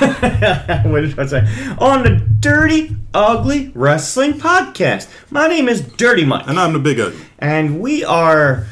what did I say? On the Dirty Ugly Wrestling Podcast. My name is Dirty Mike, And I'm the big ugly. and we are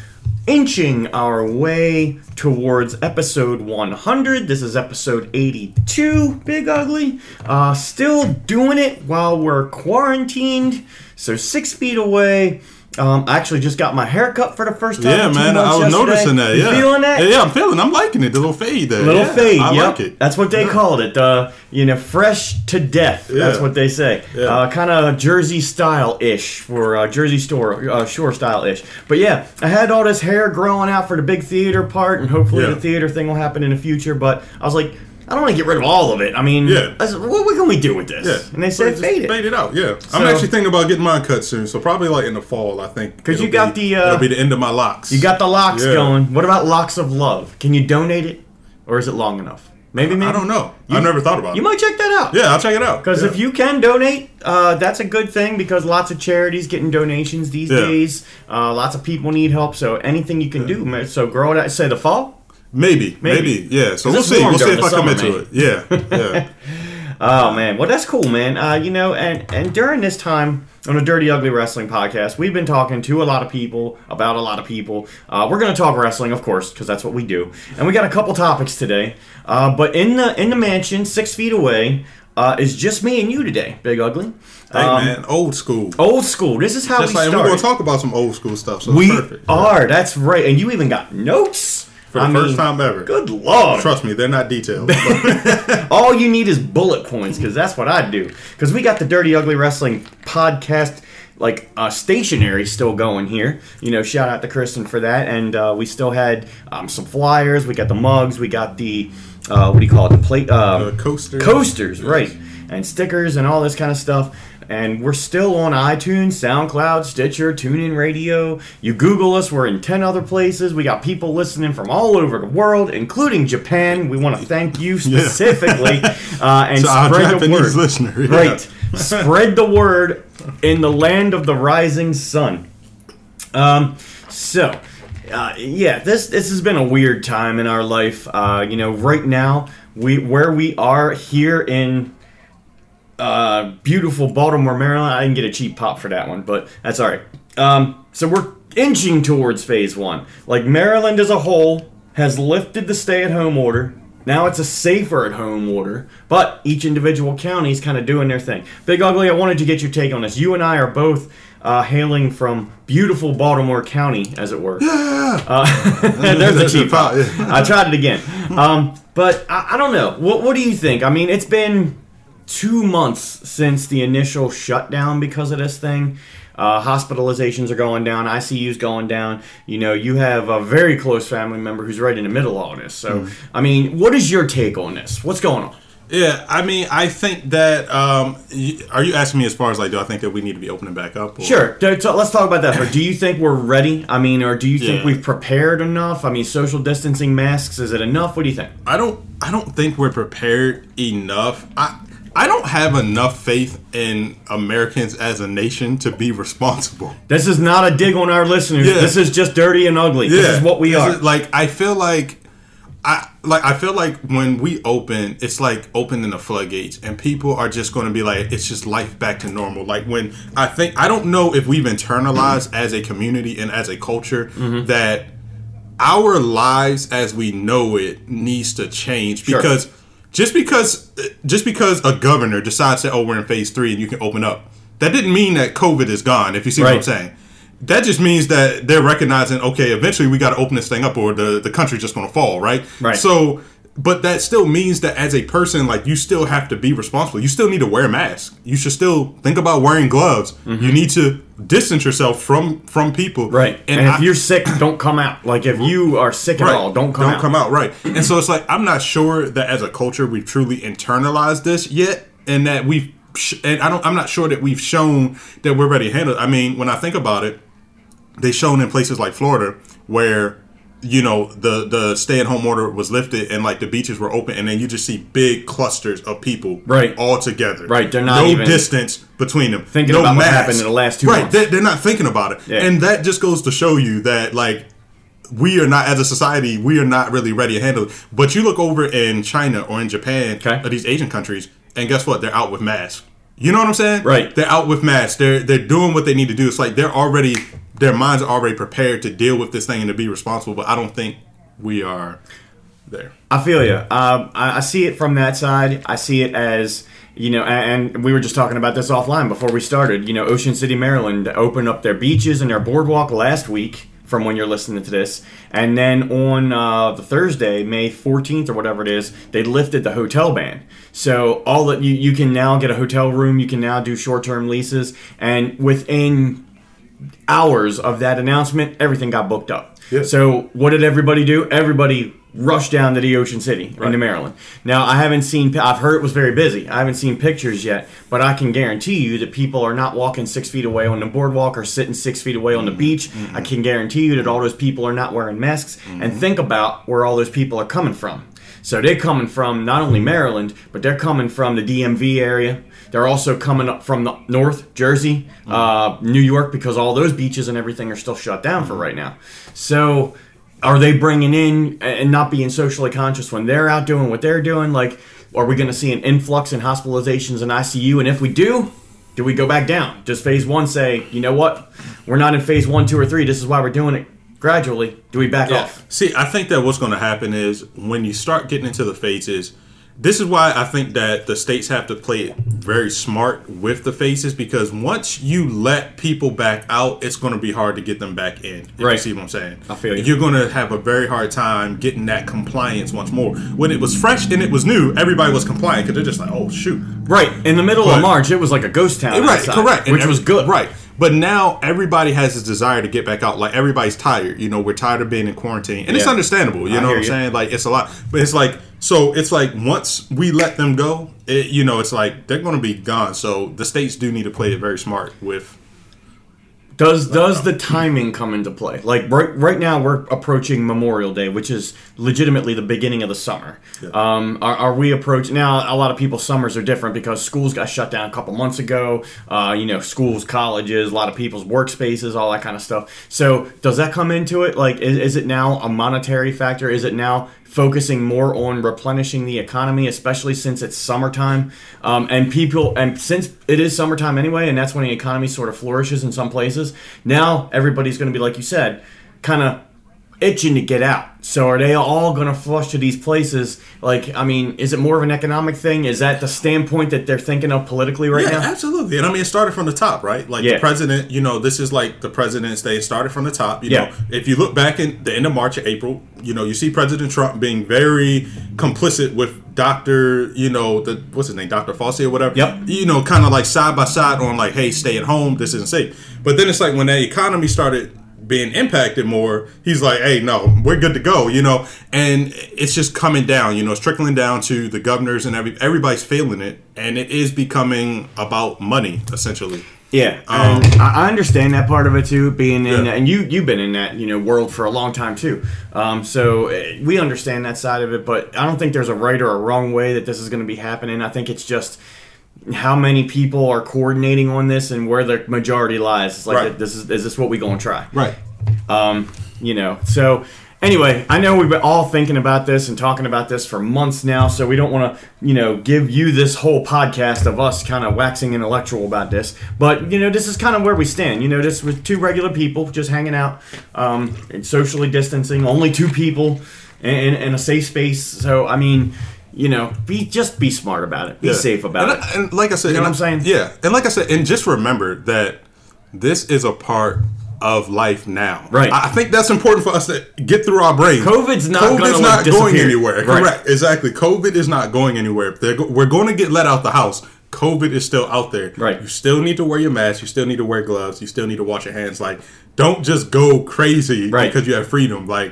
inching our way towards episode 100. This is episode 82, Big Ugly. Uh, still doing it while we're quarantined, so six feet away. Um, I actually just got my hair cut for the first time. Yeah, man, I was yesterday. noticing that. Yeah, You Yeah, feeling that? Yeah, yeah, I'm feeling. I'm liking it. The little fade there. Little Yeah, fade, I yep. like it. That's what they called it. Uh, you know, fresh to death. That's what they say. Yeah. Uh, kind of Jersey style ish for uh, Jersey store uh, shore style ish. But yeah, I had all this hair growing out for the big theater part, and hopefully Yeah. the theater thing will happen in the future. But I was like, I don't want to get rid of all of it. I mean, Yeah. I said, what, what can we do with this? Yeah. And they said fade it. Fade it out, yeah. So- I'm actually thinking about getting mine cut soon, so probably like in the fall, I think. Because you got be- the, uh, It'll be the end of my locks. You got the locks Yeah. going. What about locks of love? Can you donate it, or is it long enough? Maybe, maybe. I don't know. I've never thought about You it. You might check that out. Yeah, I'll check it out. Because yeah. if you can donate, uh, that's a good thing because lots of charities getting donations these Yeah. days. Uh, lots of people need help, so anything you can do. So grow it. out- Say the fall. Maybe, Maybe. maybe, yeah. So we'll see. We'll see if I commit to it. Yeah, yeah. Oh man, well that's cool, man. Uh, you know, and and during this time on the Dirty Ugly Wrestling podcast, we've been talking to a lot of people about a lot of people. Uh, we're gonna talk wrestling, of course, because that's what we do. And we got a couple topics today. Uh, but in the in the mansion, six feet away, uh, is just me and you today, Big Ugly. Hey Um, man, old school. Old school. This is how Just we like we're gonna talk about some old school stuff. So We it's perfect. are. That's right. And you even got notes for the I first mean, time ever. Good lord. Trust me, they're not detailed. All you need is bullet points because that's what I do. Because we got the Dirty Ugly Wrestling podcast. Like uh, stationary still going here, you know. Shout out to Kristen for that, and uh, we still had um, some flyers. We got the mugs. We got the uh, what do you call it? The plate uh, Uh, coasters. coasters, Yes. right? And stickers and all this kind of stuff. And we're still on iTunes, SoundCloud, Stitcher, TuneIn Radio. You Google us, we're in 10 other places. We got people listening from all over the world, including Japan. We want to thank you specifically uh, and So spread the Japanese word. listener, yeah. Right. spread the word in the land of the rising sun. Um, so, uh, yeah, this this has been a weird time in our life. Uh, you know, right now we where we are here in uh, beautiful Baltimore, Maryland. I didn't get a cheap pop for that one, but that's all right. Um, so we're inching towards phase one. Like Maryland as a whole has lifted the stay-at-home order. Now it's a safer at home order, but each individual county is kind of doing their thing. Big Ugly, I wanted to get your take on this. You and I are both uh, hailing from beautiful Baltimore County, as it were. Uh, there's a cheap pop. I tried it again. Um, but I, I don't know. What, what do you think? I mean, it's been two months since the initial shutdown because of this thing. Uh, hospitalizations are going down, ICU's going down. You know, you have a very close family member who's right in the middle of all this. So, I mean, what is your take on this? What's going on? Yeah, I mean, I think that. Um, are you asking me as far as like, do I think that we need to be opening back up? Or? Sure. Let's talk about that. But do you think we're ready? I mean, or do you think Yeah. we've prepared enough? I mean, social distancing masks, is it enough? What do you think? I don't. I don't think we're prepared enough. I. I don't have enough faith in Americans as a nation to be responsible. This is not a dig on our listeners. Yeah. This is just dirty and ugly. This is what we This are. is- like I feel like I like I feel like when we open, it's like opening the floodgates, and people are just going to be like, it's just life back to normal. Like when I think I don't know if we've internalized as a community and as a culture Mm-hmm. that our lives as we know it needs to change Sure. because just because just because a governor decides that oh we're in phase three and you can open up that didn't mean that covid is gone if you see what i'm saying. That just means that they're recognizing okay eventually we got to open this thing up or the, the country's just going to fall right? Right. so but that still means that as a person like you still have to be responsible you still need to wear a mask you should still think about wearing gloves you need to distance yourself from from people Mm-hmm. Right. And, I- if you're sick, don't come out. Like if you are sick at all, don't come don't out. come out. Right. And so it's like I'm not sure that as a culture we've truly internalized this yet, and that we've sh- and I don't. I'm not sure that we've shown that we're ready to handle. it. I mean, when I think about it, they shown in places like Florida where you know the the stay at home order was lifted and like the beaches were open and then you just see big clusters of people Right. all together Right, they're not no distance between them thinking no about what happened in the last two right months. They, they're not thinking about it Yeah. and that just goes to show you that like we are not as a society we are not really ready to handle it. But you look over in China or in Japan Okay. or these Asian countries, and guess what? They're out with masks. You know what I'm saying? Right. They're out with masks. They're they're doing what they need to do. It's like they're already their minds are already prepared to deal with this thing and to be responsible. But I don't think we are there. I feel you. Um, I, I see it from that side. I see it as you know, and, and we were just talking about this offline before we started. You know, Ocean City, Maryland, opened up their beaches and their boardwalk last week. From when you're listening to this, and then on uh, the Thursday, May 14th or whatever it is, they lifted the hotel ban. So all that you you can now get a hotel room, you can now do short term leases, and within hours of that announcement, everything got booked up. So what did everybody do? Everybody rushed down to the Ocean City Right. into Maryland. Now I haven't seen. I've heard it was very busy. I haven't seen pictures yet, but I can guarantee you that people are not walking six feet away on the boardwalk or sitting six feet away on the mm-hmm. beach. Mm-hmm. I can guarantee you that all those people are not wearing masks. And mm-hmm. think about where all those people are coming from. So they're coming from not only Maryland, but they're coming from the DMV area. They're also coming up from the North Jersey, uh, New York, because all those beaches and everything are still shut down for right now. So, are they bringing in and not being socially conscious when they're out doing what they're doing? Like, are we going to see an influx in hospitalizations and ICU? And if we do, do we go back down? Does phase one say, you know what, we're not in phase one, two, or three? This is why we're doing it gradually. Do we back off? See, I think that what's going to happen is when you start getting into the phases, this is why I think that the states have to play it very smart with the faces because once you let people back out, it's going to be hard to get them back in. Right. You see what I'm saying? I feel you. You're going to have a very hard time getting that compliance once more. When it was fresh and it was new, everybody was compliant because they're just like, oh, shoot. Right. In the middle But- of March, it was like a ghost town. Right, outside, correct. Which every- was good. Right. But now everybody has this desire to get back out. Like everybody's tired. You know, we're tired of being in quarantine. And it's understandable. You I know what I'm you. saying? Like it's a lot. But it's like so it's like once we let them go, it, you know, it's like they're gonna be gone. So the states do need to play it very smart with Does does the timing come into play? Like right right now, we're approaching Memorial Day, which is legitimately the beginning of the summer. Um, are, are we approaching now? A lot of people's summers are different because schools got shut down a couple months ago. Uh, you know, schools, colleges, a lot of people's workspaces, all that kind of stuff. So does that come into it? Like, is, is it now a monetary factor? Is it now focusing more on replenishing the economy, especially since it's summertime. Um, and people, and since it is summertime anyway, and that's when the economy sort of flourishes in some places, now everybody's going to be, like you said, kind of itching to get out. So are they all going to flush to these places? Like, I mean, is it more of an economic thing? Is that the standpoint that they're thinking of politically right Yeah, now? absolutely. And I mean, it started from the top, right? Like Yeah. the president, you know, this is like the president's day. It started from the top. You Yeah. know, if you look back in the end of March or April, you know, you see President Trump being very complicit with Dr. You know, the what's his name, Dr. Fauci or whatever. Yep. You know, kind of like side by side on like, hey, stay at home. This isn't safe. But then it's like when that economy started being impacted more, he's like, hey, no, we're good to go, you know? And it's just coming down, you know, it's trickling down to the governors and every everybody's feeling it. And it is becoming about money, essentially. Yeah, Um, I understand that part of it too. Being in, Yeah. and you you've been in that you know world for a long time too. Um, so uh, we understand that side of it, but I don't think there's a right or a wrong way that this is going to be happening. I think it's just how many people are coordinating on this and where the majority lies. It's like Right. this is is this what we going to try? Right. Um, you know, so anyway, I know we've been all thinking about this and talking about this for months now, so we don't want to, you know, give you this whole podcast of us kind of waxing intellectual about this. But, you know, this is kind of where we stand. You know, just with two regular people just hanging out, um, and socially distancing, only two people in, in a safe space. So, I mean, you know, be just be smart about it. Be Yeah. safe about and, it. And like I said, You know what I'm saying? Yeah, and like I said, and just remember that this is a part of life now. Right. I think that's important for us to get through our brain. COVID's not COVID's gonna, like, going anywhere. Right. Correct. Exactly. COVID is not going anywhere. They're go- we're going to get let out the house. COVID is still out there. Right. You still need to wear your mask. You still need to wear gloves. You still need to wash your hands. Like, don't just go crazy Right. because you have freedom. Like,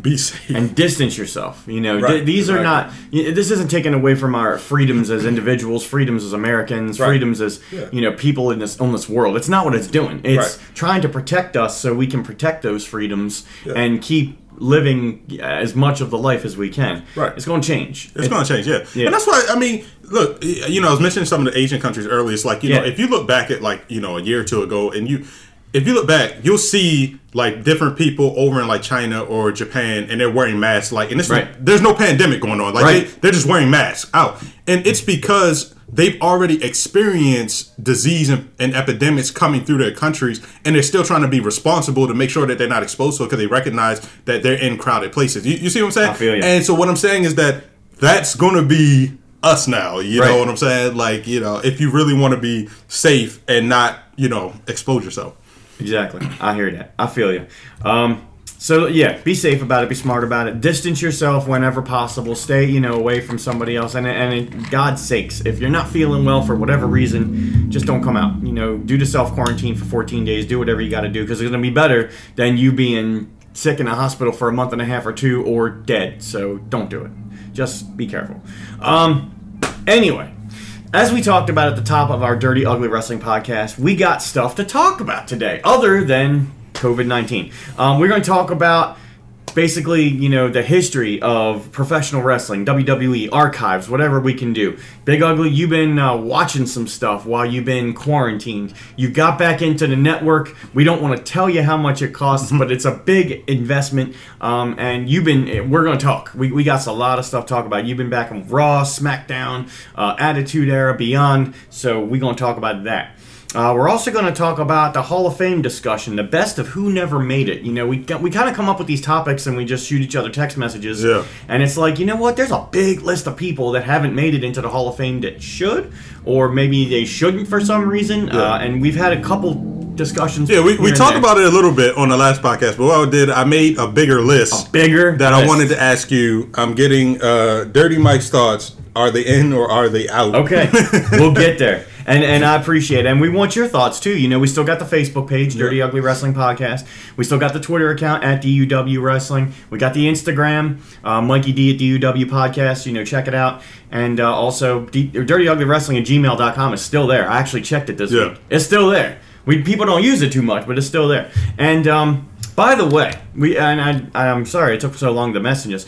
be safe. and distance yourself. You know, Right, th- these are exactly. not. y- This isn't taken away from our freedoms as individuals, freedoms as Americans, Right. freedoms as Yeah. you know people in this on this world. It's not what it's doing. It's Right. trying to protect us so we can protect those freedoms Yeah. and keep living uh, as much of the life as we can. Right. It's going to change. It's It- going to change, yeah. Yeah. And that's why, I mean, look, you know, I was mentioning some of the Asian countries earlier. It's like, you know, if you look back at like, you know, a year or two ago and you, if you look back, you'll see like different people over in like China or Japan, and they're wearing masks. Like, and it's Right. there's no pandemic going on. Like, Right. they, they're just wearing masks out, and it's because they've already experienced disease and, and epidemics coming through their countries, and they're still trying to be responsible to make sure that they're not exposed to it because they recognize that they're in crowded places. You, you see what I'm saying? I feel you. And so what I'm saying is that that's going to be us now. You Right. know what I'm saying? Like, you know, if you really want to be safe and not, you know, expose yourself. Exactly. I hear that. I feel you. Um, so yeah, be safe about it. Be smart about it. Distance yourself whenever possible. Stay, you know, away from somebody else. And and God's sakes, if you're not feeling well for whatever reason, just don't come out. You know, do the self quarantine for 14 days. Do whatever you got to do because it's gonna be better than you being sick in a hospital for a month and a half or two or dead. So don't do it. Just be careful. Um, anyway. As we talked about at the top of our Dirty Ugly Wrestling podcast, we got stuff to talk about today, other than COVID 19. Um, we're going to talk about basically, you know, the history of professional wrestling, WWE, archives, whatever we can do. Big Ugly, you've been uh, watching some stuff while you've been quarantined. You got back into the network. We don't want to tell you how much it costs, but it's a big investment. Um, and you've been, we're going to talk. We, we got a lot of stuff to talk about. You've been back on Raw, SmackDown, uh, Attitude Era, Beyond. So we're going to talk about that. Uh, we're also going to talk about the Hall of Fame discussion, the best of who never made it. You know, we we kind of come up with these topics and we just shoot each other text messages. Yeah. And it's like, you know what? There's a big list of people that haven't made it into the Hall of Fame that should, or maybe they shouldn't for some reason. Uh, and we've had a couple discussions. Yeah, we, we talked about it a little bit on the last podcast, but what I did, I made a bigger list bigger that I wanted to ask you. I'm getting uh, Dirty Mike's thoughts. Are they in or are they out? Okay, we'll get there, and and I appreciate it, and we want your thoughts too. You know, we still got the Facebook page, Dirty Ugly Wrestling Podcast. We still got the Twitter account at DUW Wrestling. We got the Instagram, uh, Mikey D at DUW Podcast. You know, check it out, and uh, also D- Dirty Ugly Wrestling at gmail.com is still there. I actually checked it this Yeah. week. It's still there. We people don't use it too much, but it's still there. And um, by the way, we and I, I'm sorry it took so long to message us.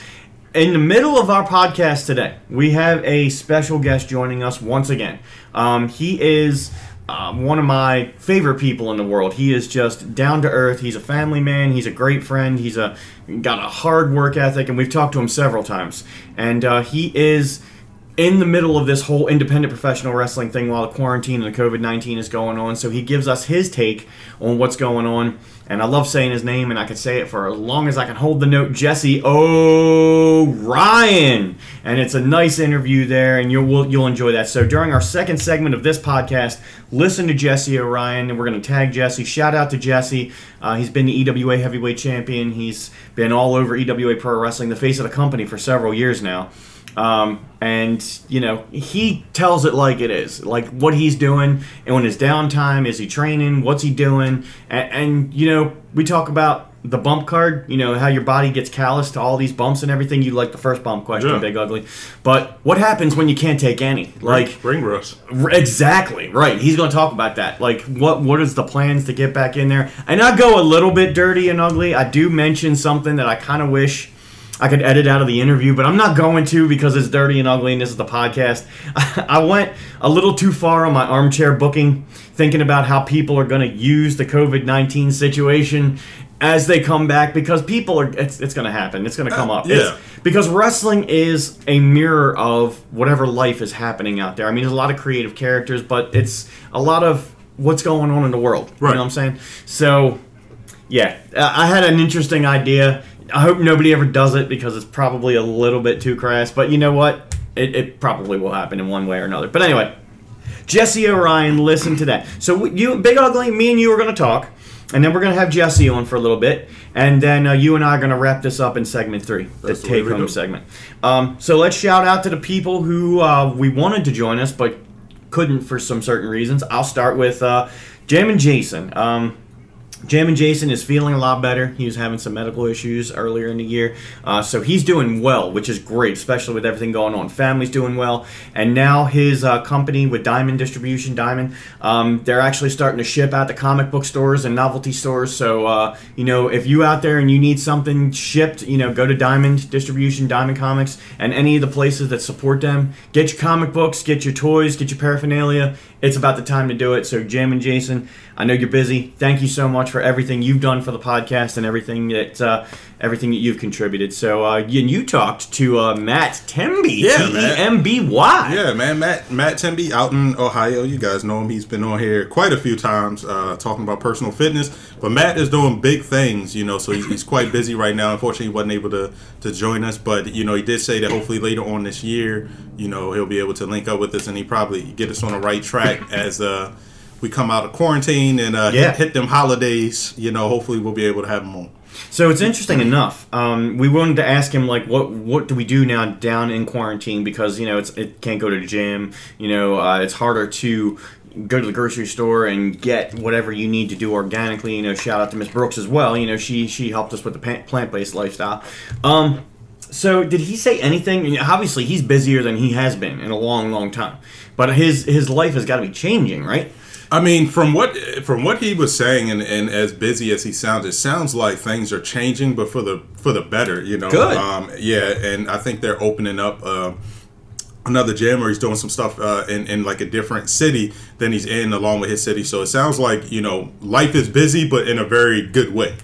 In the middle of our podcast today, we have a special guest joining us once again. Um, he is uh, one of my favorite people in the world. He is just down to earth. He's a family man. He's a great friend. He's a got a hard work ethic, and we've talked to him several times. And uh, he is in the middle of this whole independent professional wrestling thing while the quarantine and the COVID 19 is going on. So he gives us his take on what's going on. And I love saying his name, and I could say it for as long as I can hold the note Jesse O'Ryan. And it's a nice interview there, and you'll, you'll enjoy that. So during our second segment of this podcast, listen to Jesse O'Ryan, and we're going to tag Jesse. Shout out to Jesse. Uh, he's been the EWA heavyweight champion, he's been all over EWA Pro Wrestling, the face of the company for several years now. Um, and you know he tells it like it is, like what he's doing, and when his downtime is he training, what's he doing, and, and you know we talk about the bump card, you know how your body gets callous to all these bumps and everything. You like the first bump question, Yeah. big ugly, but what happens when you can't take any? Like ring rust. R- Exactly right. He's going to talk about that. Like, what what is the plans to get back in there? And I go a little bit dirty and ugly. I do mention something that I kind of wish I could edit out of the interview, but I'm not going to because it's dirty and ugly, and this is the podcast. I went a little too far on my armchair booking, thinking about how people are going to use the COVID 19 situation as they come back because people are. It's, it's going to happen. It's going to come up. It's- yeah. because wrestling is a mirror of whatever life is happening out there. I mean, there's a lot of creative characters, but it's a lot of what's going on in the world. You Right. know what I'm saying? So, yeah, uh, I had an interesting idea. I hope nobody ever does it because it's probably a little bit too crass. But you know what? It, it probably will happen in one way or another. But anyway, Jesse Orion, listen to that. So you, Big Ugly, me and you are going to talk, and then we're going to have Jesse on for a little bit, and then uh, you and I are going to wrap this up in segment three, That's the take-home segment. Um, so let's shout out to the people who uh, we wanted to join us but couldn't for some certain reasons. I'll start with uh, Jammin' Jason. Um, Jammin' Jason is feeling a lot better. He was having some medical issues earlier in the year. Uh, so he's doing well, which is great, especially with everything going on. Family's doing well. And now his uh, company with Diamond Distribution, Diamond, um, they're actually starting to ship out to comic book stores and novelty stores. So, uh, you know, if you out there and you need something shipped, you know, go to Diamond Distribution, Diamond Comics, and any of the places that support them. Get your comic books, get your toys, get your paraphernalia. It's about the time to do it. So, Jim and Jason, I know you're busy. Thank you so much for everything you've done for the podcast and everything that uh, everything that you've contributed. So, uh, and you talked to uh, Matt Temby, Yeah, T E M B Y. Yeah, man, Matt Matt Temby out in Ohio. You guys know him. He's been on here quite a few times uh, talking about personal fitness. But Matt is doing big things, you know. So he's, he's quite busy right now. Unfortunately, he wasn't able to to join us. But you know, he did say that hopefully later on this year, you know, he'll be able to link up with us and he probably get us on the right track as uh, we come out of quarantine and uh, Yeah. hit, hit them holidays. You know, hopefully we'll be able to have him on. So it's interesting enough. Um, we wanted to ask him like, what what do we do now down in quarantine? Because you know it's it can't go to the gym. You know uh, it's harder to go to the grocery store and get whatever you need to do organically. You know, shout out to Miss Brooks as well. You know, she she helped us with the plant based lifestyle. Um, so did he say anything? I mean, Obviously, he's busier than he has been in a long, long time. But his his life has got to be changing, right? I mean, from what from what he was saying, and, and as busy as he sounds, it sounds like things are changing, but for the for the better. You know, Good. Um, yeah, and I think they're opening up. Uh, Another gym where he's doing some stuff uh, in, in like a different city than he's in along with his city. So it sounds like, you know, life is busy, but in a very good way.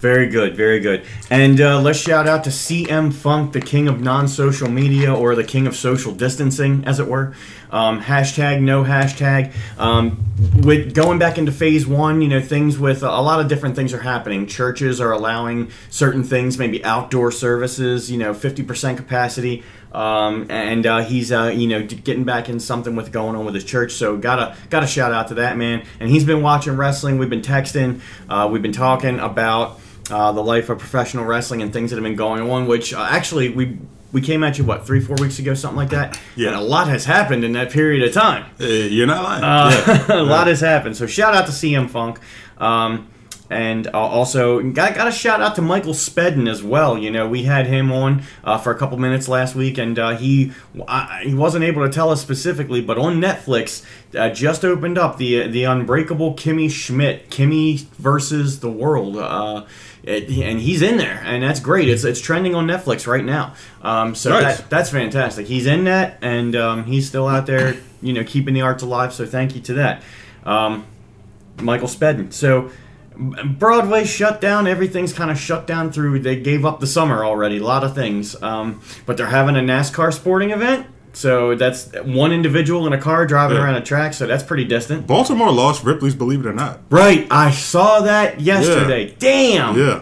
Very good, very good. And uh, let's shout out to CM Funk, the king of non social media or the king of social distancing, as it were. Um, hashtag no hashtag. Um, with going back into phase one, you know, things with a lot of different things are happening. Churches are allowing certain things, maybe outdoor services, you know, 50% capacity. Um, and uh, he's uh, you know getting back in something with going on with his church. So gotta gotta shout out to that man. And he's been watching wrestling. We've been texting. Uh, we've been talking about uh, the life of professional wrestling and things that have been going on. Which uh, actually we we came at you what three four weeks ago something like that. Yeah. And a lot has happened in that period of time. Uh, you're not lying. Uh, yeah. a lot has happened. So shout out to CM Funk. Um, and uh, also got, got a shout out to Michael Spedden as well. You know, we had him on uh, for a couple minutes last week, and uh, he I, he wasn't able to tell us specifically, but on Netflix uh, just opened up the the Unbreakable Kimmy Schmidt, Kimmy versus the World. It, and he's in there, and that's great. It's it's trending on Netflix right now. Um, so Nice. that, that's fantastic. He's in that, and um, he's still out there, you know, keeping the arts alive. So thank you to that, um, Michael Spedden. So Broadway shut down. Everything's kind of shut down through. They gave up the summer already. A lot of things, um, but they're having a NASCAR sporting event. So that's one individual in a car driving Yeah. around a track. So that's pretty distant. Baltimore lost Ripley's Believe It or Not. Right. I saw that yesterday. Damn. Yeah.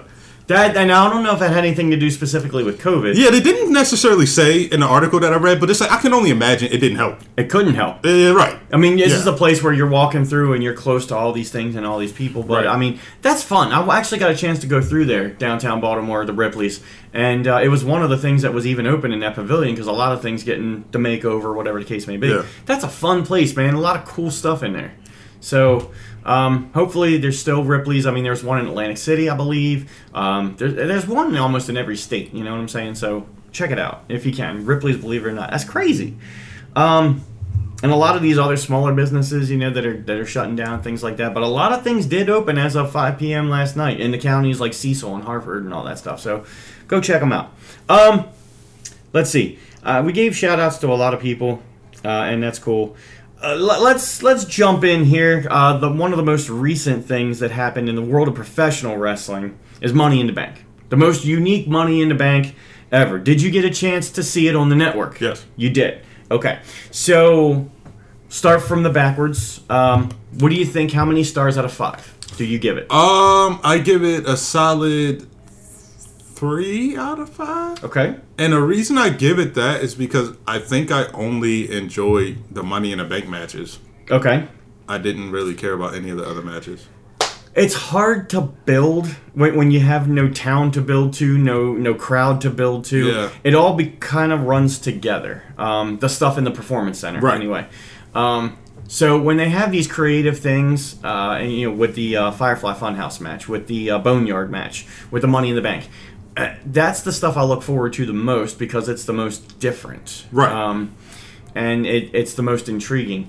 That and I don't know if that had anything to do specifically with COVID. Yeah, they didn't necessarily say in the article that I read, but it's like I can only imagine it didn't help. It couldn't help. Uh, right. I mean, this Yeah. is a place where you're walking through and you're close to all these things and all these people. But Right. I mean, that's fun. I actually got a chance to go through there, downtown Baltimore, the Ripley's, and uh, it was one of the things that was even open in that pavilion because a lot of things getting the makeover, whatever the case may be. Yeah. That's a fun place, man. A lot of cool stuff in there. So. Um, hopefully, there's still Ripley's. I mean, there's one in Atlantic City, I believe. Um, there, there's one almost in every state. You know what I'm saying? So check it out if you can. Ripley's, believe it or not, that's crazy. Um, and a lot of these other smaller businesses, you know, that are that are shutting down things like that. But a lot of things did open as of 5 p.m. last night in the counties like Cecil and Harford and all that stuff. So go check them out. Um, let's see. Uh, we gave shout outs to a lot of people, uh, and that's cool. Uh, let- let's let's jump in here. Uh, the one of the most recent things that happened in the world of professional wrestling is Money in the Bank, the most unique Money in the Bank ever. Did you get a chance to see it on the network? Yes. you did. Okay, so start from the backwards. Um, what do you think? How many stars out of five do you give it? Um, I give it a solid three out of five. Okay, And the reason I give it that is because I think I only enjoy the Money in the Bank matches. okay. I didn't really care about any of the other matches. It's hard to build when, when you have no town to build to, no no crowd to build to. Yeah. It all be kind of runs together. Um, the stuff in the performance center, Right. anyway. Um, So when they have these creative things, uh, and, you know, with the uh, Firefly Funhouse match, with the uh, Boneyard match, with the Money in the Bank, that's the stuff I look forward to the most because it's the most different, Right. Um, and it, it's the most intriguing.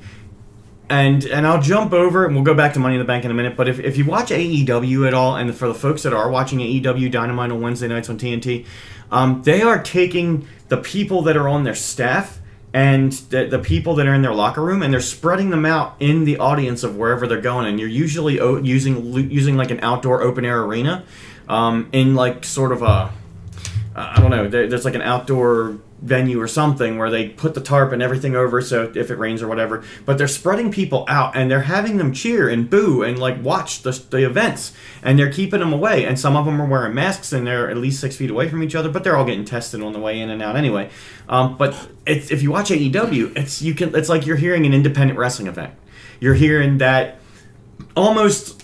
And and I'll jump over and we'll go back to Money in the Bank in a minute. But if, if you watch AEW at all, and for the folks that are watching AEW Dynamite on Wednesday nights on TNT, um, they are taking the people that are on their staff and the, the people that are in their locker room, and they're spreading them out in the audience of wherever they're going. And you're usually o- using using like an outdoor open air arena, um, in like sort of a I don't know. There's like an outdoor venue or something where they put the tarp and everything over, so if it rains or whatever. But they're spreading people out and they're having them cheer and boo and like watch the, the events, and they're keeping them away. And some of them are wearing masks and they're at least six feet away from each other, but they're all getting tested on the way in and out anyway. Um, but if you watch AEW, it's you can it's like you're hearing an independent wrestling event. You're hearing that almost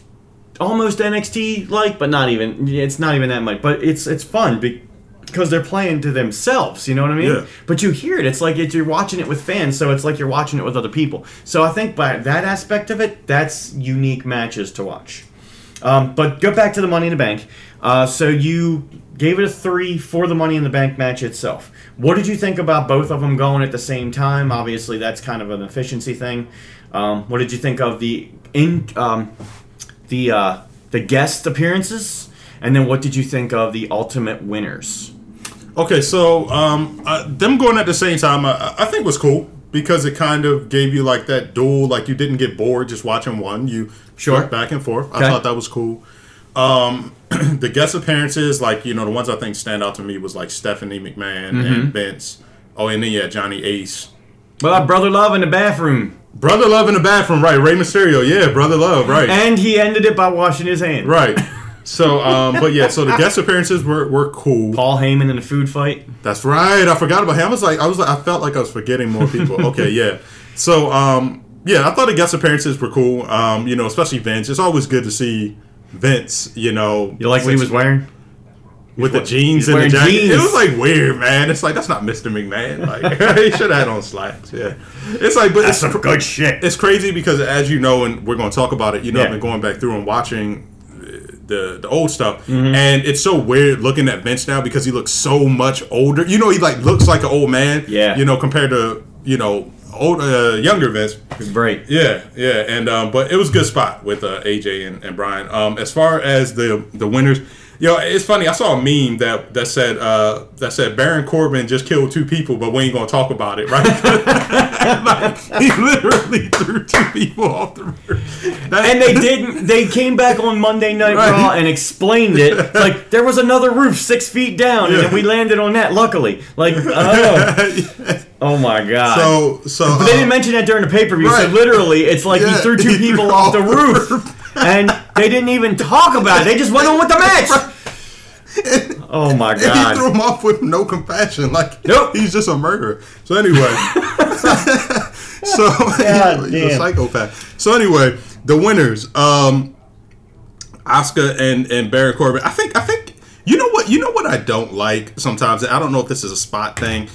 almost NXT like, but not even. It's not even that much. But it's it's fun because they're playing to themselves. You know what I mean? Yeah. But you hear it. It's like it's, you're watching it with fans, so it's like you're watching it with other people. So I think by that aspect of it, that's unique matches to watch. Um, but go back to the Money in the Bank. Uh, so you gave it a three for the Money in the Bank match itself. What did you think about both of them going at the same time? Obviously, that's kind of an efficiency thing. Um, what did you think of the in um, the uh, the guest appearances? And then what did you think of the ultimate winners? Okay, so um, uh, them going at the same time, I, I think was cool because it kind of gave you like that duel, like you didn't get bored just watching one. You Sure. back and forth. Okay. I thought that was cool. Um, the guest appearances, like you know, the ones I think stand out to me was like Stephanie McMahon Mm-hmm. and Vince. Oh, and then yeah, Johnny Ace. Well, I brother love in the bathroom, Brother Love in the bathroom, right? Rey Mysterio, yeah, Brother Love, right? and he ended it by washing his hands. right. So, um, but yeah, so the guest appearances were, were cool. Paul Heyman in the food fight. That's right. I forgot about him. I was like, I was like, I felt like I was forgetting more people. Okay, yeah. So, um, yeah, I thought the guest appearances were cool. Um, you know, especially Vince. It's always good to see Vince. You know, You like what he was wearing? With the jeans and the jacket. jeans. It was like weird, man. It's like that's not Mr. McMahon. Like he should have had on slacks. Yeah, it's like, but that's it's, good shit. it's crazy because as you know, and we're going to talk about it. You know, Yeah. I've been going back through and watching uh, the the old stuff, Mm-hmm. and it's so weird looking at Vince now because he looks so much older. You know, he like looks like an old man. Yeah. You know, compared to you know old uh, younger Vince. Great. Yeah, yeah, and um, but it was a good spot with uh, AJ and, and Brian. Um, as far as the the winners, know, it's funny. I saw a meme that that said uh, that said Baron Corbin just killed two people, but we ain't gonna talk about it, right? like, he literally threw two people off the roof. That- And they didn't. They came back on Monday Night Right. Raw and explained it. Like there was another roof six feet down, and Yeah. then we landed on that. Luckily, like oh, oh my god. so so But they uh, didn't mention that during the pay per view. So literally, it's like he threw two he people off off the roof, and they didn't even talk about it. They just went on with the match. Oh my god! And he threw him off with no compassion. Like, Nope. he's just a murderer. So anyway, so God he's a psychopath. So anyway, the winners, um, Asuka and and Baron Corbin. I think I think you know what you know what I don't like sometimes. I don't know if this is a spot thing.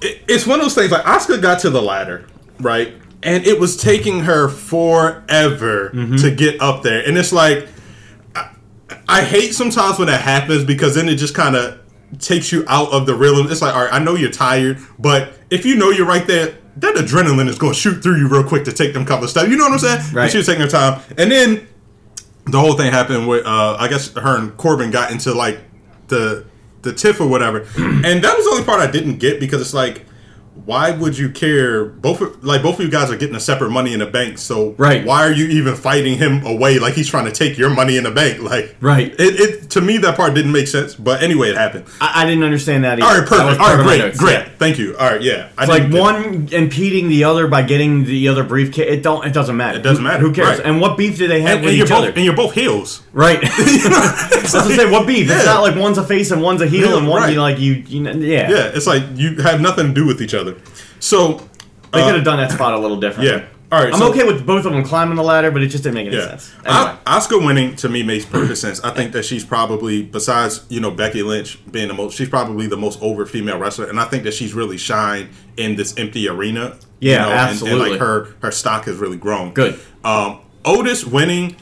It, it's one of those things like Asuka got to the ladder, right? And it was taking her forever Mm-hmm. to get up there, and it's like. I hate sometimes when that happens because then it just kind of takes you out of the rhythm. It's like, all right, I know you're tired, but if you know you're right there, that adrenaline is going to shoot through you real quick to take them couple of steps. You know what I'm saying? Right. But she was taking her time, and then the whole thing happened with, uh, I guess her and Corbin got into like the the tiff or whatever, and that was the only part I didn't get because it's like. Why would you care? Both of- like both of you guys are getting a separate money in the bank, so Right. why are you even fighting him away like he's trying to take your money in the bank? Like Right. it, it to me that part didn't make sense, but anyway, it happened. I, I didn't understand that. Either. All right, perfect. All right, great, notes, great. yeah. Thank you. All right, yeah. I like one impeding the other by getting the other briefcase. It don't. It doesn't matter. It doesn't matter, Who cares? right. And what beef do they have and, with and you're each both other? and you're both heels. right. That's what I say. What beef? It's not like one's a face and one's a heel, Yeah, and one right. you like you. you know, yeah. Yeah, it's like you have nothing to do with each other. So They uh, could have done that spot a little different. Yeah, All right, I'm so- okay with both of them climbing the ladder, but it just didn't make any Yeah. sense. Anyway. I, Asuka winning to me makes perfect sense. I think that she's probably, besides you know Becky Lynch being the most, she's probably the most over female wrestler, and I think that she's really shined in this empty arena. you Yeah, know, and- And, absolutely. like her her stock has really grown. Good. Um, Otis winning,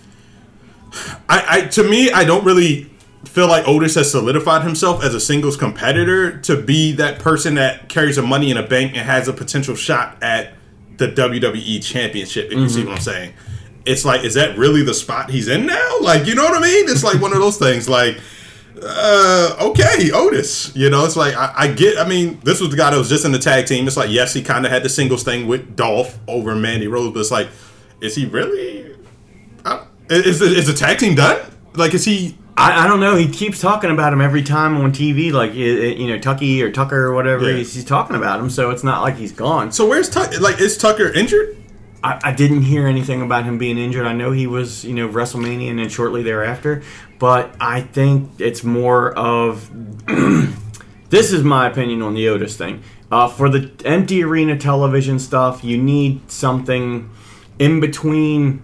I, I to me, I don't really feel like Otis has solidified himself as a singles competitor to be that person that carries the money in a bank and has a potential shot at the WWE championship, if you see what I'm saying. It's like, is that really the spot he's in now? Like, you know what I mean? It's like one of those things, like, uh, okay, Otis. You know, it's like I, I get. I mean, this was the guy that was just in the tag team. It's like, yes, he kind of had the singles thing with Dolph over Mandy Rose, but it's like, is he really? I, is is the tag team done? Like, is he? I, I don't know. He keeps talking about him every time on TV, like you know Tucky or Tucker or whatever. Yeah. He's, he's talking about him, so it's not like he's gone. So where's Tucker? Like, is Tucker injured? I, I didn't hear anything about him being injured. I know he was, you know, WrestleMania and then shortly thereafter, but I think it's more of. this is my opinion on the Otis thing. Uh, for the empty arena television stuff, you need something in between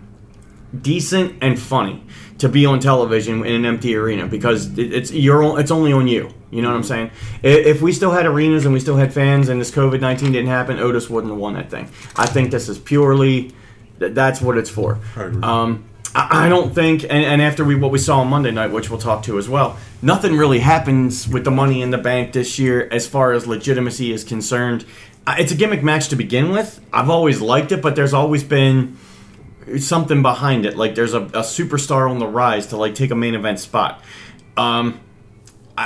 decent and funny to be on television in an empty arena because it's it's only on you. You know what I'm saying? If we still had arenas and we still had fans and this COVID 19 didn't happen, Otis wouldn't have won that thing. I think this is purely th- that's what it's for. I agree. Um, I, don't think, and, and after we what we saw on Monday night, which we'll talk to as well, nothing really happens with the Money in the Bank this year as far as legitimacy is concerned. It's a gimmick match to begin with. I've always liked it, but there's always been something behind it. Like there's a, a superstar on the rise to like take a main event spot. Um,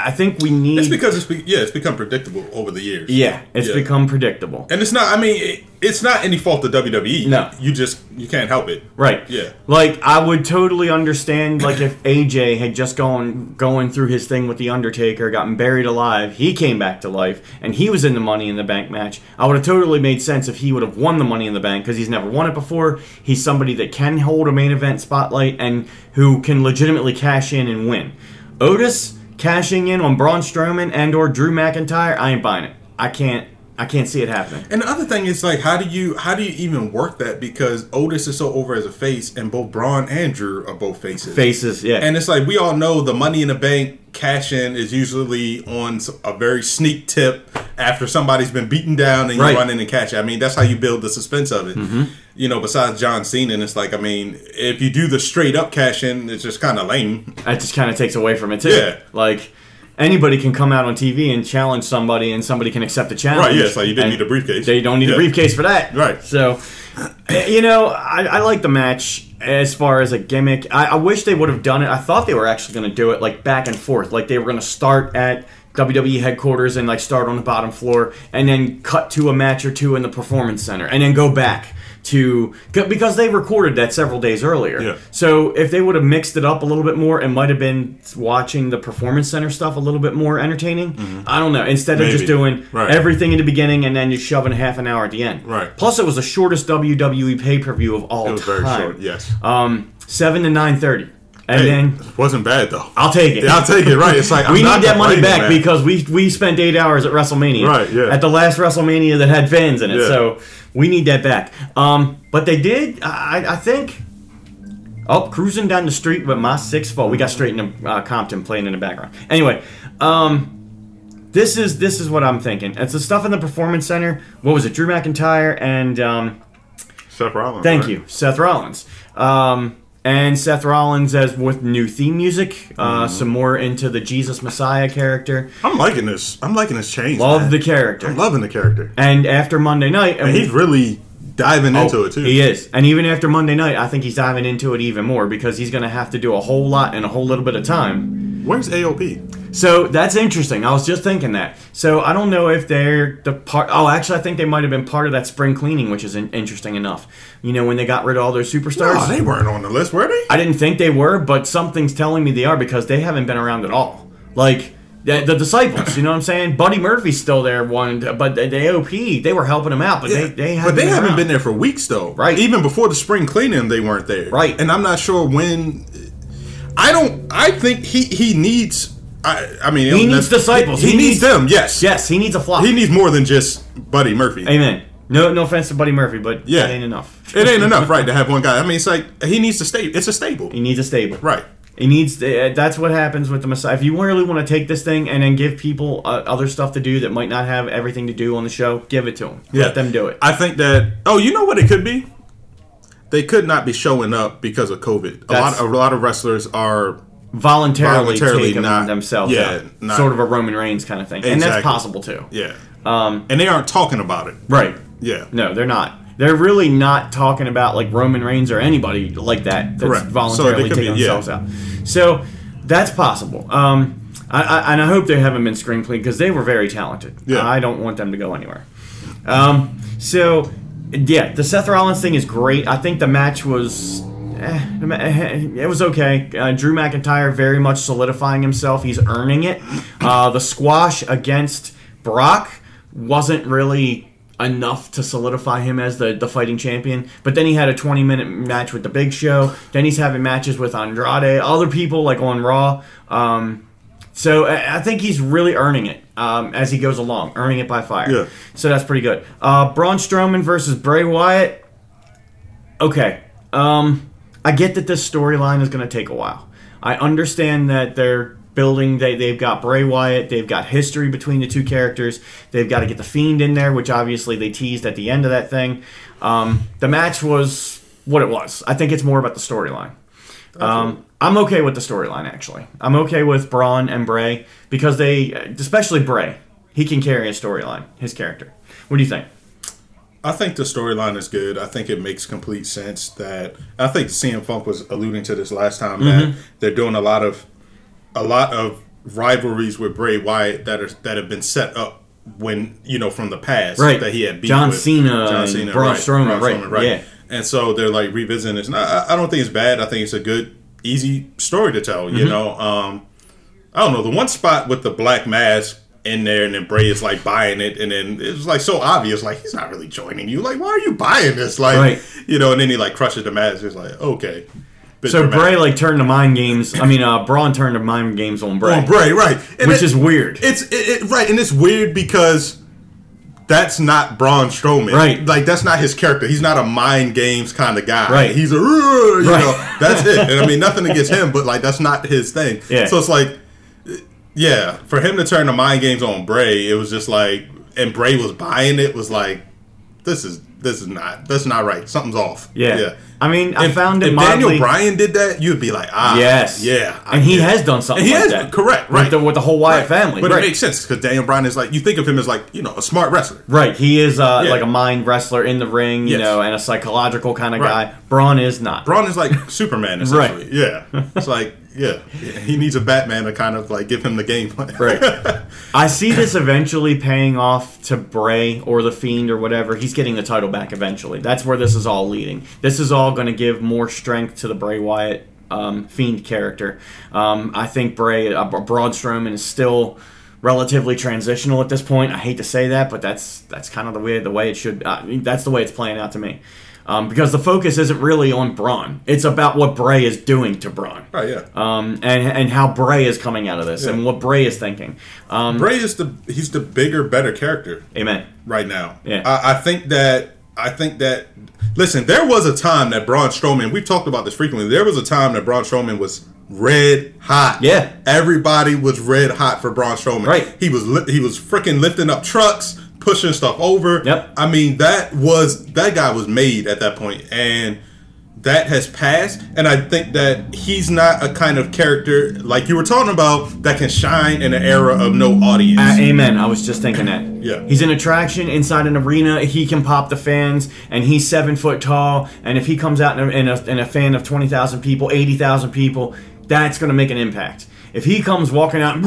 I think we need. It's because it's be, yeah, it's become predictable over the years. yeah, it's Yeah. become predictable. and it's not. I mean, it, it's not any fault of WWE. No. you just you can't help it. Right. Yeah. Like I would totally understand like if AJ had just gone going through his thing with the Undertaker, gotten buried alive, he came back to life, and he was in the Money in the Bank match. I would have totally made sense if he would have won the Money in the Bank because he's never won it before. He's somebody that can hold a main event spotlight and who can legitimately cash in and win. Otis cashing in on Braun Strowman and or Drew McIntyre, I ain't buying it. I can't. I can't see it happening. And the other thing is like, how do you how do you even work that? Because Otis is so over as a face, and both Braun and Drew are both faces. Faces, yeah. And it's like we all know the Money in the Bank cash in is usually on a very sneak tip after somebody's been beaten down and you Right. run in and catch it. I mean, that's how you build the suspense of it. Mm-hmm. You know, besides John Cena, and it's like, I mean, if you do the straight up cash in, it's just kind of lame. that just kind of takes away from it too. Yeah. Like anybody can come out on TV and challenge somebody, and somebody can accept the challenge. Right, yeah, like you didn't need a briefcase. They don't need Yeah. a briefcase for that. Right. So, eh, you know, I, I like the match as far as a gimmick. I, I wish they would have done it. I thought they were actually going to do it like back and forth, like they were going to start at. WWE headquarters and like start on the bottom floor and then cut to a match or two in the performance center and then go back to because they recorded that several days earlier. Yeah. So if they would have mixed it up a little bit more, it might have been watching the performance center stuff a little bit more entertaining. I don't know. Instead of just Mm-hmm. Doing Right. everything in the beginning and then just shoving half an hour at the end. Right. Plus, it was the shortest WWE pay per view of all time. It was time. very short. Yes. Um, seven to nine thirty, and Hey, then wasn't bad though. I'll take it. Yeah, I'll take it. Right. It's like I'm we need that money back man. because we we spent eight hours at WrestleMania. Right, yeah. At the last WrestleMania that had fans in it, Yeah. so we need that back. Um, but they did. I, I think. Oh, cruising down the street with my six foot. We got straight into uh, Compton playing in the background. Anyway, um, this is this is what I'm thinking. It's the stuff in the performance center. What was it? Drew McIntyre and um, Seth Rollins. Thank right? you, Seth Rollins. Um, and Seth Rollins as with new theme music, uh, some more into the Jesus Messiah character. I'm liking this. I'm liking this change. Love man. the character. I'm loving the character. And after Monday night, and And he's really diving into Oh, it too. He is. And even after Monday night, I think he's diving into it even more because he's going to have to do a whole lot in a whole little bit of time. Where's AOP? So that's interesting. I was just thinking that. So I don't know if they're the part. Oh, actually, I think they might have been part of that spring cleaning, which is in- interesting enough. You know, when they got rid of all those superstars. Oh, they weren't on the list, were they? I didn't think they were, but something's telling me they are because they haven't been around at all. Like the, the disciples, you know what I'm saying? Buddy Murphy's still there, one, but the, the AOP they were helping him out, but they they haven't but they been haven't around. been there for weeks though. Right. Even before the spring cleaning, they weren't there. Right. And I'm not sure when. I don't. I think he he needs. I I mean He needs disciples. He, He needs, needs- them. Yes. Yes, he needs a flock. He needs more than just Buddy Murphy. Amen. No, no offense to Buddy Murphy, but Yeah. it ain't enough. It ain't enough, right, to have one guy. I mean, it's like he needs to stay. It's a stable, He needs a stable. right? He needs. To, that's what happens with the Messiah. If you really want to take this thing and then give people uh, other stuff to do that might not have everything to do on the show, give it to them. Let them do it. I think that. Oh, you know what it could be? They could not be showing up because of COVID. A lot, a lot of wrestlers are voluntarily, Voluntarily taking not- themselves yeah, out. not- sort of a Roman Reigns kind of thing, and that's possible too. yeah, Um, and they aren't talking about it. right? Yeah, No, they're not. They're really not talking about like Roman Reigns or anybody like that that's Correct. Voluntarily could taking be- yeah. themselves out. So that's possible. Um, I, I, and I hope they haven't been screen clean because they were very talented. Yeah. I don't want them to go anywhere. Um, so yeah, the Seth Rollins thing is great. I think the match was. Eh, it was okay. Uh, Drew McIntyre very much solidifying himself. He's earning it. Uh, the squash against Brock wasn't really enough to solidify him as the, the fighting champion. But then he had a 20 minute match with the Big Show. Then he's having matches with Andrade, other people like on Raw. Um, so I I think he's really earning it um, as he goes along, earning it by fire. Yeah. So that's pretty good. Uh, Braun Strowman versus Bray Wyatt. Okay. Um, I get that this storyline is going to take a while. I understand that they're building. They they've got Bray Wyatt. They've got history between the two characters. They've got to get the Fiend in there, which obviously they teased at the end of that thing. Um, the match was what it was. I think it's more about the storyline. Um, I'm okay with the storyline actually. I'm okay with Braun and Bray because they, especially Bray, he can carry a storyline. His character. What do you think? I think the storyline is good. I think it makes complete sense that I think CM Punk was alluding to this last time Mm-hmm. that they're doing a lot of a lot of rivalries with Bray Wyatt that are that have been set up when you know from the past Right. that he had beat John with Cena and Braun Strowman, right, yeah. And so they're like revisiting this. And I, I don't think it's bad. I think it's a good, easy story to tell. Mm-hmm. You know, um, I don't know the one spot with the black mask in there, and then Bray is like buying it, and then it was like so obvious, like he's not really joining you. Like, why are you buying this? Like, Right. you know, and then he like crushes the mask. It's like, okay. So dramatic. Bray like turned to mind games. I mean, uh, Braun turned to mind games on Bray, on Bray, right? And which it- is weird. It's it, it, right, and it's weird because that's not Braun Strowman, Right. Like that's not his character. He's not a mind games kind of guy, Right. He's a you Right. know that's it. And I mean nothing against him, but like that's not his thing. Yeah. So it's like, yeah, for him to turn the mind games on Bray, it was just like, and Bray was buying it. Was like, this is this is not that's not right. Something's off. yeah. yeah. I mean, I If, found it if mildly. Daniel Bryan did that, you'd be like, ah, Yes. yeah, I and he it. has done something And he like has, that. correct, With right. the, with the whole Wyatt family. But right. it makes sense because Daniel Bryan is like you think of him as like you know a smart wrestler. Right, he is uh, Yeah. like a mind wrestler in the ring, you Yes. know, and a psychological kind of Right. guy. Braun is not. Braun is like Superman essentially. Yeah, it's like yeah, he needs a Batman to kind of like give him the game plan. Right. I see this eventually paying off to Bray or the Fiend or whatever. He's getting the title back eventually. That's where this is all leading. This is all going to give more strength to the Bray Wyatt um, Fiend character. Um, I think Bray, uh, Braun Strowman is still relatively transitional at this point. I hate to say that, but that's that's kind of the way the way it should. Uh, that's the way it's playing out to me. Um, because the focus isn't really on Braun. It's about what Bray is doing to Braun. Right. Yeah. Um, and and how Bray is coming out of this and what Bray is thinking. Um, Bray is the he's the bigger, better character amen. right now. Yeah. I, I think that I think that listen, there was a time that Braun Strowman. We've talked about this frequently. There was a time that Braun Strowman was red hot. Yeah. everybody was red hot for Braun Strowman. Right. He was li- he was freaking lifting up trucks, pushing stuff over. Yep. I mean that was that guy was made at that point, and that has passed. And I think that he's not a kind of character like you were talking about that can shine in an era of no audience. Uh, amen. I was just thinking that. Yeah. He's an attraction inside an arena. He can pop the fans, and he's seven foot tall. And if he comes out in a, in a, in a fan of 20,000 people, 80,000 people, that's going to make an impact. If he comes walking out,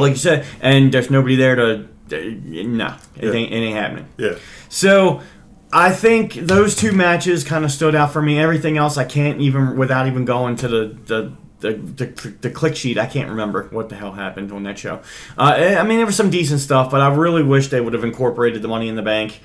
like you said, and there's nobody there to. No, it, Yeah. ain't, it ain't happening. yeah. So I think those two matches kind of stood out for me. Everything else I can't even without even going to the the. The, the, the click sheet, I can't remember what the hell happened on that show. Uh, I mean, there was some decent stuff, but I really wish they would have incorporated the Money in the Bank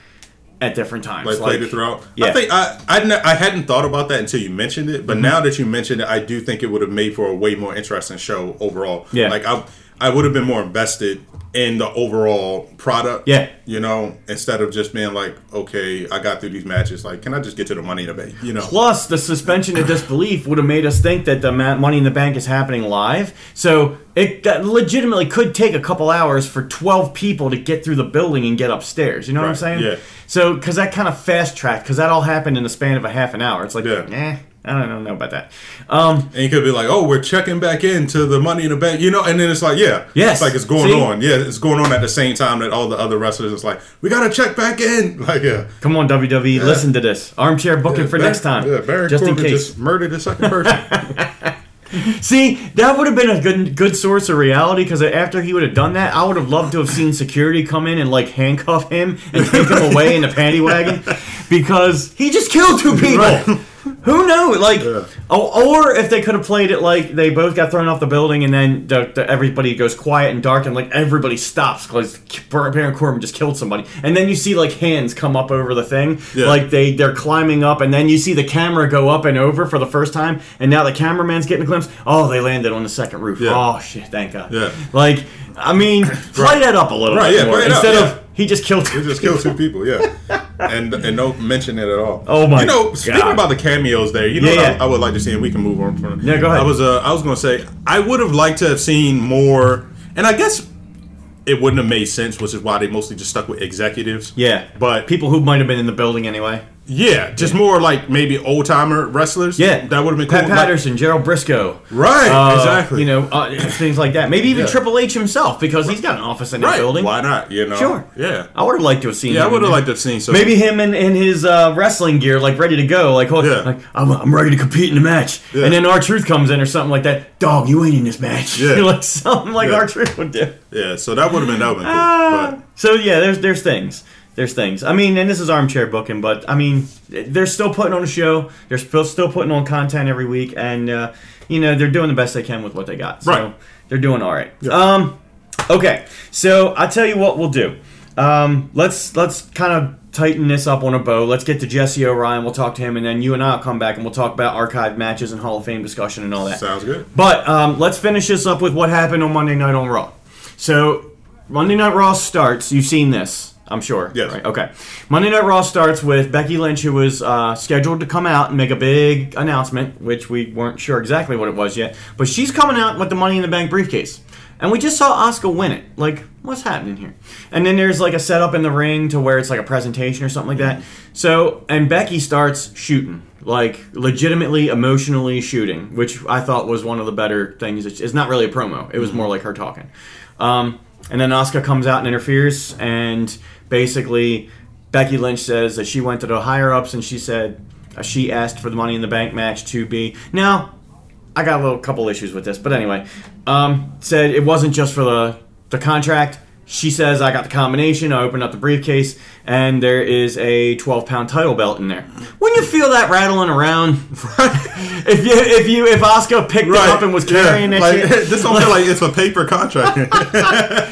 at different times. like played it throughout. Yeah. I think I I, ne- I hadn't thought about that until you mentioned it, Mm-hmm. but now that you mentioned it, I do think it would have made for a way more interesting show overall. Yeah. like I I would have been more invested in the overall product. Yeah. You know, instead of just being like, okay, I got through these matches. Like, can I just get to the money in the bank? You know. Plus, the suspension of disbelief would have made us think that the Money in the Bank is happening live. So it legitimately could take a couple hours for 12 people to get through the building and get upstairs. You know what I'm saying? yeah. So, because that kind of fast tracked, because that all happened in the span of a half an hour. It's like, Yeah. eh, I don't know, about that. Um, And you could be like, oh, we're checking back into the money in the bank, you know, and then it's like, yeah, Yes. it's like it's going See? on, yeah, it's going on at the same time that all the other wrestlers is like, we gotta check back in, like, yeah, come on, WWE, listen to this. Armchair booking for Bar- next time. yeah, Baron just in Corbin case. just murdered a second person, See, that would have been a good good source of reality because after he would have done that, I would have loved to have seen security come in and like handcuff him and take him away in the panty wagon because he just killed two people. Right. Who knows? Like, Yeah. oh, or if they could have played it like they both got thrown off the building and then the, the, everybody goes quiet and dark and like everybody stops because Baron Corbin just killed somebody, and then you see like hands come up over the thing, Yeah. like they they're climbing up, and then you see the camera go up and over for the first time, and now the cameraman's getting a glimpse. Oh, they landed on the second roof. Yeah. Oh shit! Thank God. Yeah. Like, I mean, play that up a little Right, bit yeah, more play it up, instead yeah. of he just killed. They just killed two people, yeah, and and don't mention it at all. Oh my You know, speaking God. about the cameos there, you know, Yeah, what yeah. I, I would like to see, and we can move on from. Yeah, go ahead. I was uh, I was gonna say I would have liked to have seen more, and I guess it wouldn't have made sense, which is why they mostly just stuck with executives. Yeah, but people who might have been in the building anyway. Yeah, just more like maybe old timer wrestlers. Yeah, that would have been cool. Pat Like- Patterson, Gerald Brisco. right? Uh, exactly. You know, uh, things like that. Maybe even Yeah. Triple H himself, because he's got an office in the right? building. Why not? You know, Sure. Yeah, I would have liked to have seen. yeah. I would have liked to have seen some. Maybe him in, in his uh, wrestling gear, like ready to go, like, hold, Yeah. like I'm, I'm ready to compete in the match, Yeah. and then R-Truth comes in or something like that. Dog, you ain't in this match. Yeah. like something like Yeah. R-Truth would do. Yeah, so that would have been that would have been cool. Ah. but So yeah, there's there's things. There's things. I mean, and this is armchair booking, but I mean, they're still putting on a show. They're still still putting on content every week, and uh, you know they're doing the best they can with what they got. So Right. they're doing all right. Um, okay, so I tell you what we'll do. Um, let's let's kind of tighten this up on a bow. Let's get to Jesse Orion. We'll talk to him, and then you and I'll come back and we'll talk about archive matches and Hall of Fame discussion and all that. sounds good. But um, let's finish this up with what happened on Monday Night on Raw. So Monday Night Raw starts. You've seen this, I'm sure. Yes. Right? Okay. Monday Night Raw starts with Becky Lynch, who was uh, scheduled to come out and make a big announcement, which we weren't sure exactly what it was yet. But she's coming out with the Money in the Bank briefcase. And we just saw Asuka win it. Like, what's happening here? And then there's like a setup in the ring to where it's like a presentation or something like that. So, and Becky starts shooting, like legitimately, emotionally shooting, which I thought was one of the better things. It's not really a promo. It was more like her talking. Um, and then Asuka comes out and interferes, and basically Becky Lynch says that she went to the higher ups and she said uh, she asked for the Money in the Bank match to be now. I got a little couple issues with this, but anyway, um, said it wasn't just for the the contract. She says I got the combination. I opened up the briefcase, and there is a 12 pound title belt in there. When you feel that rattling around, if you if you if Asuka picked it up and was carrying yeah. that like, shit, This don't feel like it's a paper contract.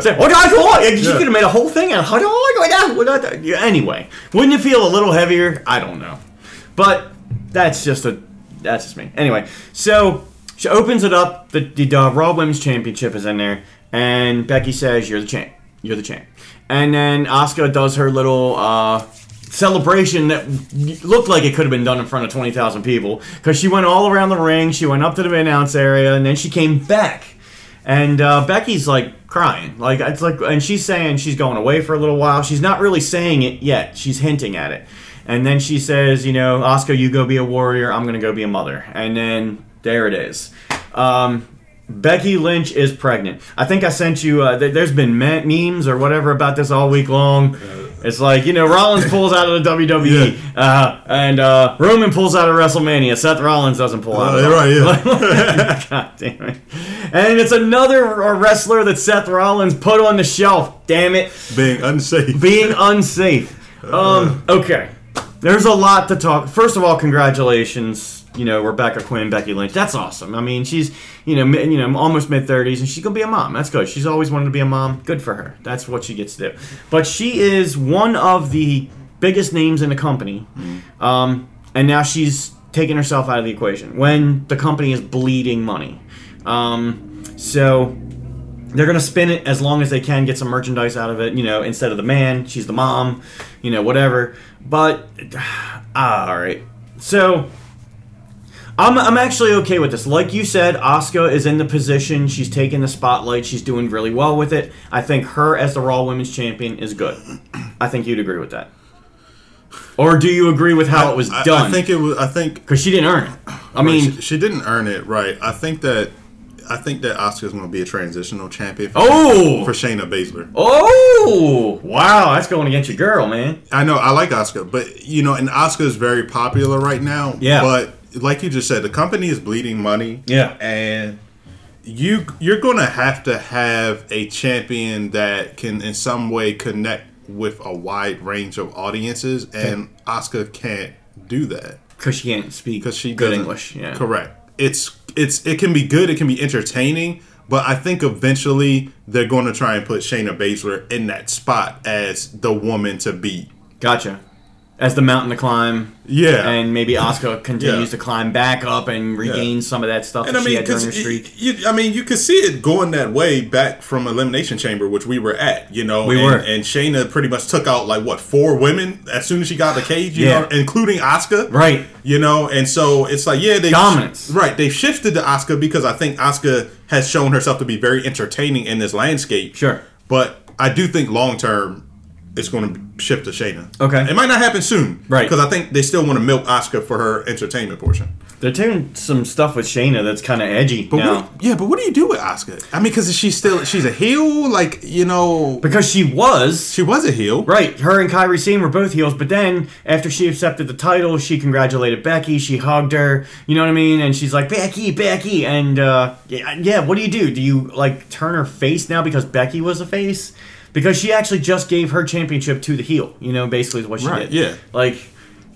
Say, what I thought? You Yeah. could have made a whole thing out. How do I like that? What I- yeah, Anyway, wouldn't you feel a little heavier? I don't know, but that's just a that's just me. Anyway, so she opens it up. The, the uh, Raw Women's Championship is in there, and Becky says, "You're the champ. You're the champ." And then Asuka does her little uh, celebration that looked like it could have been done in front of twenty thousand people because she went all around the ring. She went up to the announce area, and then she came back. And uh, Becky's like crying, like it's like, and she's saying she's going away for a little while. She's not really saying it yet. She's hinting at it, and then she says, "You know, Asuka, you go be a warrior. I'm gonna go be a mother." And then there it is. Um, Becky Lynch is pregnant. I think I sent you. Uh, th- there's been me- memes or whatever about this all week long. It's like you know Rollins pulls out of the WWE, uh, and uh, Roman pulls out of WrestleMania. Seth Rollins doesn't pull out. Uh, right, yeah. God damn it. And it's another uh, wrestler that Seth Rollins put on the shelf. Damn it. Being unsafe. Being unsafe. Um, okay. There's a lot to talk. First of all, congratulations. You know, Rebecca Quinn, Becky Lynch. That's awesome. I mean, she's, you know, mi- you know, almost mid 30s and she's going to be a mom. That's good. She's always wanted to be a mom. Good for her. That's what she gets to do. But she is one of the biggest names in the company. Um, and now she's taking herself out of the equation when the company is bleeding money. Um, so they're gonna spin it as long as they can, get some merchandise out of it. You know, instead of the man, she's the mom. You know, whatever. But ah, all right. So I'm, I'm actually okay with this. Like you said, Asuka is in the position. She's taking the spotlight. She's doing really well with it. I think her as the Raw Women's Champion is good. I think you'd agree with that. Or do you agree with how it was I, done? I think it was. I think because she didn't earn it. I mean, she, she didn't earn it, right? I think that. I think that Asuka's going to be a transitional champion. For Oh! for Shayna Baszler. oh wow, that's going against your girl, man. I know I like Asuka, but you know, and Asuka is very popular right now. Yeah. But like you just said, the company is bleeding money. Yeah. And you you're gonna have to have a champion that can in some way connect with a wide range of audiences, and Asuka can't do that Because she can't speak because she good English. Yeah. Correct. It's it's it can be good. It can be entertaining. But I think eventually they're going to try and put Shayna Baszler in that spot as the woman to beat. Gotcha. As the mountain to climb, Yeah. and maybe Asuka continues Yeah. to climb back up and regain some of that stuff And that I mean, had during her 'cause streak. you, I mean, you could see it going that way back from Elimination Chamber, which we were at. You know, We and, were. and Shayna pretty much took out like what four women as soon as she got the cage. You Yeah. know, including Asuka. Right. You know, and so it's like yeah, they Dominance. Right, they shifted to Asuka because I think Asuka has shown herself to be very entertaining in this landscape. Sure. but I do think long term. It's going to shift to Shayna. Okay. It might not happen soon. Right. Because I think they still want to milk Asuka for her entertainment portion. They're doing some stuff with Shayna that's kind of edgy But now. what, yeah, but what do you do with Asuka? I mean, because she's still she's a heel, like you know, because she was she was a heel. right. Her and Kairi Sane were both heels, but then after she accepted the title, she congratulated Becky. She hugged her. You know what I mean? And she's like Becky, Becky, and uh, yeah, yeah. What do you do? Do you like turn her face now because Becky was a face? Because she actually just gave her championship to the heel. You know, basically is what she Right, did. yeah. Like.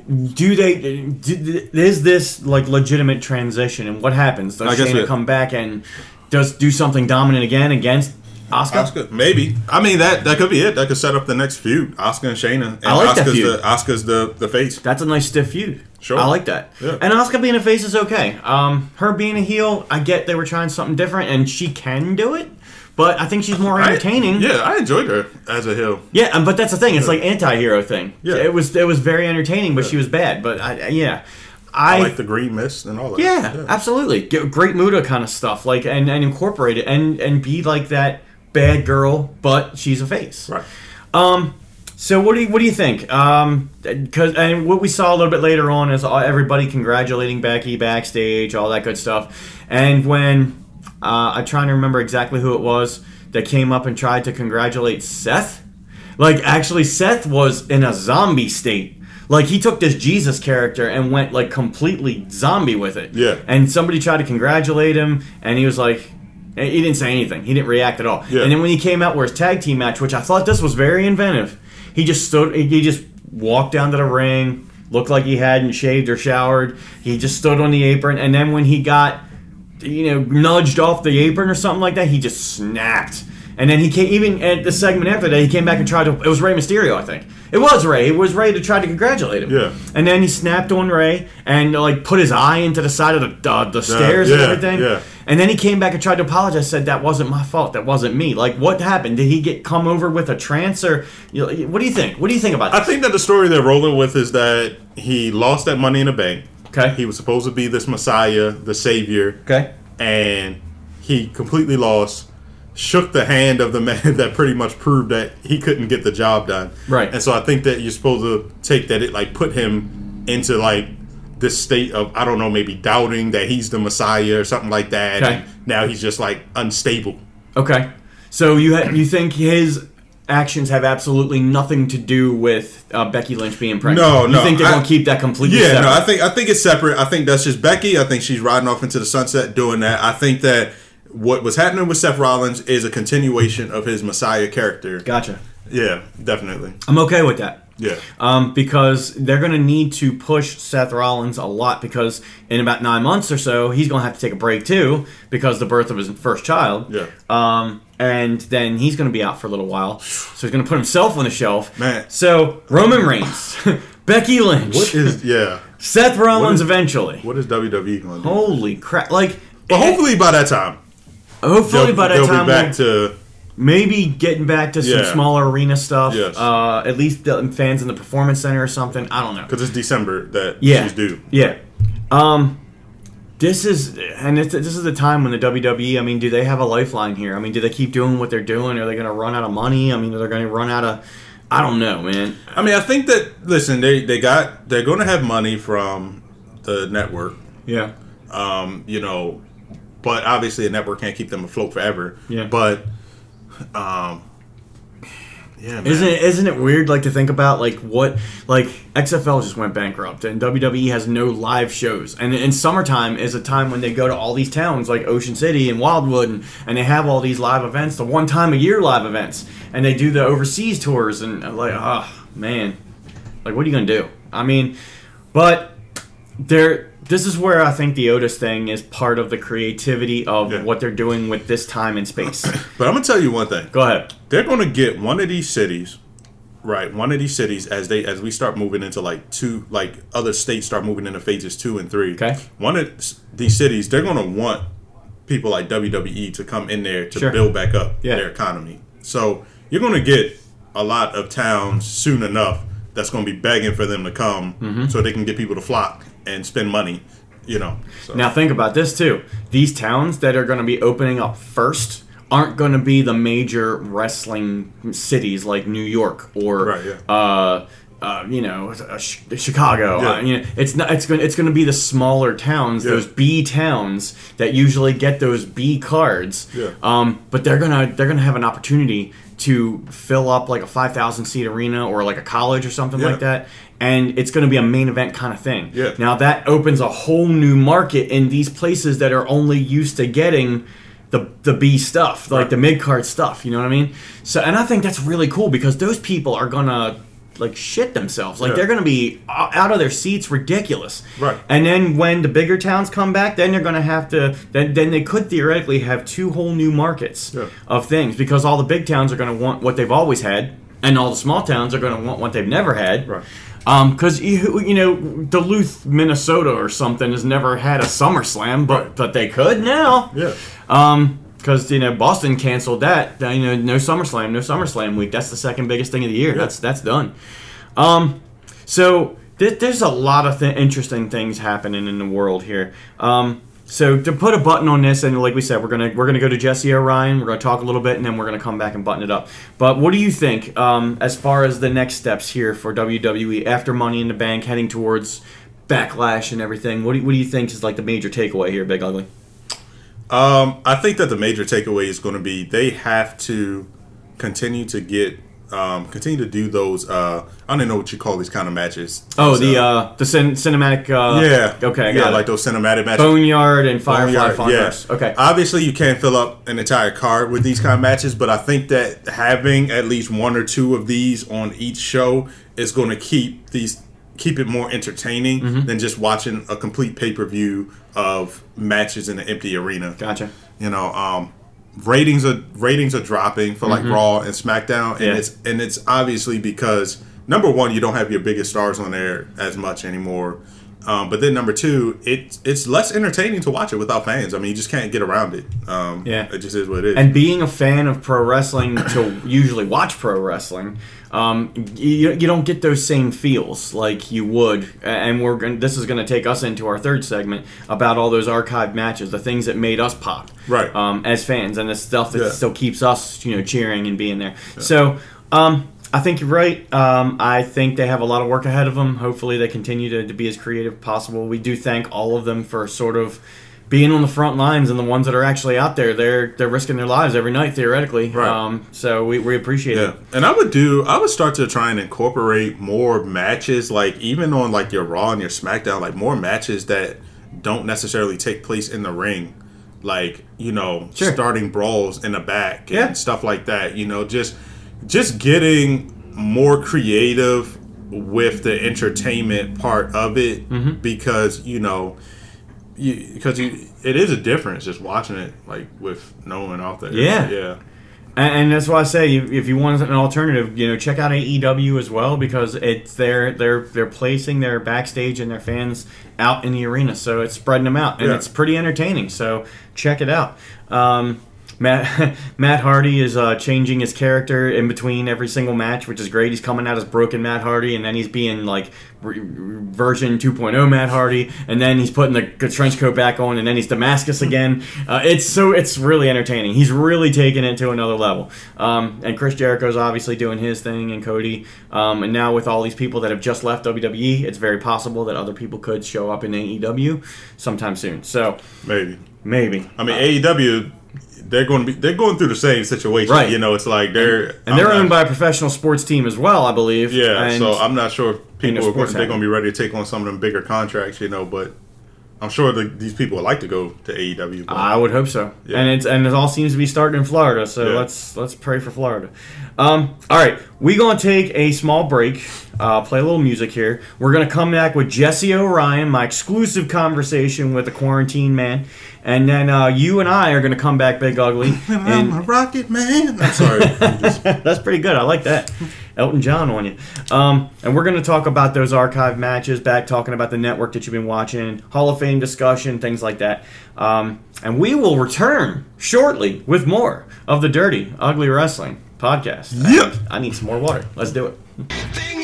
Do they? Do, is this like legitimate transition, and what happens? Does I guess Shayna it- come back and does do something dominant again against Oscar? Asuka, maybe. I mean that that could be it. That could set up the next feud. Asuka and Shayna. And I like that Asuka's feud. The, Asuka's the the face. That's a nice stiff feud. Sure. I like that. Yeah. And Asuka being a face is okay. Um, her being a heel, I get they were trying something different, and she can do it. But I think she's more I- entertaining. yeah, I enjoyed her as a heel. Yeah, um, but that's the thing. It's like anti-hero thing. Yeah. It was it was very entertaining, but she was bad. But I, yeah, I, I, like the green mist and all that. yeah, absolutely Get great Muta kind of stuff. Like and and incorporate it and and be like that bad girl, but she's a face. Right. Um, so what do you what do you think? Um, because and what we saw a little bit later on is everybody congratulating Becky backstage, all that good stuff. And when uh, I'm trying to remember exactly who it was that came up and tried to congratulate Seth. Like actually, Seth was in a zombie state. Like he took this Jesus character and went like completely zombie with it. Yeah. And somebody tried to congratulate him, and he was like, he didn't say anything. He didn't react at all. Yeah. And then when he came out with his tag team match, which I thought this was very inventive, he just stood. He just walked down to the ring, looked like he hadn't shaved or showered. He just stood on the apron, and then when he got, you know, nudged off the apron or something like that, he just snapped. And then he came even at the segment after that. He came back and tried to. It was Rey Mysterio, I think. It was Rey. It was Rey to try to congratulate him. Yeah. And then he snapped on Rey and like put his eye into the side of the uh, the stairs and yeah, everything. yeah. And then he came back and tried to apologize. Said that wasn't my fault. That wasn't me. Like what happened? Did he get come over with a trance or? You know, what do you think? What do you think about I think that the story they're rolling with is that he lost that money in the bank. Okay. He was supposed to be this messiah, the savior, okay. and he completely lost. Shook the hand of the man that pretty much proved that he couldn't get the job done. Right. And so I think that you're supposed to take that it like put him into like this state of I don't know maybe doubting that he's the messiah or something like that. Okay. And now he's just like unstable. Okay. So you ha- you think his actions have absolutely nothing to do with uh, Becky Lynch being pregnant? No, no. You think they're gonna keep that completely Yeah, separate? no, I think I think it's separate. I think that's just Becky. I think she's riding off into the sunset doing that. I think that what was happening with Seth Rollins is a continuation of his Messiah character. gotcha. Yeah, definitely. I'm okay with that. Yeah. Um, because they're going to need to push Seth Rollins a lot because in about nine months or so, he's going to have to take a break too because the birth of his first child. Yeah. Um, and then he's going to be out for a little while. So he's going to put himself on the shelf. Man. So Roman Reigns, Becky Lynch, What is yeah? Seth Rollins what is- eventually. What is WWE going to do? Holy crap. Like, But hopefully by that time, Hopefully, by that they'll time, be back to maybe getting back to some Yeah. smaller arena stuff. Yes. Uh, at least the fans in the performance center or something. I don't know. because it's December that Yeah. she's due. Yeah. Um, this is and it's, this is the time when the WWE. I mean, do they have a lifeline here? I mean, do they keep doing what they're doing? Are they going to run out of money? I mean, are they going to run out of? I don't know, man. I mean, I think that listen, they they got they're going to have money from the network. Yeah. Um, you know, but obviously a network can't keep them afloat forever. Yeah. But, um, yeah, man. Isn't it, isn't it weird like to think about like what like XFL just went bankrupt and WWE has no live shows. And in summertime is a time when they go to all these towns like Ocean City and Wildwood and, and they have all these live events the one time a year live events. And they do the overseas tours and I'm like oh man. Like what are you gonna do? I mean but there this is where I think the Otis thing is part of the creativity of Yeah. what they're doing with this time and space But I'm gonna tell you one thing. go ahead They're gonna get one of these cities, right? One of these cities as they as we start moving into like two, like other states start moving into phases two and three. Okay. One of these cities, they're gonna want people like WWE to come in there to Sure. build back up Yeah. their economy. So you're gonna get a lot of towns soon enough that's gonna be begging for them to come Mm-hmm. so they can get people to flock and spend money. You know. So. Now think about this too. These towns that are going to be opening up first aren't going to be the major wrestling cities like New York or Right, yeah. uh, uh, you know uh, Ch- Chicago. Yeah. Uh, you know, it's not. It's going. It's going to be the smaller towns, Yeah. those B towns that usually get those B cards. Yeah. Um, but they're gonna they're gonna have an opportunity to fill up like a five thousand seat arena or like a college or something Yeah. like that. And it's going to be a main event kind of thing. Yeah. Now that opens a whole new market in these places that are only used to getting the the B stuff, like Right. the mid card stuff. You know what I mean? So, and I think that's really cool because those people are gonna like shit themselves. Like Yeah. they're gonna be out of their seats, ridiculous. Right. And then when the bigger towns come back, then they're gonna have to. Then then they could theoretically have two whole new markets Yeah. of things because all the big towns are gonna want what they've always had, and all the small towns are gonna want what they've never had. Right. Because you, you know Duluth, Minnesota, or something has never had a SummerSlam, but Right. but they could now. Yeah. Um, because you know Boston canceled that. You know, no SummerSlam, no SummerSlam week. That's the second biggest thing of the year. That's that's done. Um, so th- there's a lot of th- interesting things happening in the world here. Um, so to put a button on this, and like we said, we're gonna we're gonna go to Jesse Orion. We're gonna talk a little bit, and then we're gonna come back and button it up. But what do you think um, as far as the next steps here for WWE after Money in the Bank, heading towards Backlash and everything? What do you, what do you think is like the major takeaway here, Big Ugly? Um, I think that the major takeaway is going to be they have to continue to get um, continue to do those. Uh, I don't even know what you call these kind of matches. Oh, the uh, the cin- cinematic. Uh, yeah, Okay. I yeah, like those cinematic matches. Boneyard and Firefly Boneyard, Funhouse. Okay. Obviously, you can't fill up an entire card with these kind of matches, but I think that having at least one or two of these on each show is going to keep these keep it more entertaining Mm-hmm. than just watching a complete pay per view of matches in an empty arena. Gotcha. You know, um, ratings are ratings are dropping for like Raw and SmackDown, and Mm-hmm. Yeah. it's and it's obviously because number one, you don't have your biggest stars on there as much anymore. Um, but then number two, it's it's less entertaining to watch it without fans. I mean, you just can't get around it. Um, Yeah. it just is what it is. And being a fan of pro wrestling to usually watch pro wrestling, um, you, you don't get those same feels like you would. And we're going this is going to take us into our third segment about all those archived matches, the things that made us pop, Right. Um, as fans, and the stuff that Yeah. still keeps us, you know, cheering and being there. So. Um, I think you're right. Um, I think they have a lot of work ahead of them. Hopefully, they continue to, to be as creative as possible. We do thank all of them for sort of being on the front lines and the ones that are actually out there. They're they're risking their lives every night theoretically. Right. Um, so we, we appreciate Yeah, it. and I would do. I would start to try and incorporate more matches, like even on like your Raw and your SmackDown, like more matches that don't necessarily take place in the ring, like you know, Sure. starting brawls in the back Yeah. and stuff like that. You know, just just getting more creative with the entertainment part of it Mm-hmm. because you know. You, because you, it is a difference just watching it like with no one out there. Yeah. yeah. And, and that's why I say if if you want an alternative, you know, check out AEW as well because it's they're they're they're placing their backstage and their fans out in the arena, so it's spreading them out, and Yeah. it's pretty entertaining. So check it out. Um, Matt Matt Hardy is uh, changing his character in between every single match, which is great. He's coming out as broken Matt Hardy, and then he's being like re- version 2.0 Matt Hardy, and then he's putting the, trench coat back on, and then he's Damascus again. Uh, it's so it's really entertaining. He's really taking it to another level. Um, and Chris Jericho's obviously doing his thing, and Cody. Um, and now with all these people that have just left WWE, it's very possible that other people could show up in AEW sometime soon. So Maybe. maybe. I mean, AEW, they're going to be they're going through the same situation. Right. You know, it's like they're And they're I'm owned by a professional sports team as well, I believe. Yeah, And- so I'm not sure if people are going, they're going to be ready to take on some of them bigger contracts. You know, but I'm sure that these people would like to go to AEW. I would hope so. Yeah. And it's and it all seems to be starting in Florida, so Yeah. let's let's pray for Florida. Um, all right, we gonna take a small break, uh, play a little music here. We're gonna come back with Jesse Orion, my exclusive conversation with the quarantine man, and then uh, you and I are gonna come back, Big Ugly. I'm a And rocket man. I'm sorry. I'm just- that's pretty good. I like that. Elton John on you. Um, and we're going to talk about those archive matches, back talking about the network that you've been watching, Hall of Fame discussion, things like that. Um, and we will return shortly with more of the Dirty Ugly Wrestling podcast. Yep. And I need some more water. Let's do it.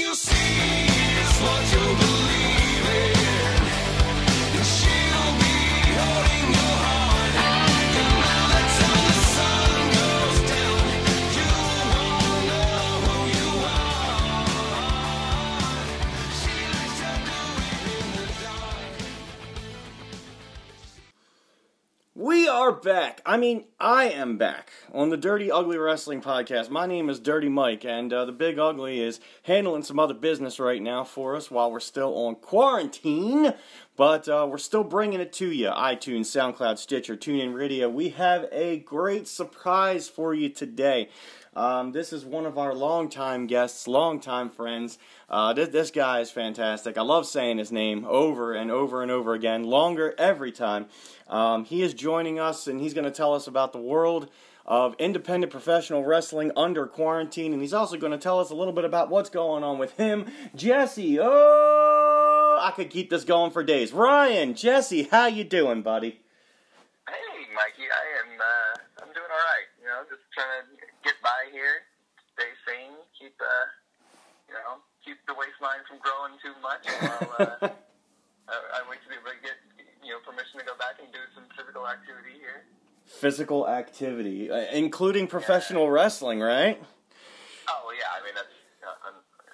Are back. I mean, I am back on the Dirty Ugly Wrestling podcast. My name is Dirty Mike, and uh, the Big Ugly is handling some other business right now for us while we're still on quarantine. But uh, we're still bringing it to you iTunes, SoundCloud, Stitcher, TuneIn Radio. We have a great surprise for you today. Um, this is one of our longtime guests, longtime friends. Uh, this, this guy is fantastic. I love saying his name over and over and over again, longer every time. Um, he is joining us, and he's going to tell us about the world of independent professional wrestling under quarantine, and he's also going to tell us a little bit about what's going on with him, Jesse. Oh, I could keep this going for days. Ryan, Jesse, how you doing, buddy? Hey, Mikey, I am. Uh, I'm doing all right. You know, just trying to get by here, stay sane, keep uh, you know, keep the waistline from growing too much. While uh, I, I wait to be able to get you know permission to go back and do some physical activity here. Physical activity, uh, including professional wrestling, right? Oh yeah, I mean that's. Uh,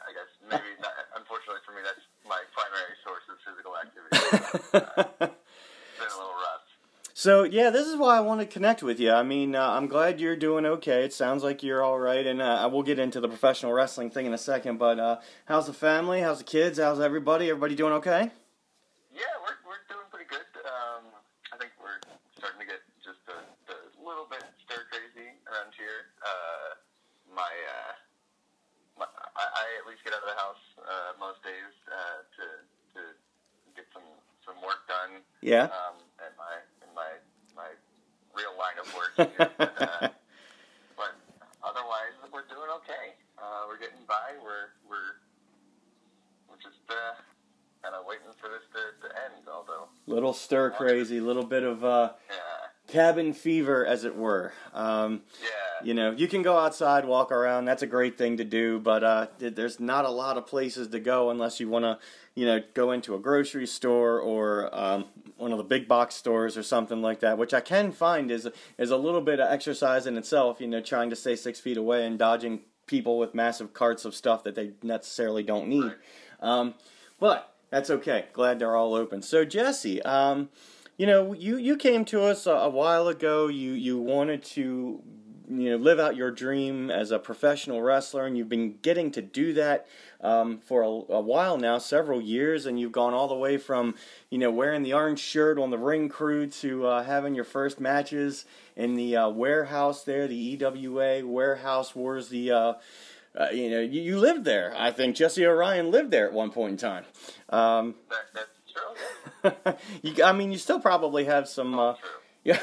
I guess maybe not, unfortunately for me, that's my primary source of physical activity. uh, been a little rough. So yeah, this is why I want to connect with you. I mean, uh, I'm glad you're doing okay. It sounds like you're all right, and uh, we'll get into the professional wrestling thing in a second. But uh, how's the family? How's the kids? How's everybody? Everybody doing okay? Yeah, we're, we're doing pretty good. Um, I think we're starting to get just a, a little bit stir crazy around here. Uh, my, uh, my I, I at least get out of the house uh, most days uh, to to get some some work done. Yeah. Um, at my in my my real line of work. Here. uh, but otherwise, we're doing okay. Uh, we're getting by. We're we're we're just uh, kind of waiting for this to, to end. Although, Little stir crazy, little bit of uh, yeah, cabin fever, as it were. Um, yeah, you know, you can go outside, walk around. That's a great thing to do, but uh, there's not a lot of places to go unless you want to, you know, go into a grocery store or um, one of the big box stores or something like that. Which I can find is is a little bit of exercise in itself. You know, trying to stay six feet away and dodging people with massive carts of stuff that they necessarily don't need. Um, but that's okay. Glad they're all open. So Jesse, um, you know, you you came to us a, a while ago. You you wanted to you know live out your dream as a professional wrestler, and you've been getting to do that um, for a, a while now, several years, and you've gone all the way from you know wearing the orange shirt on the ring crew to uh, having your first matches in the uh, warehouse there, the EWA warehouse wars, the uh, uh, you know, you, you lived there. I think Jesse Orion lived there at one point in time. Um, that. you, I mean, you still probably have some. Uh, Yeah.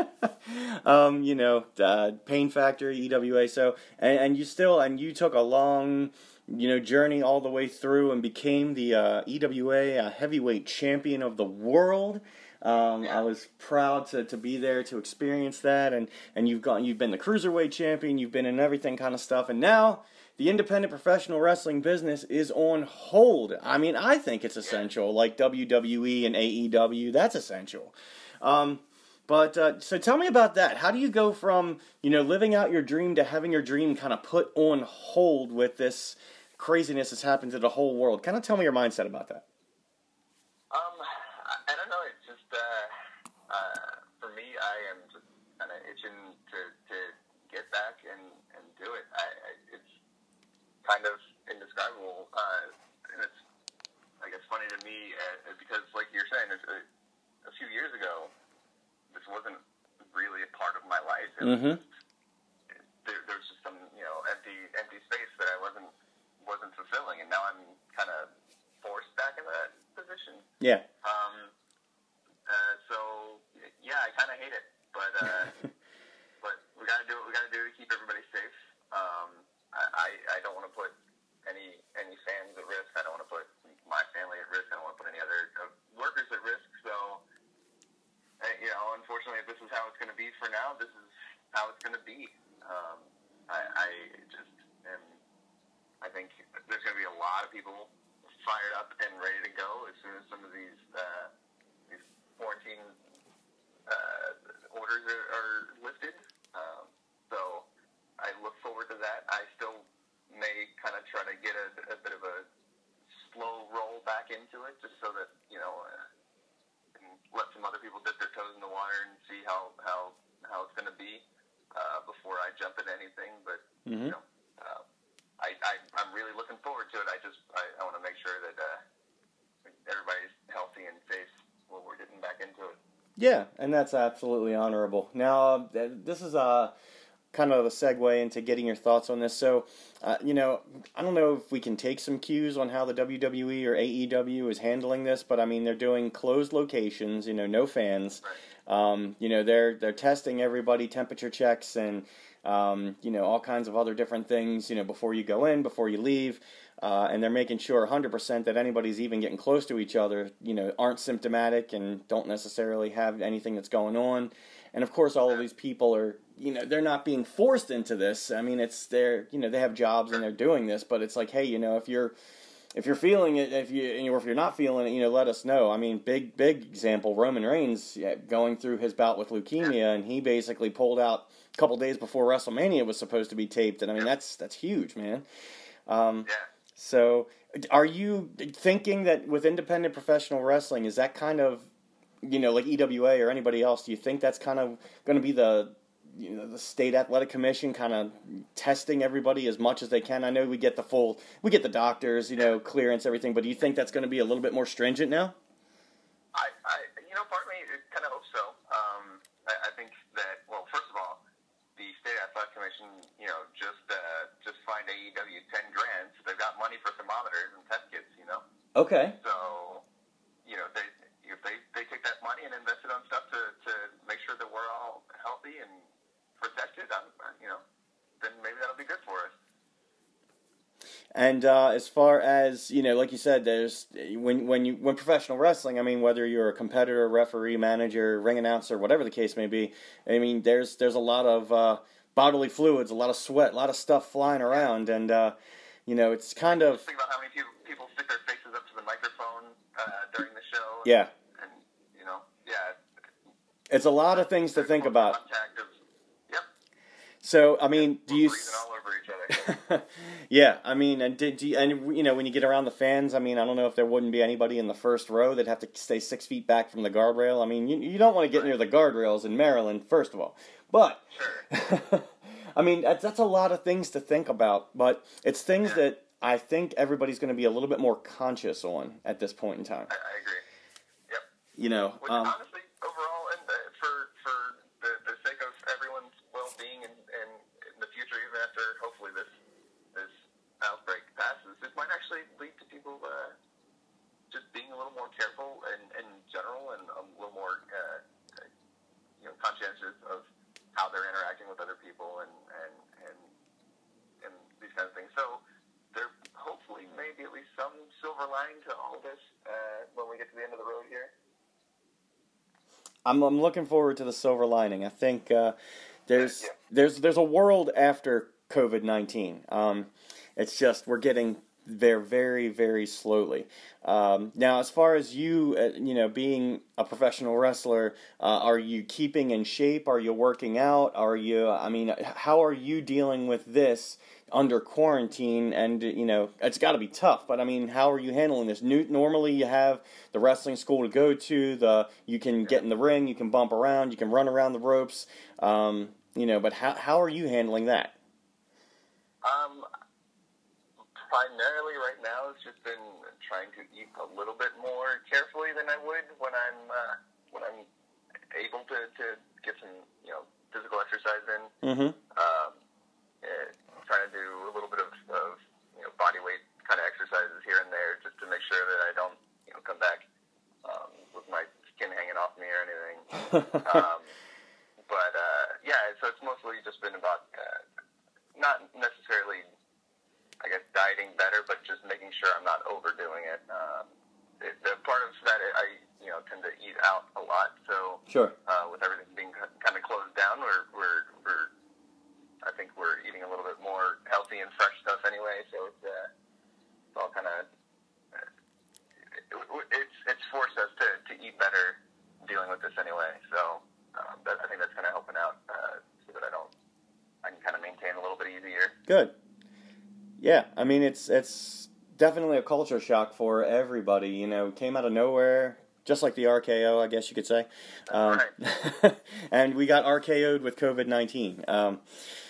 um, you know, uh, Pain Factory, EWA. So, and, and you still, and you took a long, you know, journey all the way through and became the uh, EWA uh, heavyweight champion of the world. Um, I was proud to, to be there to experience that, and, and you've gone, you've been the cruiserweight champion, you've been in everything kind of stuff, and now the independent professional wrestling business is on hold. I mean, I think it's essential, like WWE and AEW. That's essential. Um, but uh, so tell me about that. How do you go from you know living out your dream to having your dream kind of put on hold with this craziness that's happened to the whole world? Kind of tell me your mindset about that. Um, I, I don't know. It's just uh, uh, for me, I am just kind of itching to, to get back and, and do it. I, I, it's kind of indescribable, uh, and it's I guess funny to me uh, because, like you're saying, it's, uh, a few years ago, this wasn't really a part of my life. It was Mhm. just- there, there was just some you know empty empty space that I wasn't wasn't fulfilling, and now I'm kind of forced back in that position. Yeah. Um, uh, so yeah, I kind of hate it, but uh, but we gotta do what we gotta do to keep everybody safe. Um, I, I, don't want to put any any fans at risk. I don't want to put my family at risk. I don't want to put any other uh, workers at risk. So uh, you know, unfortunately, if this is how it's going to be for now, this is how it's going to be. Um, I, I just am. I think there's going to be a lot of people fired up and ready to go as soon as some of these uh, these quarantine uh, orders are, are lifted. I look forward to that. I still may kind of try to get a, a bit of a slow roll back into it, just so that you know, uh, and let some other people dip their toes in the water and see how how how it's going to be uh, before I jump into anything. But Mhm. you know, uh, I, I I'm really looking forward to it. I just I, I want to make sure that uh, everybody's healthy and safe when we're getting back into it. Yeah, and that's absolutely honorable. Now, uh, this is uh, kind of a segue into getting your thoughts on this. So, uh, you know, I don't know if we can take some cues on how the WWE or AEW is handling this, but I mean, they're doing closed locations, you know, no fans. Um, you know, they're they're testing everybody, temperature checks, and um, you know all kinds of other different things. You know, before you go in, before you leave, uh, and they're making sure 100% that anybody's even getting close to each other. You know, aren't symptomatic and don't necessarily have anything that's going on. And of course, all of these people are, you know, they're not being forced into this. I mean, it's they're, you know, they have jobs and they're doing this, but it's like, hey, you know, if you're if you're feeling it, if you or if you're not feeling it, you know, let us know. I mean, big big example, Roman Reigns going through his bout with leukemia, and he basically pulled out a couple days before WrestleMania was supposed to be taped, and I mean that's that's huge, man. Um, Yeah. so, are you thinking that with independent professional wrestling, is that kind of, you know, like EWA or anybody else? Do you think that's kind of going to be the you know the state athletic commission kind of testing everybody as much as they can. I know we get the full, we get the doctors, you know, clearance, everything. But do you think that's going to be a little bit more stringent now? I, I, you know, part of me kind of hope so. Um, I, I think that, well, first of all, the state athletic commission, you know, just uh, just fined AEW ten grand, so they've got money for thermometers and test kits, you know. Okay. So, you know, they they take that money and invest it on stuff to to make sure that we're all healthy and protected, I'm, you know, then maybe that'll be good for us. And uh, as far as you know, like you said, there's when when you when professional wrestling. I mean, whether you're a competitor, referee, manager, ring announcer, whatever the case may be. I mean, there's there's a lot of uh, bodily fluids, a lot of sweat, a lot of stuff flying around, and uh, you know, it's kind of Just think about how many people people stick their faces up to the microphone uh, during the show. yeah. and you know, yeah, It's a lot of things to think about. Yep, So, I mean, do you? all over each other. yeah, I mean, and did do you, and you know when you get around the fans, I mean, I don't know if there wouldn't be anybody in the first row that'd have to stay six feet back from the guardrail. I mean, you you don't want to get near the guardrails in Maryland, first of all, but sure. I mean that's that's a lot of things to think about. But it's things that I think everybody's going to be a little bit more conscious on at this point in time. I, I agree. Yep. You know, Which um, honestly, people uh, just being a little more careful and in, general and a little more uh, you know conscientious of how they're interacting with other people and and and, and these kinds of things. So there hopefully may be at least some silver lining to all this uh, when we get to the end of the road here. I'm I'm looking forward to the silver lining. I think uh, there's yeah. there's there's a world after COVID nineteen. Um, it's just we're getting there very very slowly. Um, now, as far as you uh, you know being a professional wrestler, uh, are you keeping in shape? Are you working out? Are you? I mean, how are you dealing with this? under quarantine and you know it's got to be tough but i mean how are you handling this New, normally you have the wrestling school to go to the you can get in the ring you can bump around you can run around the ropes um, you know but how, how are you handling that Um, primarily right now, it's just been trying to eat a little bit more carefully than I would when I'm uh, when I'm able to, to get some you know physical exercise in. mm-hmm Um, eh, trying to do a little bit of, of you know body weight kind of exercises here and there just to make sure that I don't you know come back um, with my skin hanging off me or anything. um, but uh, yeah, so it's mostly just been about uh, not necessarily, I guess, dieting better, but just making sure I'm not overdoing it. Um, it the part of that I you know tend to eat out a lot, so sure uh, with everything being kind of closed down, we're we're we're I think we're eating a little bit more healthy and fresh stuff anyway. So it's uh, it's all kind of it, it's it's forced us to, to eat better dealing with this anyway. So um, that, I think that's kind of helping out uh, so that I don't I can kind of maintain a little bit easier. Good. Yeah, I mean it's it's definitely a culture shock for everybody. You know, came out of nowhere, just like the RKO, I guess you could say. Um, and we got RKO'd with COVID nineteen. Um,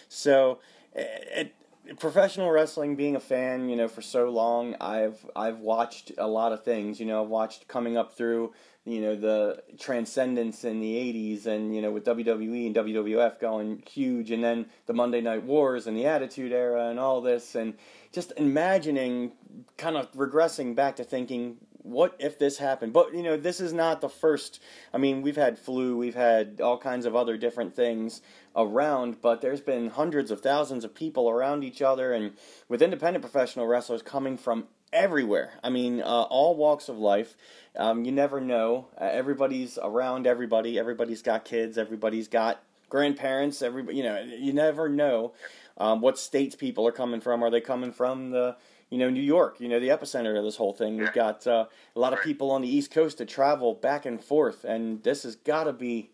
so, it, professional wrestling, being a fan, you know, for so long, I've I've watched a lot of things. You know, I've watched coming up through you know the transcendence in the 80s and you know with WWE and WWF going huge and then the Monday Night Wars and the Attitude Era and all this and just imagining kind of regressing back to thinking what if this happened but you know this is not the first I mean we've had flu we've had all kinds of other different things around but there's been hundreds of thousands of people around each other and with independent professional wrestlers coming from everywhere. I mean, uh, all walks of life. Um, you never know. Uh, everybody's around everybody. Everybody's got kids. Everybody's got grandparents. Everybody, you know, you never know um, what states people are coming from. Are they coming from the, you know, New York? You know, the epicenter of this whole thing. We've got uh, a lot of people on the East Coast that travel back and forth, and this has got to be.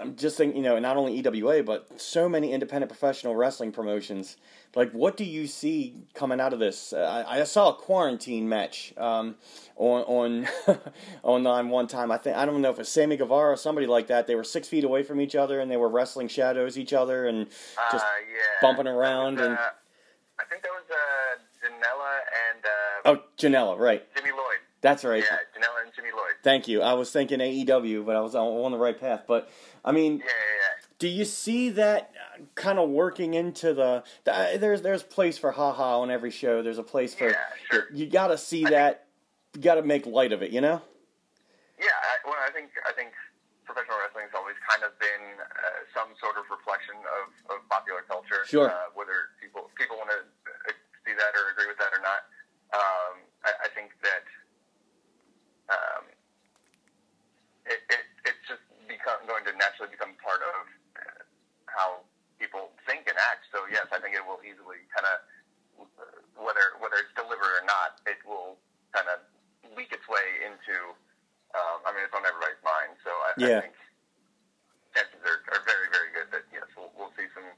I'm just thinking, you know, not only EWA, but so many independent professional wrestling promotions. Like, what do you see coming out of this? Uh, I, I saw a quarantine match um, on on online one time. I think I don't know if it's Sammy Guevara or somebody like that. They were six feet away from each other and they were wrestling shadows each other and just uh, yeah, bumping around was, and- uh, I think that was uh, Janela and uh, oh, Janela, right? Jimmy Lloyd. That's right. Yeah, Janela and Jimmy Lloyd. Thank you. I was thinking AEW, but I was on, the right path. But I mean, Yeah, yeah, Do you see that kind of working into the, the there's there's place for haha on every show. There's a place for Yeah, sure. you got to see I that. You got to make light of it, you know? yeah. Yeah, I, well, I think I think professional wrestling's always kind of been uh, some sort of reflection of, of popular culture. Sure. Uh, whether people people want to uh, see that or agree with that or not, um, I, I think that um, it, it it's just become going to naturally become part of uh, how people think and act. So yes, I think it will easily kind of whether whether it's delivered or not, it will kind of leak its way into. Um, I mean, it's on everybody's mind. So I, Yeah. I think chances are, are very very good that yes, we'll, we'll see some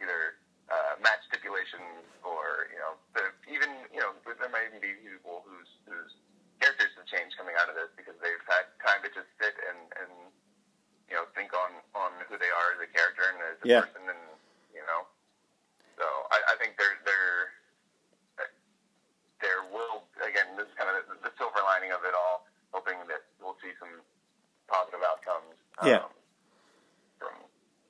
either uh, match stipulations or you know the, even you know there might even be people whose whose characters have changed coming out of this because they've had time to just sit and and you know think on on who they are as a character and as a Yeah. person and you know so I, I think there there there will again this is kind of the, the silver lining of it all hoping that we'll see some positive outcomes um, Yeah. from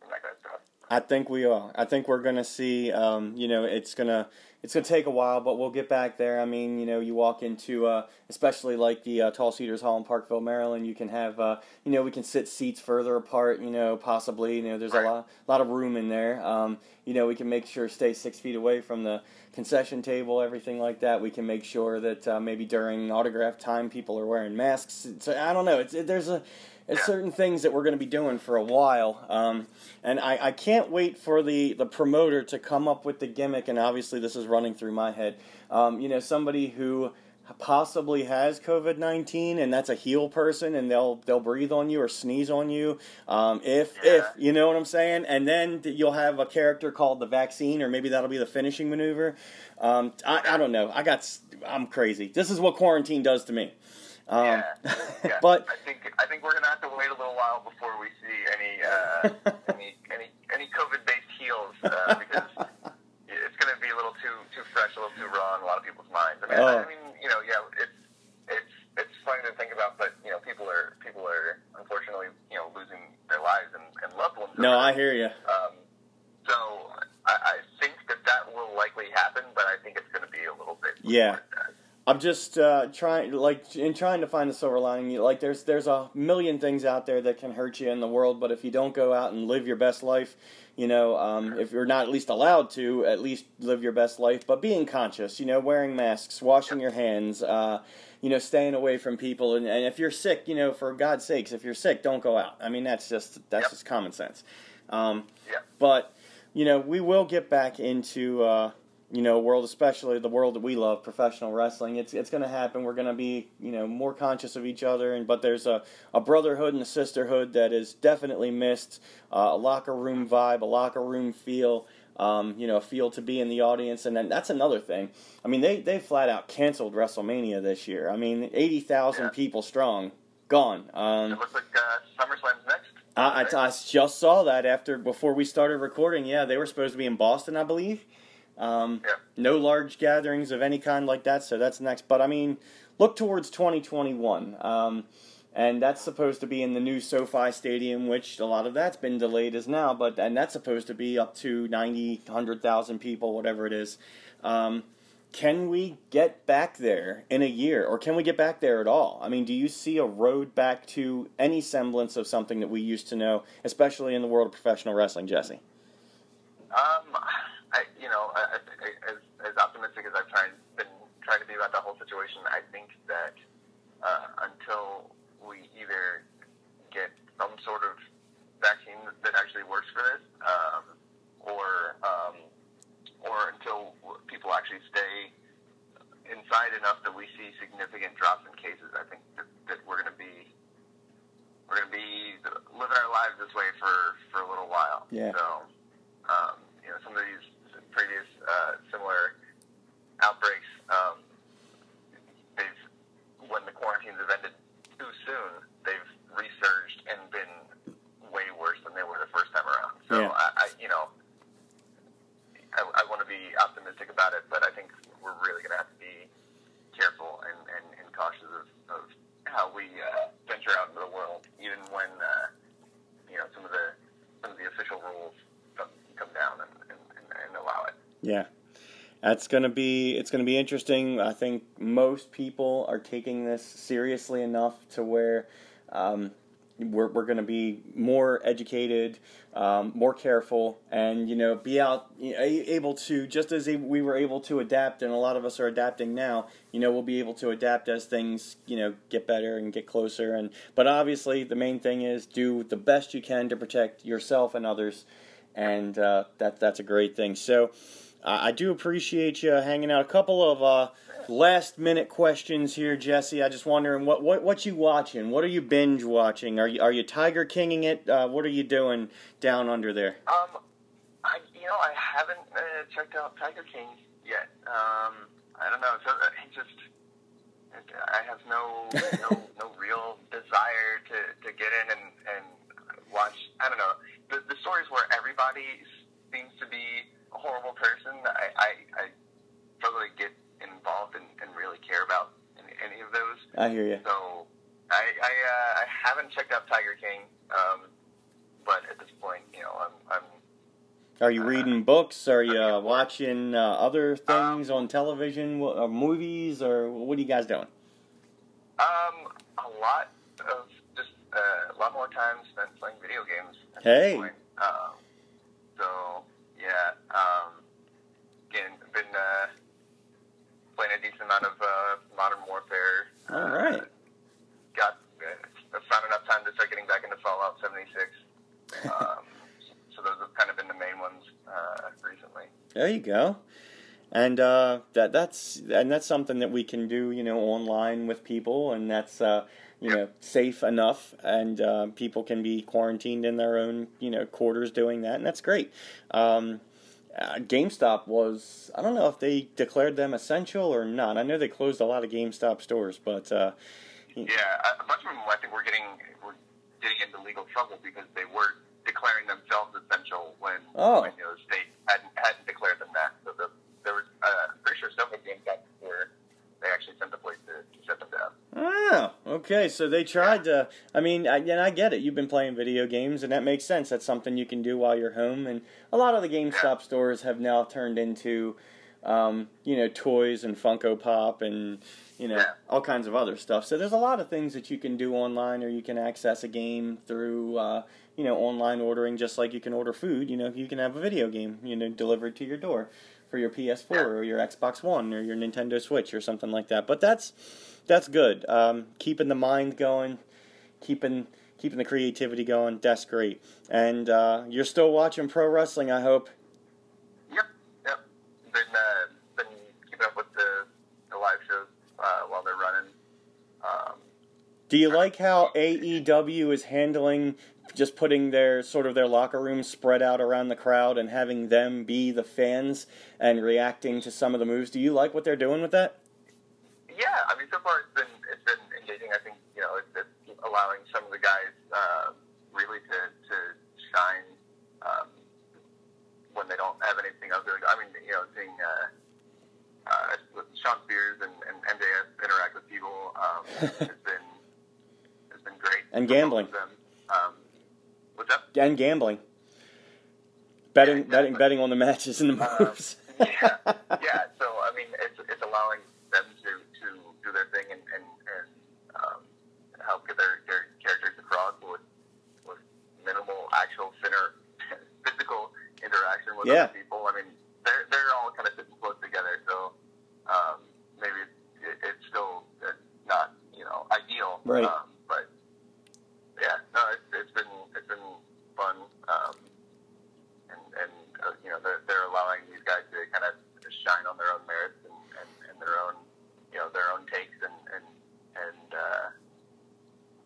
from that kind of stuff I think we are. I think we're going to see, um, you know, it's going to it's gonna take a while, but we'll get back there. I mean, you know, you walk into, uh, especially like the uh, Tall Cedars Hall in Parkville, Maryland. You can have, uh, you know, we can sit seats further apart. You know, possibly. You know, there's a lot, lot of room in there. Um, you know, we can make sure stay six feet away from the concession table, everything like that. We can make sure that uh, maybe during autograph time, people are wearing masks. So I don't know. It's it, there's a there's certain things that we're going to be doing for a while, um, and I, I can't wait for the, the promoter to come up with the gimmick. And obviously, this is running through my head. Um, you know, somebody who possibly has COVID nineteen, and that's a heel person, and they'll they'll breathe on you or sneeze on you. Um, if Yeah. if you know what I'm saying, and then you'll have a character called the vaccine, or maybe that'll be the finishing maneuver. Um, I, I don't know. I got I'm crazy. This is what quarantine does to me. Um, yeah, yeah. but I think I think we're gonna have to wait a little while before we see any uh, any any any COVID based heels uh, because it's gonna be a little too too fresh, a little too raw in a lot of people's minds. I mean, Oh. I mean, you know, yeah, it's it's it's funny to think about, but you know, people are people are unfortunately you know losing their lives and, and loved ones. no, I hear you. Um, so I, I think that that will likely happen, but I think it's going to be a little bit. Yeah. does. I'm just uh, trying, like, in trying to find the silver lining. Like, there's there's a million things out there that can hurt you in the world, but if you don't go out and live your best life, you know, um, if you're not at least allowed to, at least live your best life. But being conscious, you know, wearing masks, washing your hands, uh, you know, staying away from people, and, and if you're sick, you know, for God's sakes, if you're sick, don't go out. I mean, that's just that's just common sense. Um, but you know, we will get back into uh, you know world, especially the world that we love, professional wrestling. It's it's going to happen. We're going to be you know more conscious of each other, and but there's a, a brotherhood and a sisterhood that is definitely missed. Uh, a locker room vibe, a locker room feel. Um, you know, feel to be in the audience, and then that's another thing. I mean, they they flat out canceled WrestleMania this year. I mean, eighty thousand Yeah. people strong, gone. Um, It looks like uh, SummerSlam's next. I, I, I just saw that after before we started recording. Yeah, they were supposed to be in Boston, I believe. Um, Yeah. No large gatherings of any kind like that, so that's next. But I mean, look towards 2021, um, and that's supposed to be in the new SoFi Stadium, which a lot of that's been delayed as now. But and that's supposed to be up to 90, 100,000 people, whatever it is. Um, can we get back there in a year, or can we get back there at all? I mean, do you see a road back to any semblance of something that we used to know, especially in the world of professional wrestling, Jesse? Um, I, you know, I, I, as, as optimistic as I've tried, been trying to be about the whole situation, I think that uh, until we either get some sort of vaccine that actually works for this, um, or um, or until people actually stay inside enough that we see significant drops in cases, I think that, that we're going to be we're going to be living our lives this way for for a little while. Yeah. So, um, you know, some of these previous uh, similar outbreaks, um, they've when the quarantines have ended too soon, they've resurged and been way worse than they were the first time around. So, Yeah. I, I you know. I, I want to be optimistic about it, but I think we're really going to have to be careful and, and, and cautious of, of how we uh, venture out into the world, even when uh, you know some of the some of the official rules come, come down and, and, and, and allow it. Yeah. That's to be it's to be interesting. I think most people are taking this seriously enough to where um, we're, we're to be more educated, um, more careful, and you know, be out you know, able to just as we were able to adapt, and a lot of us are adapting now. You know, we'll be able to adapt as things you know get better and get closer. And but obviously, the main thing is do the best you can to protect yourself and others, and uh, that that's a great thing. So. I do appreciate you hanging out. A couple of uh, last minute questions here, Jesse. I just wondering what what what you watching? What are you binge watching? Are you are you Tiger Kinging it? Uh, what are you doing down under there? Um, I you know I haven't uh, checked out Tiger King yet. Um, I don't know. So it just I have no no no real desire to, to get in and, and watch. I don't know the the stories where everybody seems to be horrible person. I I, I don't really get involved and, and really care about any, any of those. I hear you. So I I, uh, I haven't checked out Tiger King, um, but at this point, you know, I'm I'm Are you Uh, reading books? Are you uh, watching uh, other Um, things on television, or movies, or what are you guys doing? Um, a lot of just uh, a lot more time spent playing video games. At Hey. This point. Um, so yeah, um, again, been uh, playing a decent amount of uh, Modern Warfare. All right. Uh, got uh, found enough time to start getting back into Fallout 76. Um, so those have kind of been the main ones uh, recently. There you go. And uh, that that's and that's something that we can do, you know, online with people, and that's uh, you know safe enough, and uh, people can be quarantined in their own you know quarters doing that, and that's great. Um, uh, GameStop was I don't know if they declared them essential or not. I know they closed a lot of GameStop stores, but uh, Yeah, a a bunch of them I think were getting were getting into legal trouble because they were declaring themselves essential when, Oh. when you know, the state hadn't hadn't declared them that. So the, there was uh, I'm pretty sure several games got where they actually sent the police to, to shut them down. Oh, okay. So they tried to. I mean, I, and I get it. You've been playing video games, and that makes sense. That's something you can do while you're home. And a lot of the GameStop stores have now turned into, um, you know, toys and Funko Pop and you know all kinds of other stuff. So there's a lot of things that you can do online, or you can access a game through, uh, you know, online ordering, just like you can order food. You know, you can have a video game, you know, delivered to your door for your PS4 or your Xbox One or your Nintendo Switch or something like that. But that's that's good. Um, keeping the mind going, keeping keeping the creativity going. That's great. And uh, you're still watching pro wrestling, I hope. Yep, yep. Been uh, been keeping up with the, the live shows uh, while they're running. Um, Do you like how AEW is handling just putting their sort of their locker room spread out around the crowd and having them be the fans and reacting to some of the moves? Do you like what they're doing with that? Yeah, I mean, so far it's been it's been engaging. I think you know it's, it's allowing some of the guys uh, really to to shine um, when they don't have anything else. I mean, you know, seeing uh, uh, Shawn Spears and, and MJF interact with people um, has been has been great. And gambling. them. Um, And gambling, betting, Yeah, betting, exactly. betting on the matches and the Uh, moves. yeah, yeah. So I mean, it's it's allowing them to, to do their thing and and, and um, help get their, their characters across with with minimal actual center physical interaction with Yeah. other people. I mean, they're they're all kind of sitting close together, so um, maybe it, it's still uh, not you know ideal, Right. Um, but yeah, no, it's, it's been it's been fun. Um, and and uh, you know they're, they're allowing these guys to kind of shine on their own merits and, and, and their own you know their own takes and and and uh,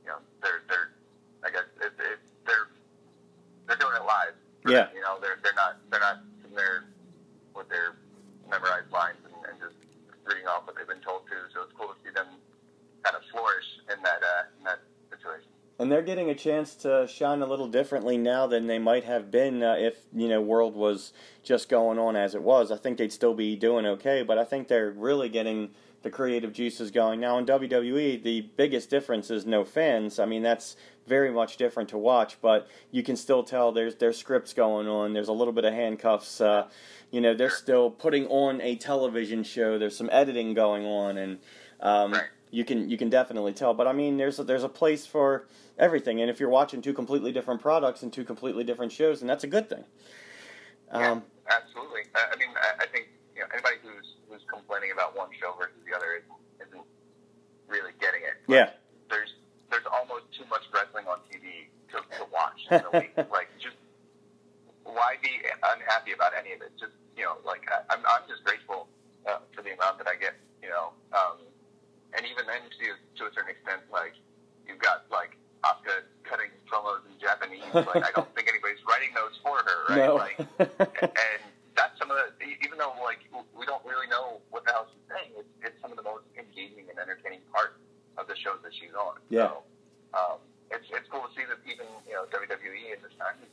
you know they're they're I guess it, it, they're they're doing it live. Yeah. You know they're they're not they're not sitting there with their memorized lines and, and just reading off what they've been told to. So it's cool to see them kind of flourish in that uh, in that situation. And they're getting a chance to shine a little differently now than they might have been uh, if you know World was just going on as it was. I think they'd still be doing okay, but I think they're really getting the creative juices going now. In WWE, the biggest difference is no fans. I mean, that's very much different to watch, but you can still tell there's there's scripts going on. There's a little bit of handcuffs. Uh, you know, they're still putting on a television show. There's some editing going on, and um, Right. you can you can definitely tell. But I mean, there's a, there's a place for everything, and if you're watching two completely different products and two completely different shows, then that's a good thing. Um, yeah, absolutely. I, I mean, I, I think you know anybody who's who's complaining about one show versus the other isn't, isn't really getting it. yeah, There's there's almost too much wrestling on TV to, to watch in a week. like, just why be unhappy about any of it? Just you know, like I, I'm I'm just grateful uh, for the amount that I get. You know, um, and even then, to to a certain extent, like you've got like Asuka cutting promos in Japanese. Like I don't think anybody's writing those for her, right? no, Like, and that's some of the even though like we don't really know what the hell she's saying, it's, it's some of the most engaging and entertaining part of the shows that she's on. Yeah. So, um, it's it's cool to see that even you know WWE at this time is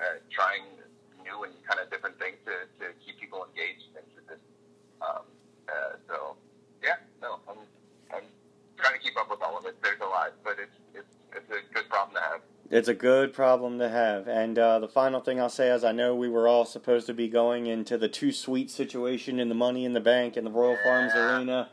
uh, trying new and kind of different things to, to keep people engaged into this. Um, uh, so yeah, no, I'm I'm trying to keep up with all of it. There's a lot, but it's it's it's a good problem to have. It's a good problem to have. And uh, the final thing I'll say is I know we were all supposed to be going into the two suite situation in the Money in the Bank in the Royal Farms Arena.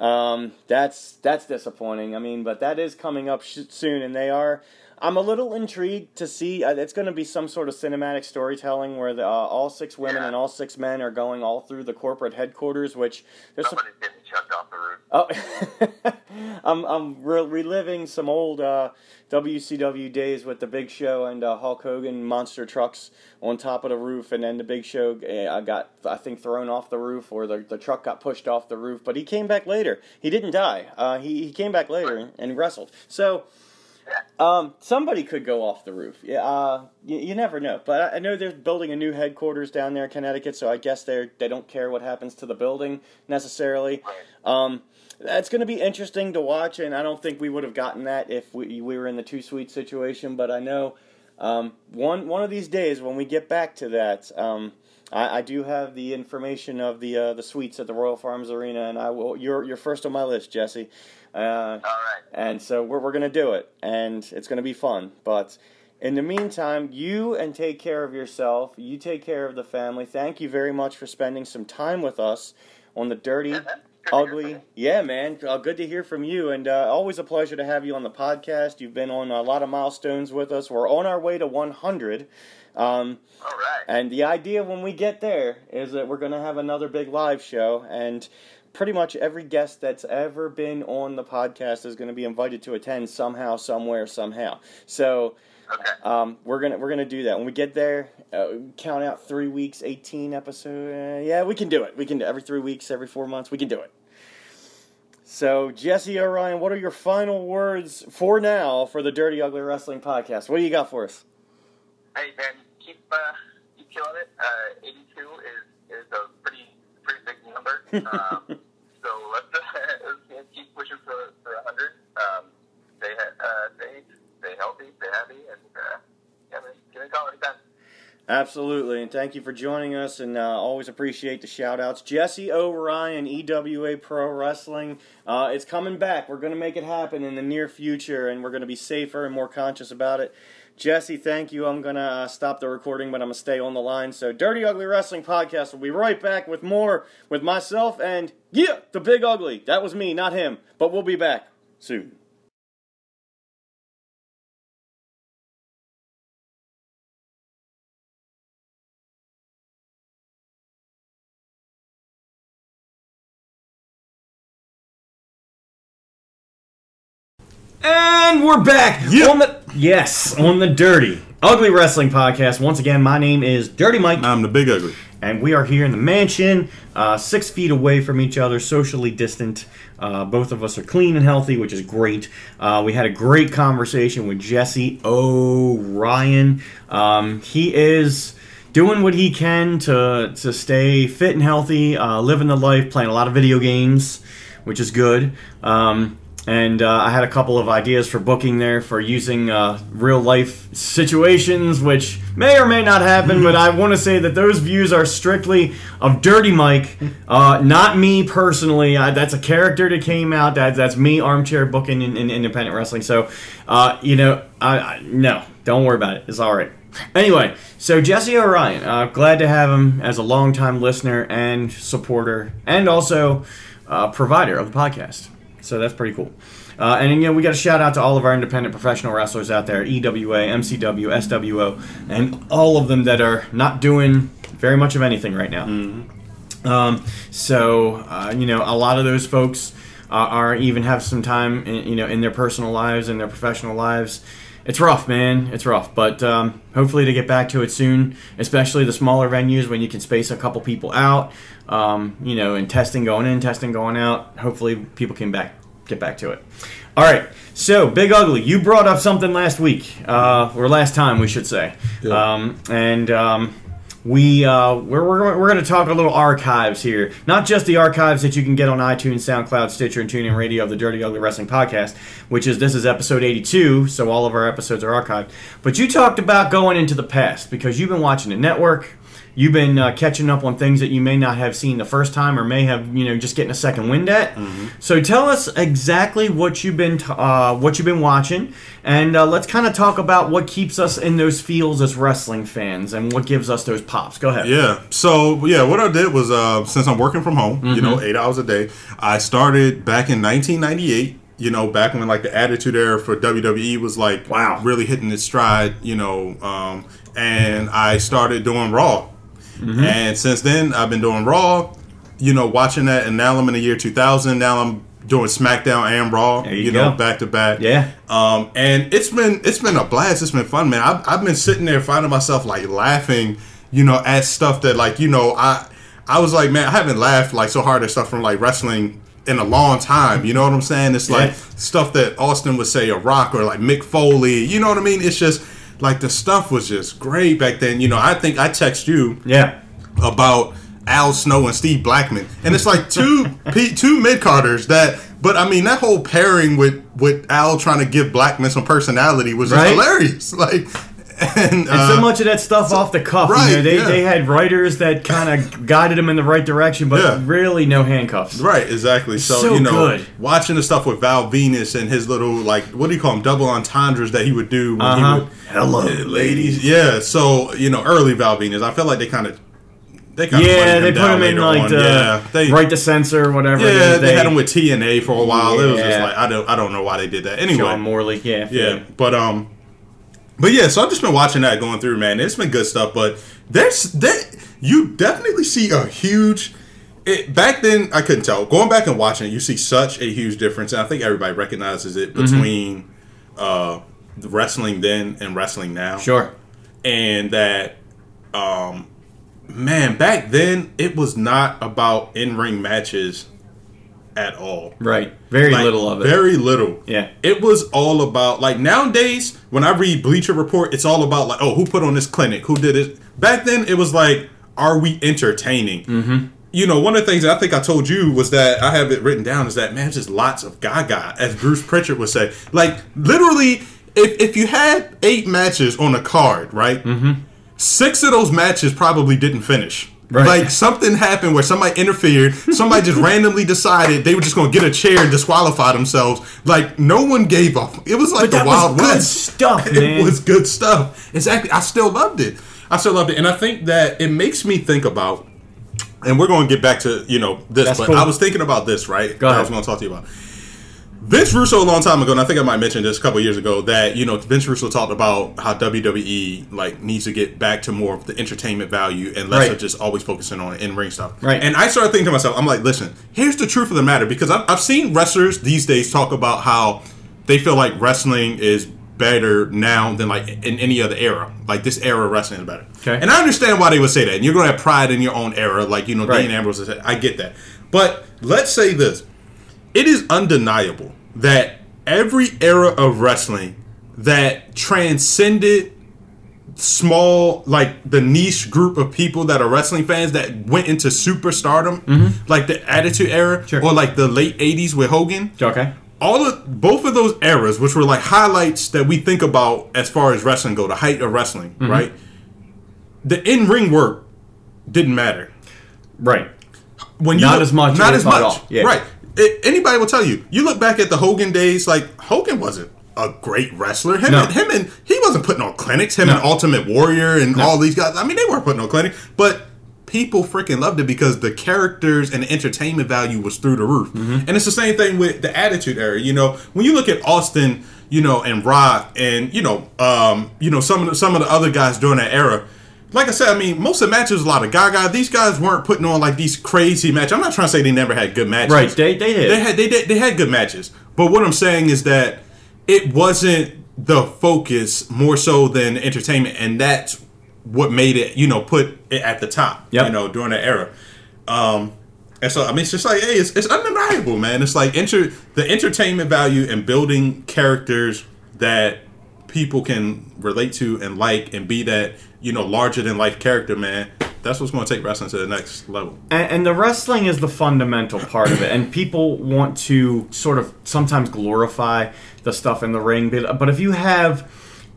Um, that's that's disappointing. I mean, but that is coming up sh- soon, and they are. I'm a little intrigued to see. Uh, it's going to be some sort of cinematic storytelling where the, uh, all six women Yeah. and all six men are going all through the corporate headquarters, which there's some, getting chucked off the roof. Oh, I'm I'm re- reliving some old uh, WCW days with the Big Show and uh, Hulk Hogan monster trucks on top of the roof, and then the Big Show uh, got I think thrown off the roof, or the the truck got pushed off the roof. But he came back later. He didn't die. Uh, he he came back later and wrestled. So. Um, somebody could go off the roof. Yeah, uh, you, you never know. But I, I know they're building a new headquarters down there in Connecticut, so I guess they they don't care what happens to the building necessarily. Um, that's going to be interesting to watch, and I don't think we would have gotten that if we we were in the two suite situation. But I know um, one one of these days when we get back to that. Um, I, I do have the information of the uh, the suites at the Royal Farms Arena, and I will. You're you're first on my list, Jesse. Uh, All right. and so we're, we're going to do it, and it's going to be fun. But in the meantime, you and take care of yourself. You take care of the family. Thank you very much for spending some time with us on the dirty, Yeah, man. Good to hear ugly. Yeah, man. Uh, good to hear from you, and uh, always a pleasure to have you on the podcast. You've been on a lot of milestones with us. We're on our way to 100. Um, All right. and the idea when we get there is that we're going to have another big live show, and pretty much every guest that's ever been on the podcast is going to be invited to attend somehow, somewhere, somehow. So Okay. um, we're gonna we're gonna do that when we get there. Uh, count out three weeks, eighteen episode. Uh, yeah, we can do it. We can do every three weeks, every four months. We can do it. So Jesse Orion, what are your final words for now for the Dirty Ugly Wrestling podcast? What do you got for us? Hey man, keep uh, keep killing it. Uh, 82 is is a pretty pretty big number. Um, so let's, let's uh, keep pushing for for 100. Um, stay uh, stay stay healthy, stay happy, and uh, yeah, give me a call anytime. Absolutely, and thank you for joining us, and uh, always appreciate the shout outs. Jesse Orion, EWA Pro Wrestling. Uh, it's coming back. We're going to make it happen in the near future, and we're going to be safer and more conscious about it. Jesse, thank you. I'm going to uh, stop the recording, but I'm going to stay on the line. So, Dirty Ugly Wrestling Podcast will be right back with more with myself and, yeah, the Big Ugly. That was me, not him, but we'll be back soon. And we're back Yep. Yes on the Dirty Ugly Wrestling Podcast. Once again, my name is Dirty Mike, I'm the big ugly. and we are here in the mansion, uh, six feet away from each other, socially distant. Uh, both of us are clean and healthy, which is great. Uh, we had a great conversation with Jesse Orion. Um, he is doing what he can to to stay fit and healthy, uh, living the life, playing a lot of video games, which is good. Um, and uh, I had a couple of ideas for booking there for using uh, real life situations, which may or may not happen. but I want to say that those views are strictly of Dirty Mike, uh, not me personally. I, that's a character that came out. That that's me armchair booking in, in independent wrestling. So, uh, you know, I, I no, don't worry about it. It's all right. Anyway, so Jesse Orion, uh, glad to have him as a longtime listener and supporter, and also uh, provider of the podcast. So that's pretty cool. Uh, and you know, we got a shout out to all of our independent professional wrestlers out there: EWA, MCW, SWO, and all of them that are not doing very much of anything right now. Um, so uh, you know, a lot of those folks uh, are even have some time, in, you know, in their personal lives and their professional lives. It's rough, man. It's rough, but um, hopefully to get back to it soon. Especially the smaller venues when you can space a couple people out. Um, you know, and testing going in, testing going out. Hopefully people can back get back to it. All right. So, Big Ugly, you brought up something last week, uh, or last time, we should say, Yeah. um, and um, we uh, we're we're, we're going to talk a little archives here, not just the archives that you can get on iTunes, SoundCloud, Stitcher, and TuneIn Radio of the Dirty Ugly Wrestling Podcast, which is this is episode 82, so all of our episodes are archived. But you talked about going into the past because you've been watching the network. You've been uh, catching up on things that you may not have seen the first time, or may have you know just getting a second wind at. Mm-hmm. So tell us exactly what you've been t- uh, what you've been watching, and uh, let's kind of talk about what keeps us in those feels as wrestling fans, and what gives us those pops. Go ahead. Yeah. So yeah, what I did was uh, since I'm working from home, you know, Mm-hmm. eight hours a day, I started back in 1998. You know, back when like the Attitude Era for WWE was like Wow. really hitting its stride. You know, um, and I started doing Raw, Mm-hmm. and since then I've been doing Raw. You know, watching that, and now I'm in the year 2000. Now I'm doing SmackDown and Raw. There you know, back to back. Yeah. Um, and it's been it's been a blast. It's been fun, man. I've, I've been sitting there finding myself like laughing, you know, at stuff that like you know I I was like, man, I haven't laughed like so hard at stuff from like wrestling in a long time. You know what I'm saying? It's like Yeah. stuff that Austin would say, a Rock or like Mick Foley. You know what I mean? It's just like the stuff was just great back then. You know, I think I text you Yeah. about Al Snow and Steve Blackman, and it's like two P, two mid carders that. But I mean, that whole pairing with with Al trying to give Blackman some personality was Right. hilarious. Like, and, And uh, so much of that stuff off the cuff. you know, right, they, yeah. they had writers that kind of guided them in the right direction, but Yeah. really no handcuffs. Right, exactly. So, So you know, good. watching the stuff with Val Venis and his little like what do you call them double entendres that he would do when Uh-huh. he would Hello, ladies. Yeah, so you know, early Val Venis, I feel like they kind of they kind Yeah, they put him in like the yeah, they right to censor, whatever. Yeah, is. they, had him with TNA for a while. It was just like I don't I don't know why they did that. Anyway, Sean Morley. Yeah, yeah, but um, but yeah. So I've just been watching that going through, man. It's been good stuff. But there's that you definitely see a huge. It, back then, I couldn't tell. Going back and watching it, you see such a huge difference, and I think everybody recognizes it Mm-hmm. between uh, the wrestling then and wrestling now Sure. and that um man back then it was not about in-ring matches at all Right. Very Like, little of it. very little Yeah. it was all about like nowadays when i read bleacher report it's all about like oh who put on this clinic who did it back then it was like are we entertaining mm-hmm. you know one of the things that i think i told you was that i have it written down is that man just lots of gaga as bruce prichard would say like literally if, if you had eight matches on a card right mm-hmm. six of those matches probably didn't finish Right. Like something happened where somebody interfered. Somebody just randomly decided they were just going to get a chair and disqualify themselves. Like no one gave up. It was like But the that Wild was good West. stuff, man. It was good stuff. Exactly. I still loved it. I still loved it, and I think that it makes me think about. And we're going to get back to you know this, That's but cool. I was thinking about this right. I was going to talk to you about. Vince Russo a long time ago, and I think I might mention this a couple years ago, that you know Vince Russo talked about how WWE like needs to get back to more of the entertainment value and less Right. of just always focusing on in ring stuff. Right. And I started thinking to myself, I'm like, listen, here's the truth of the matter because I've, I've seen wrestlers these days talk about how they feel like wrestling is better now than like in any other era. Like this era of wrestling is better. Okay. And I understand why they would say that. And you're going to have pride in your own era, like you know Right. Dean Ambrose. Said, I get that. But let's say this it is undeniable that every era of wrestling that transcended small like the niche group of people that are wrestling fans that went into superstardom like the attitude era Mm-hmm. Sure. or like the late 80s with hogan Okay. all of both of those eras which were like highlights that we think about as far as wrestling go the height of wrestling Mm-hmm. right the in-ring work didn't matter Right. when you Not look- as much, not as much, all. Yeah. right? I- anybody will tell you. You look back at the Hogan days, like Hogan wasn't a great wrestler. Him, No. and, him and he wasn't putting on clinics. Him No. and Ultimate Warrior and all these guys. I mean, they weren't putting on clinic, but people freaking loved it because the characters and the entertainment value was through the roof. Mm-hmm. And it's the same thing with the Attitude Era. You know, when you look at Austin, you know, and Rock, and you know, um, you know, some of the, some of the other guys during that era. Like I said, I mean, most of the matches was a lot of Gaga. These guys weren't putting on like these crazy matches. I'm not trying to say they never had good matches. Right. They they did. They had they did they had good matches, but what I'm saying is that it wasn't the focus more so than entertainment, and that's what made it you know put it at the top. Yep. You know during that era. Um, and so I mean, it's just like hey, it's, it's undeniable, man. It's like enter the entertainment value and building characters that people can relate to and like and be that you know larger than life character, man. That's what's going to take wrestling to the next level. And, and the wrestling is the fundamental part of it, and people want to sort of sometimes glorify the stuff in the ring. But, but if you have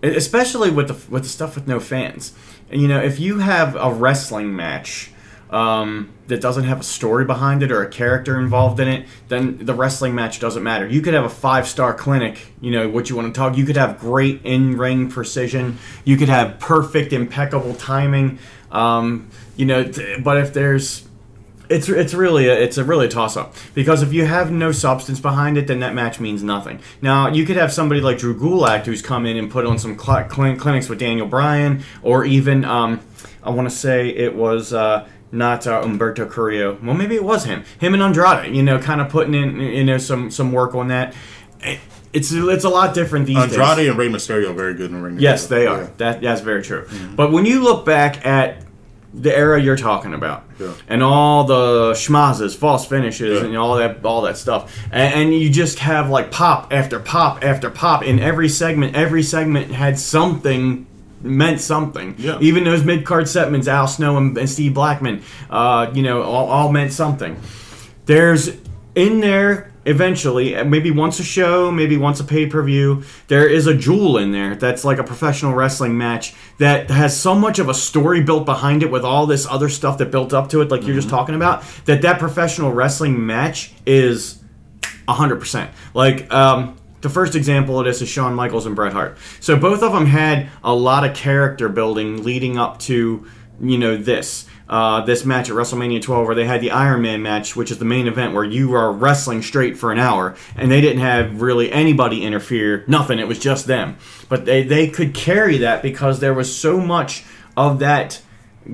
especially with the with the stuff with no fans. You know, if you have a wrestling match um, that doesn't have a story behind it or a character involved in it, then the wrestling match doesn't matter. You could have a five star clinic. You know what you want to talk. You could have great in ring precision. You could have perfect, impeccable timing. Um, you know, t- but if there's it's it's really a, it's a really toss up because if you have no substance behind it, then that match means nothing. Now you could have somebody like Drew Gulak who's come in and put on some cl- clinics with Daniel Bryan, or even um, I want to say it was. Uh, not uh, Humberto Carrillo. Well, maybe it was him. Him and Andrade. You know, kind of putting in you know some some work on that. It's it's a lot different these days. Andrade and Rey Mysterio are very good in the ring. Yes, together. they are. Yeah. That that's very true. But when you look back at the era you're talking about, Yeah. and all the schmozzes, false finishes, Yeah. and all that all that stuff, and, and you just have like pop after pop after pop in every segment. Every segment had something meant something. Yeah. Even those mid card segments, Al Snow and, and Steve Blackman, uh, you know, all, all meant something. There's in there eventually, uh, maybe once a show, maybe once a pay per view, there is a jewel in there that's like a professional wrestling match that has so much of a story built behind it with all this other stuff that built up to it, like you're just talking about, that that professional wrestling match is 100%. Like, um, the first example of this is Shawn Michaels and Bret Hart. So both of them had a lot of character building leading up to, you know, this. Uh, this match at WrestleMania 12, where they had the Iron Man match, which is the main event where you are wrestling straight for an hour, and they didn't have really anybody interfere, nothing, it was just them. But they, they could carry that because there was so much of that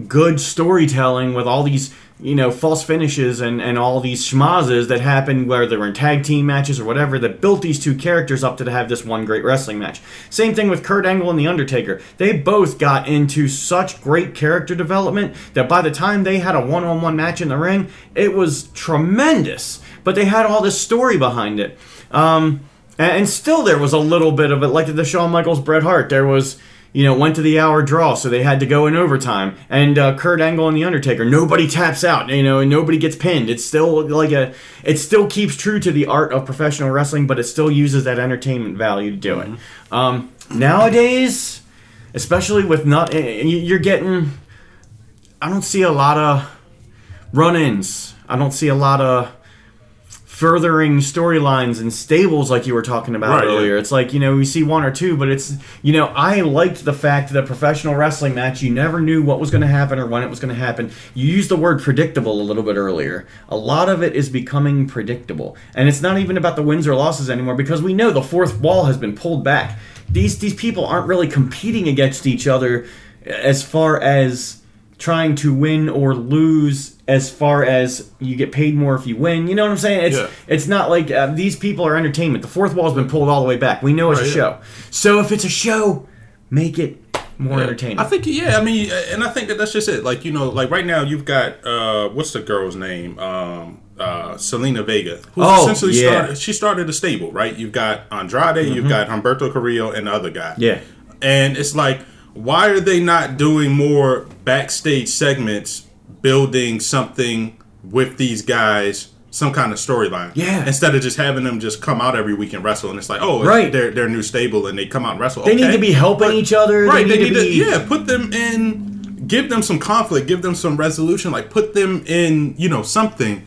good storytelling with all these you know false finishes and and all these schmozzes that happened whether they were in tag team matches or whatever that built these two characters up to have this one great wrestling match. Same thing with kurt angle and the undertaker. They both got into such great character development that by the time they had a one-on-one match in the ring it was tremendous. But they had all this story behind it. Um, and, and still there was a little bit of it like the Shawn Michaels Bret Hart. There was you know, went to the hour draw, so they had to go in overtime. And uh, Kurt Angle and the Undertaker, nobody taps out, you know, and nobody gets pinned. It's still like a, it still keeps true to the art of professional wrestling, but it still uses that entertainment value to do it. Um, nowadays, especially with not, you're getting, I don't see a lot of run-ins. I don't see a lot of furthering storylines and stables like you were talking about Right, yeah. earlier. It's like, you know, we see one or two, but it's, you know, I liked the fact that a professional wrestling match, you never knew what was going to happen or when it was going to happen. You used the word predictable a little bit earlier. A lot of it is becoming predictable. And it's not even about the wins or losses anymore because we know the fourth wall has been pulled back. These these people aren't really competing against each other as far as trying to win or lose as far as you get paid more if you win. You know what I'm saying? It's Yeah. it's not like uh, these people are entertainment. The fourth wall's been pulled all the way back. We know it's Right, a yeah. show. So if it's a show, make it more entertaining. I think yeah, I mean, and I think that that's just it. Like you know, like right now you've got uh, what's the girl's name? Um, uh, Zelina Vega, who Oh, essentially yeah. started. She started a stable, right? You've got Andrade, you've got Humberto Carrillo, and the other guy. Mm-hmm. Yeah. and it's like, why are they not doing more backstage segments, building something with these guys? Some kind of storyline, Yeah. Instead of just having them just come out every week and wrestle, and it's like, oh, Right. they're they're new stable, and they come out and wrestle. They need to be helping But- each other. Right, They they need need to to, be yeah, put them in, give them some conflict, give them some resolution, like put them in, you know, something.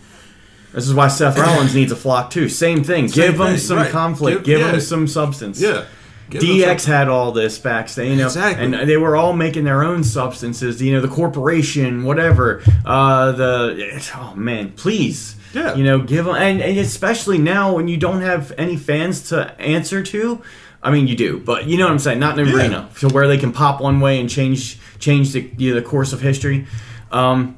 This is why Seth Rollins needs a flock too. Same thing. give them some right. conflict. Give- Give, them some substance. Yeah. DX had all this backstage, you know, Exactly. and they were all making their own substances. You know, the corporation, whatever. Uh, the oh man, please, Yeah. you know, give them, and, and especially now when you don't have any fans to answer to. I mean, you do, but you know what I'm saying. Not in an Yeah. arena, so where they can pop one way and change change the you know, the course of history. Um,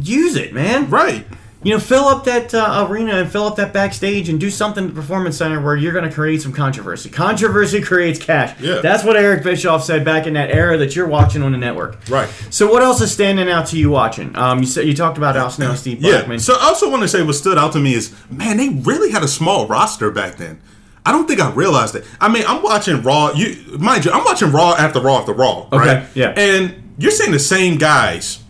use it, man. Right. You know, fill up that uh, arena and fill up that backstage and do something at the performance center where you're going to create some controversy. Controversy creates cash. Yeah. That's what Eric Bischoff said back in that era that you're watching on the network. Right. So, what else is standing out to you watching? Um, you said you talked about Al Snow, and Steve Yeah. So I also want to say what stood out to me is, man, they really had a small roster back then. I don't think I realized it. I mean, I'm watching Raw. You mind you, I'm watching Raw after Raw after Raw. Okay, Right? yeah. And you're seeing the same guys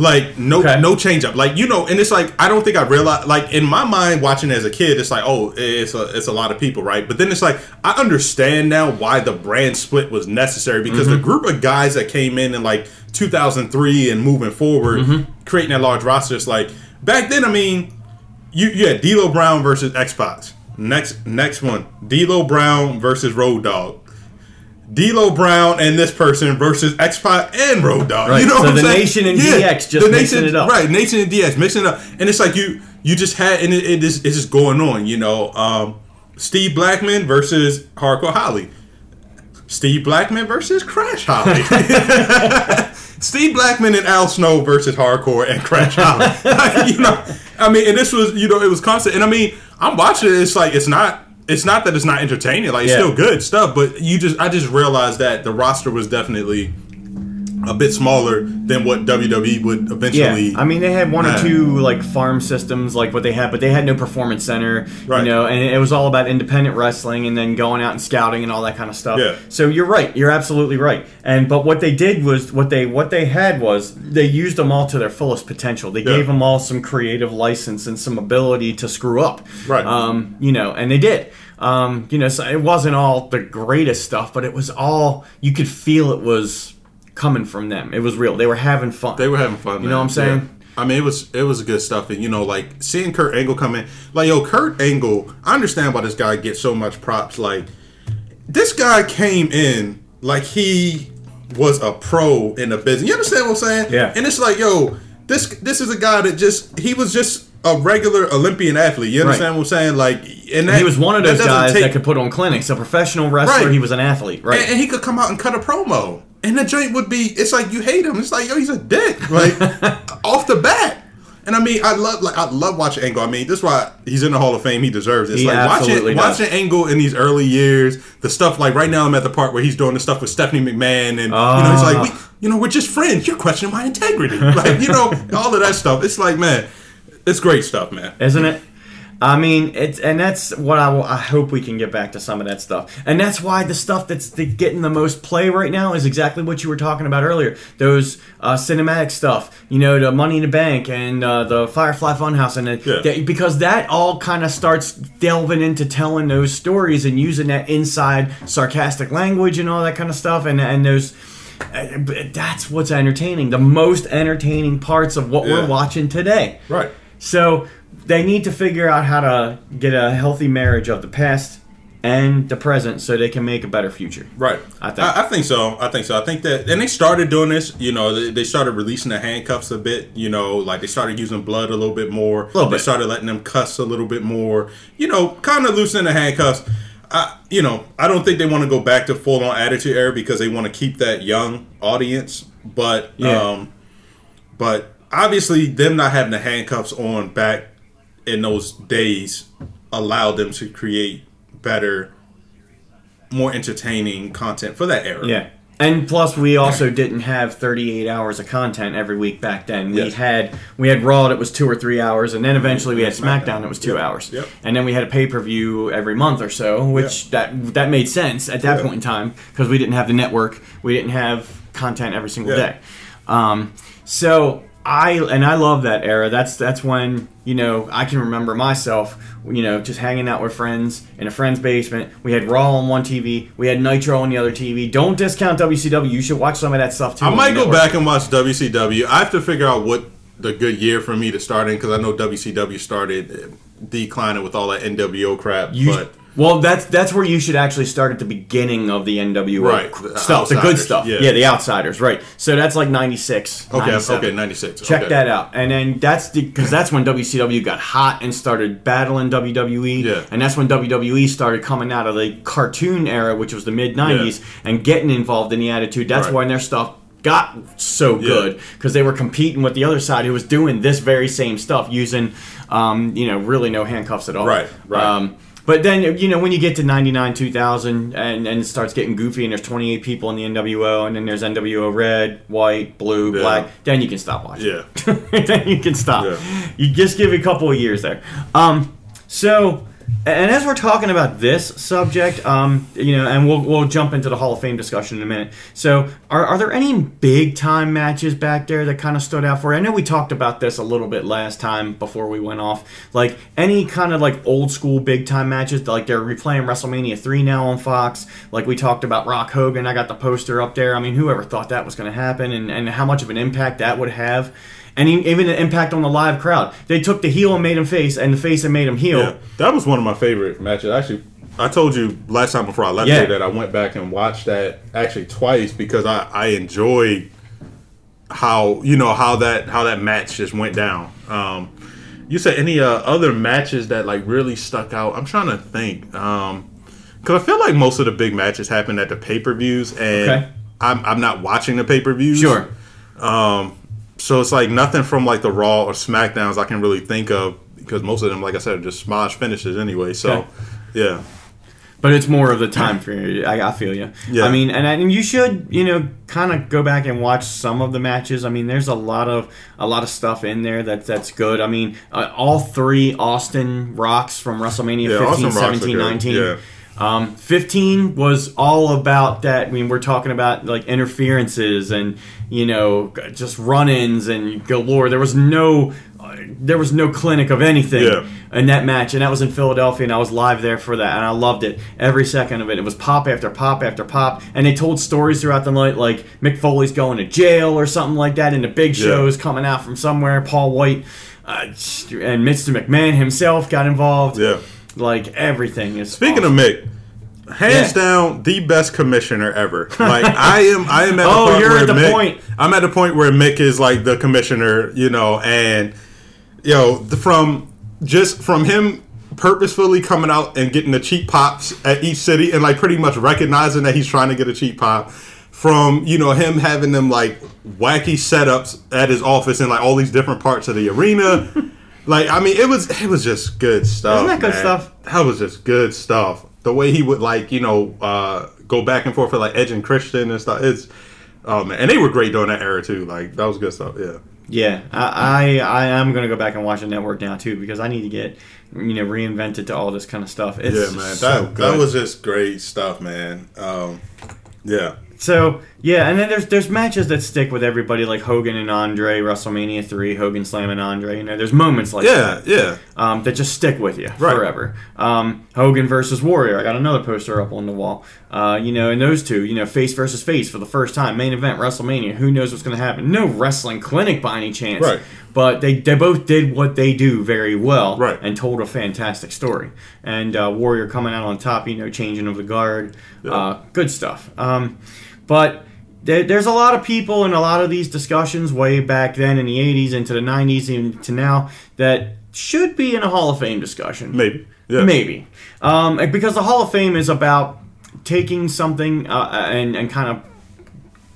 Like no Okay. no change up. Like you know, and it's like I don't think I realized. Like in my mind, watching as a kid, it's like oh, it's a it's a lot of people, right? But then it's like I understand now why the brand split was necessary because Mm-hmm. the group of guys that came in in like 2003 and moving forward, Mm-hmm. creating that large roster. It's like back then. I mean, you you had D'Lo Brown versus X-Pac. Next next one, D'Lo Brown versus Road Dog. D'Lo Brown and this person versus X Pac and Road Dog. Right, You know so what I'm the saying? Nation and DX just mixing it up. Right, Nation and DX mixing it up, and it's like you you just had and it, it is it's just going on. You know, um, Steve Blackman versus Hardcore Holly. Steve Blackman versus Crash Holly. Steve Blackman and Al Snow versus Hardcore and Crash Holly. Like, you know, I mean, and this was you know it was constant, and I mean, I'm watching it. It's like it's not. It's not that it's not entertaining. Like it's Yeah. still good stuff, but you just I just realized that the roster was definitely a bit smaller than what WWE would eventually. Yeah. I mean they had one or two like farm systems like what they had, but they had no performance center, Right. you know, and it was all about independent wrestling and then going out and scouting and all that kind of stuff. Yeah. So you're right, you're absolutely right. And but what they did was what they what they had was they used them all to their fullest potential. They Yeah. gave them all some creative license and some ability to screw up. Right. Um, you know, and they did. Um, you know, so it wasn't all the greatest stuff, but it was all you could feel it was coming from them. It was real. They were having fun. They were having fun. You know what I'm saying? Yeah. I mean, it was it was good stuff, and you know, like seeing Kurt Angle come in, like yo, Kurt Angle. I understand why this guy gets so much props. Like this guy came in like he was a pro in the business. You understand what I'm saying? Yeah. And it's like, yo, this this is a guy that just he was just a regular Olympian athlete. You understand Right. what I'm saying? Like, and that, he was one of those doesn't guys take- that could put on clinics. A professional wrestler, Right. he was an athlete, right? and, and he could come out and cut a promo, and the joint would be. It's like you hate him. It's like yo, he's a dick, like off the bat. And I mean, I love like I love watching Angle. I mean, this is why he's in the Hall of Fame. He deserves it. It's He like watching does. watching Angle in these early years, the stuff like right now I'm at the part where he's doing the stuff with Stephanie McMahon, and you know, he's like, we, ah. you know, we're just friends. You're questioning my integrity, like you know, all of that stuff. It's like, man, it's great stuff, man. Isn't it? I mean, it's and that's what I, will- I hope we can get back to some of that stuff, and that's why the stuff that's the, getting the most play right now is exactly what you were talking about earlier. Those uh, cinematic stuff, you know, the Money in the Bank and uh, the Firefly Funhouse, and it, Yeah. that- because that all kind of starts delving into telling those stories and using that inside sarcastic language and all that kind of stuff, and and those. uh, That's what's entertaining. The most entertaining parts of what Yeah. we're watching today. Right. So they need to figure out how to get a healthy marriage of the past and the present so they can make a better future. Right. I think. I, I think so. I think so. I think that, and they started doing this. You know, they, they started releasing the handcuffs a bit. You know, like they started using blood a little bit more. A Little They bit. started letting them cuss a little bit more. You know, kind of loosening the handcuffs. I, you know, I don't think they want to go back to full on attitude era because they want to keep that young audience. But, Yeah. um, but obviously, them not having the handcuffs on back in those days allowed them to create better, more entertaining content for that era. Yeah. And plus, we also didn't have 38 hours of content every week back then. We Yes. had we had Raw that was two or three hours, and then eventually we had SmackDown. That was two Yep. hours. Yep. And then we had a pay per view every month or so, which that that made sense at that point in time because we didn't have the network, we didn't have content every single day. Um, so I and I love that era. That's that's when you know I can remember myself. You know, just hanging out with friends in a friend's basement. We had Raw on one TV. We had Nitro on the other TV. Don't discount WCW. You should watch some of that stuff too. I might go back and watch WCW. I have to figure out what the good year for me to start in because I know WCW started declining with all that NWO crap. You, but well, that's that's where you should actually start at the beginning of the NWA Right, the stuff, the good stuff. yeah. Yeah. the outsiders, right? So that's like '96. okay, okay, ninety six. Check okay. that out, and then that's the because that's when WCW got hot and started battling WWE, Yeah. and that's when WWE started coming out of the cartoon era, which was the mid '90s, and getting involved in the Attitude. That's Right. when their stuff got so good because they were competing with the other side who was doing this very same stuff using, um, you know, really no handcuffs at all. Right, right. Um, but then you know when you get to '99, 2000, and, and it starts getting goofy, and there's 28 people in the NWO, and then there's NWO red, white, blue, Yeah. black. Then you can stop watching. Yeah. then you can stop. Yeah. You just give it a couple of years there. Um, so And as we're talking about this subject, um, you know, and we'll we'll jump into the Hall of Fame discussion in a minute. So, are, are there any big time matches back there that kind of stood out for you? I know we talked about this a little bit last time before we went off. Like any kind of like old school big time matches, like they're replaying WrestleMania three now on Fox. Like we talked about Rock Hogan, I got the poster up there. I mean, whoever thought that was going to happen, and and how much of an impact that would have. And even an impact on the live crowd. They took the heel and made him face, and the face and made him heel. Yeah, that was one of my favorite matches. Actually, I told you last time before I left Yeah. here that I went back and watched that actually twice because I I enjoyed how you know how that how that match just went down. Um, you said any uh, other matches that like really stuck out? I'm trying to think. Um, Cause I feel like most of the big matches happen at the pay per views, and Okay. I'm I'm not watching the pay per views. Sure. So it's like nothing from like the Raw or SmackDowns I can really think of because most of them, like I said, are just smash finishes anyway. So, Okay. yeah, But it's more of the time you. I, I feel you. Yeah. I mean, and, and you should, you know, kind of go back and watch some of the matches. I mean, there's a lot of a lot of stuff in there that that's good. I mean, uh, all three Austin Rocks from WrestleMania Yeah, 15, Austin 17, good. 19. Yeah. Um, 15 was all about that. I mean, we're talking about like interferences and you know just run-ins and galore. There was no, uh, there was no clinic of anything Yeah. in that match, and that was in Philadelphia, and I was live there for that, and I loved it every second of it. It was pop after pop after pop, and they told stories throughout the night, like Mick Foley's going to jail or something like that, and the big Yeah. shows coming out from somewhere. Paul White uh, and Mr. McMahon himself got involved. yeah. Like everything is. Speaking awesome. of Mick, hands Yeah. down the best commissioner ever. Like I am, I am at the Oh, point you're where at the Mick, point. I'm at the point where Mick is like the commissioner, you know, and yo, the, from just from him purposefully coming out and getting the cheap pops at each city and like pretty much recognizing that he's trying to get a cheap pop. From you know him having them like wacky setups at his office in like all these different parts of the arena, like I mean it was it was just good stuff. Isn't that good man. stuff? That was just good stuff. The way he would like, you know, uh, go back and forth for like Edge and Christian and stuff. It's oh man, and they were great during that era too. Like that was good stuff. Yeah, Yeah, I, I I am gonna go back and watch the network now too because I need to get you know reinvented to all this kind of stuff. It's yeah, man. that that was just great stuff, man. Um, yeah, So yeah, and then there's there's matches that stick with everybody like Hogan and Andre, WrestleMania three, Hogan slamming Andre. You know, there's moments like yeah, that yeah. um, that just stick with you Right. forever. Um, Hogan versus Warrior. I got another poster up on the wall. Uh, you know, and those two, you know, face versus face for the first time, main event WrestleMania. Who knows what's going to happen? No wrestling clinic by any chance. Right. But they, they both did what they do very well Right. and told a fantastic story. And uh, Warrior coming out on top, you know, changing of the guard. Uh, good stuff. Um, but there, there's a lot of people in a lot of these discussions way back then in the 80s into the 90s even to now that should be in a Hall of Fame discussion. Maybe. Yeah. Maybe. Um, because the Hall of Fame is about taking something uh, and, and kind of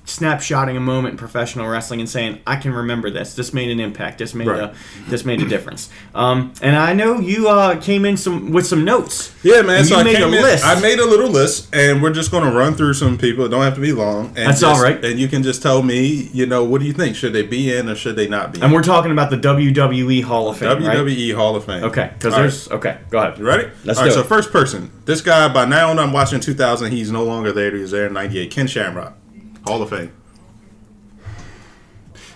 snapshotting a moment in professional wrestling and saying, I can remember this. This made an impact. This made Right. a this made a difference. Um, and I know you uh, came in some with some notes. Yeah, man. So you I made came a in- list. I made a little list, and we're just going to run through some people. It don't have to be long. And That's just, all right. And you can just tell me, you know, what do you think? Should they be in or should they not be? And in? we're talking about the WWE Hall of Fame, right? WWE Hall of Fame. Okay, because All right. there's okay. Go ahead. You ready? Let's All right, do so it. first person. This guy, by now, I'm watching 2000. He's no longer there. He was there in 98. Ken Shamrock. Hall of Fame.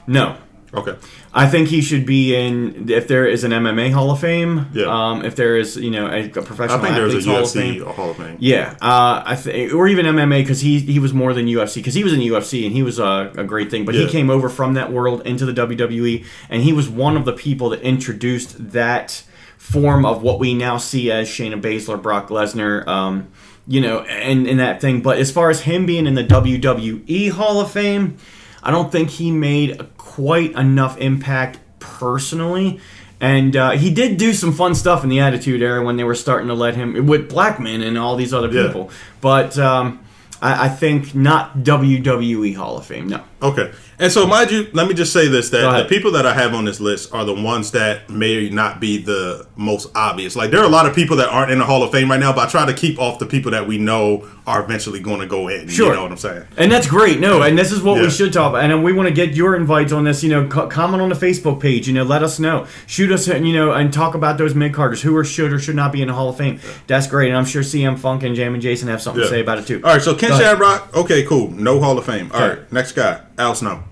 No, Okay. I think he should be in if there is an MMA Hall of Fame. Yeah. Um, if there is, you know, a, a professional I think there's a Hall of UFC Fame. Hall of Fame. Yeah, uh, I th- or even MMA because he he was more than UFC because he was in UFC and he was a, a great thing. But he came over from that world into the WWE and he was one of the people that introduced that form of what we now see as Shayna Baszler, Brock Lesnar. Um, you know, and, and that thing. But as far as him being in the WWE Hall of Fame, I don't think he made quite enough impact personally. And uh, he did do some fun stuff in the Attitude Era when they were starting to let him with Blackman and all these other Yeah. people. But um, I, I think not WWE Hall of Fame. No. Okay. And so, mind you, let me just say this: that the people that I have on this list are the ones that may not be the most obvious. Like, there are a lot of people that aren't in the Hall of Fame right now, but I try to keep off the people that we know are eventually going to go in. Sure. You know what I'm saying? And that's great. No, and this is what Yeah. we should talk about. And we want to get your invites on this. You know, co- comment on the Facebook page. You know, let us know. Shoot us, you know, and talk about those mid carders who are should or should not be in the Hall of Fame. That's great. And I'm sure CM Punk and Jammin' Jason have something to say about it too. All right. So, Ken. Shamrock, okay, cool. No Hall of Fame. All Okay. right. Next guy, Al Snow.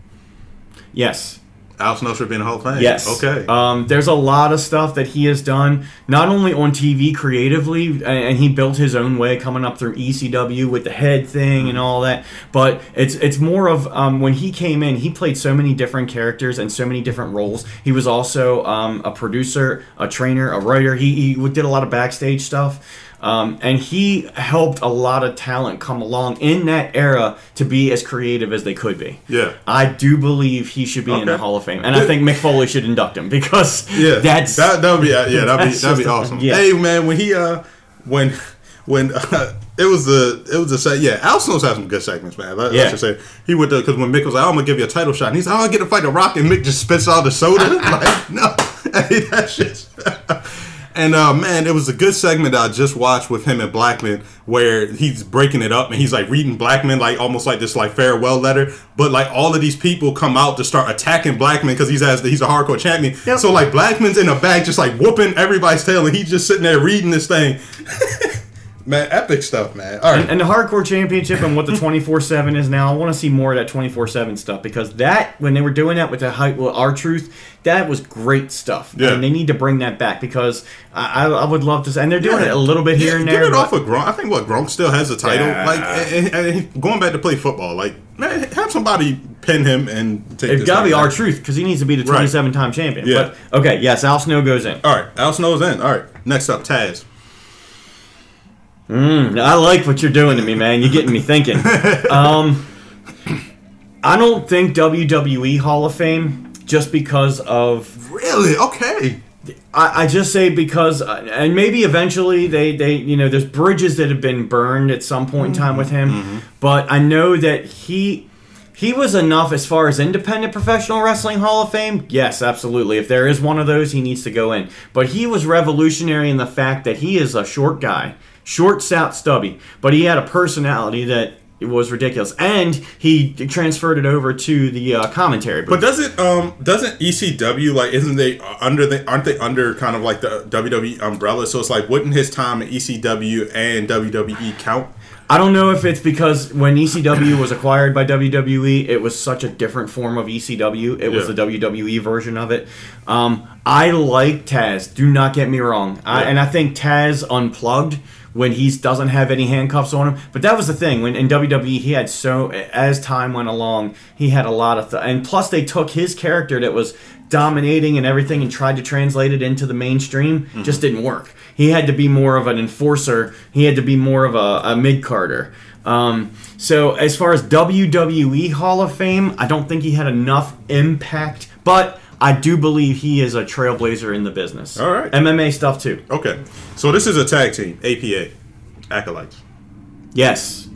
Yes. Al Snow should be in the Hall of Fame. Yes. Okay. Um, there's a lot of stuff that he has done, not only on TV creatively, and, and he built his own way coming up through ECW with the head thing and all that. But it's it's more of um, when he came in, he played so many different characters and so many different roles. He was also um, a producer, a trainer, a writer. He, he did a lot of backstage stuff. Um, and he helped a lot of talent come along in that era to be as creative as they could be. Yeah. I do believe he should be in the Hall of Fame, and I think Mick Foley should induct him because Yeah, that's that that would be uh, yeah that'd be that'd be awesome. yeah. Hey man, when he uh when when uh, it was the it was the set yeah Al Snow's had some good segments man. Let, Yeah. Just say he went to because when Mick was like oh, I'm gonna give you a title shot and he's like oh I get to fight the Rock and Mick just spits out the soda like no hey that shit. And uh, man, it was a good segment that I just watched with him and Blackman, where he's breaking it up and he's like reading Blackman like almost like this like farewell letter. But like all of these people come out to start attacking Blackman because he's as he's a hardcore champion. Yep. So like Blackman's in the back just like whooping everybody's tail, and he's just sitting there reading this thing. man, epic stuff, man. All right, and, and the hardcore championship and what the 24-7 is now i want to see more of that 24-7 stuff because that when they were doing that with the hype with R-Truth that was great stuff Yeah. and they need to bring that back because i, I, I would love to see and they're doing it a little bit here Yeah, and Get there it but- off of Gronk. I think what Gronk still has the title. Yeah. Like and, and- and going back to play football. Like man, have somebody pin him and take. it's this got to be our truth because he needs to be the Right. 27 time champion Yeah. but okay yes al snow goes in All right, Al Snow's in. All right, next up, Taz. I like what you're doing to me, man. You're getting me thinking. Um, I don't think WWE Hall of Fame just because of Really? Okay. I, I just say because uh, and maybe eventually they they you know there's bridges that have been burned at some point in time with him, but I know that he. He was enough as far as independent professional wrestling Hall of Fame. Yes, absolutely. If there is one of those, he needs to go in. But he was revolutionary in the fact that he is a short guy, short, stout, stubby, but he had a personality that was ridiculous, and he transferred it over to the uh, commentary. booth. But does it um doesn't ECW like isn't they under the aren't they under kind of like the WWE umbrella? So it's like wouldn't his time at ECW and WWE count? I don't know if it's because when ECW was acquired by WWE, it was such a different form of ECW. It was Yeah. the WWE version of it. Um, I like Taz. Do not get me wrong. I, Yeah. and I think Taz unplugged when he doesn't have any handcuffs on him. But that was the thing when in WWE he had so as time went along he had a lot of th- and plus they took his character that was dominating and everything and tried to translate it into the mainstream just didn't work. He had to be more of an enforcer. He had to be more of a, a mid carder. Um, so as far as WWE Hall of Fame, I don't think he had enough impact, but I do believe he is a trailblazer in the business. All right. MMA stuff too. Okay, so this is a tag team, APA, acolytes. Yes.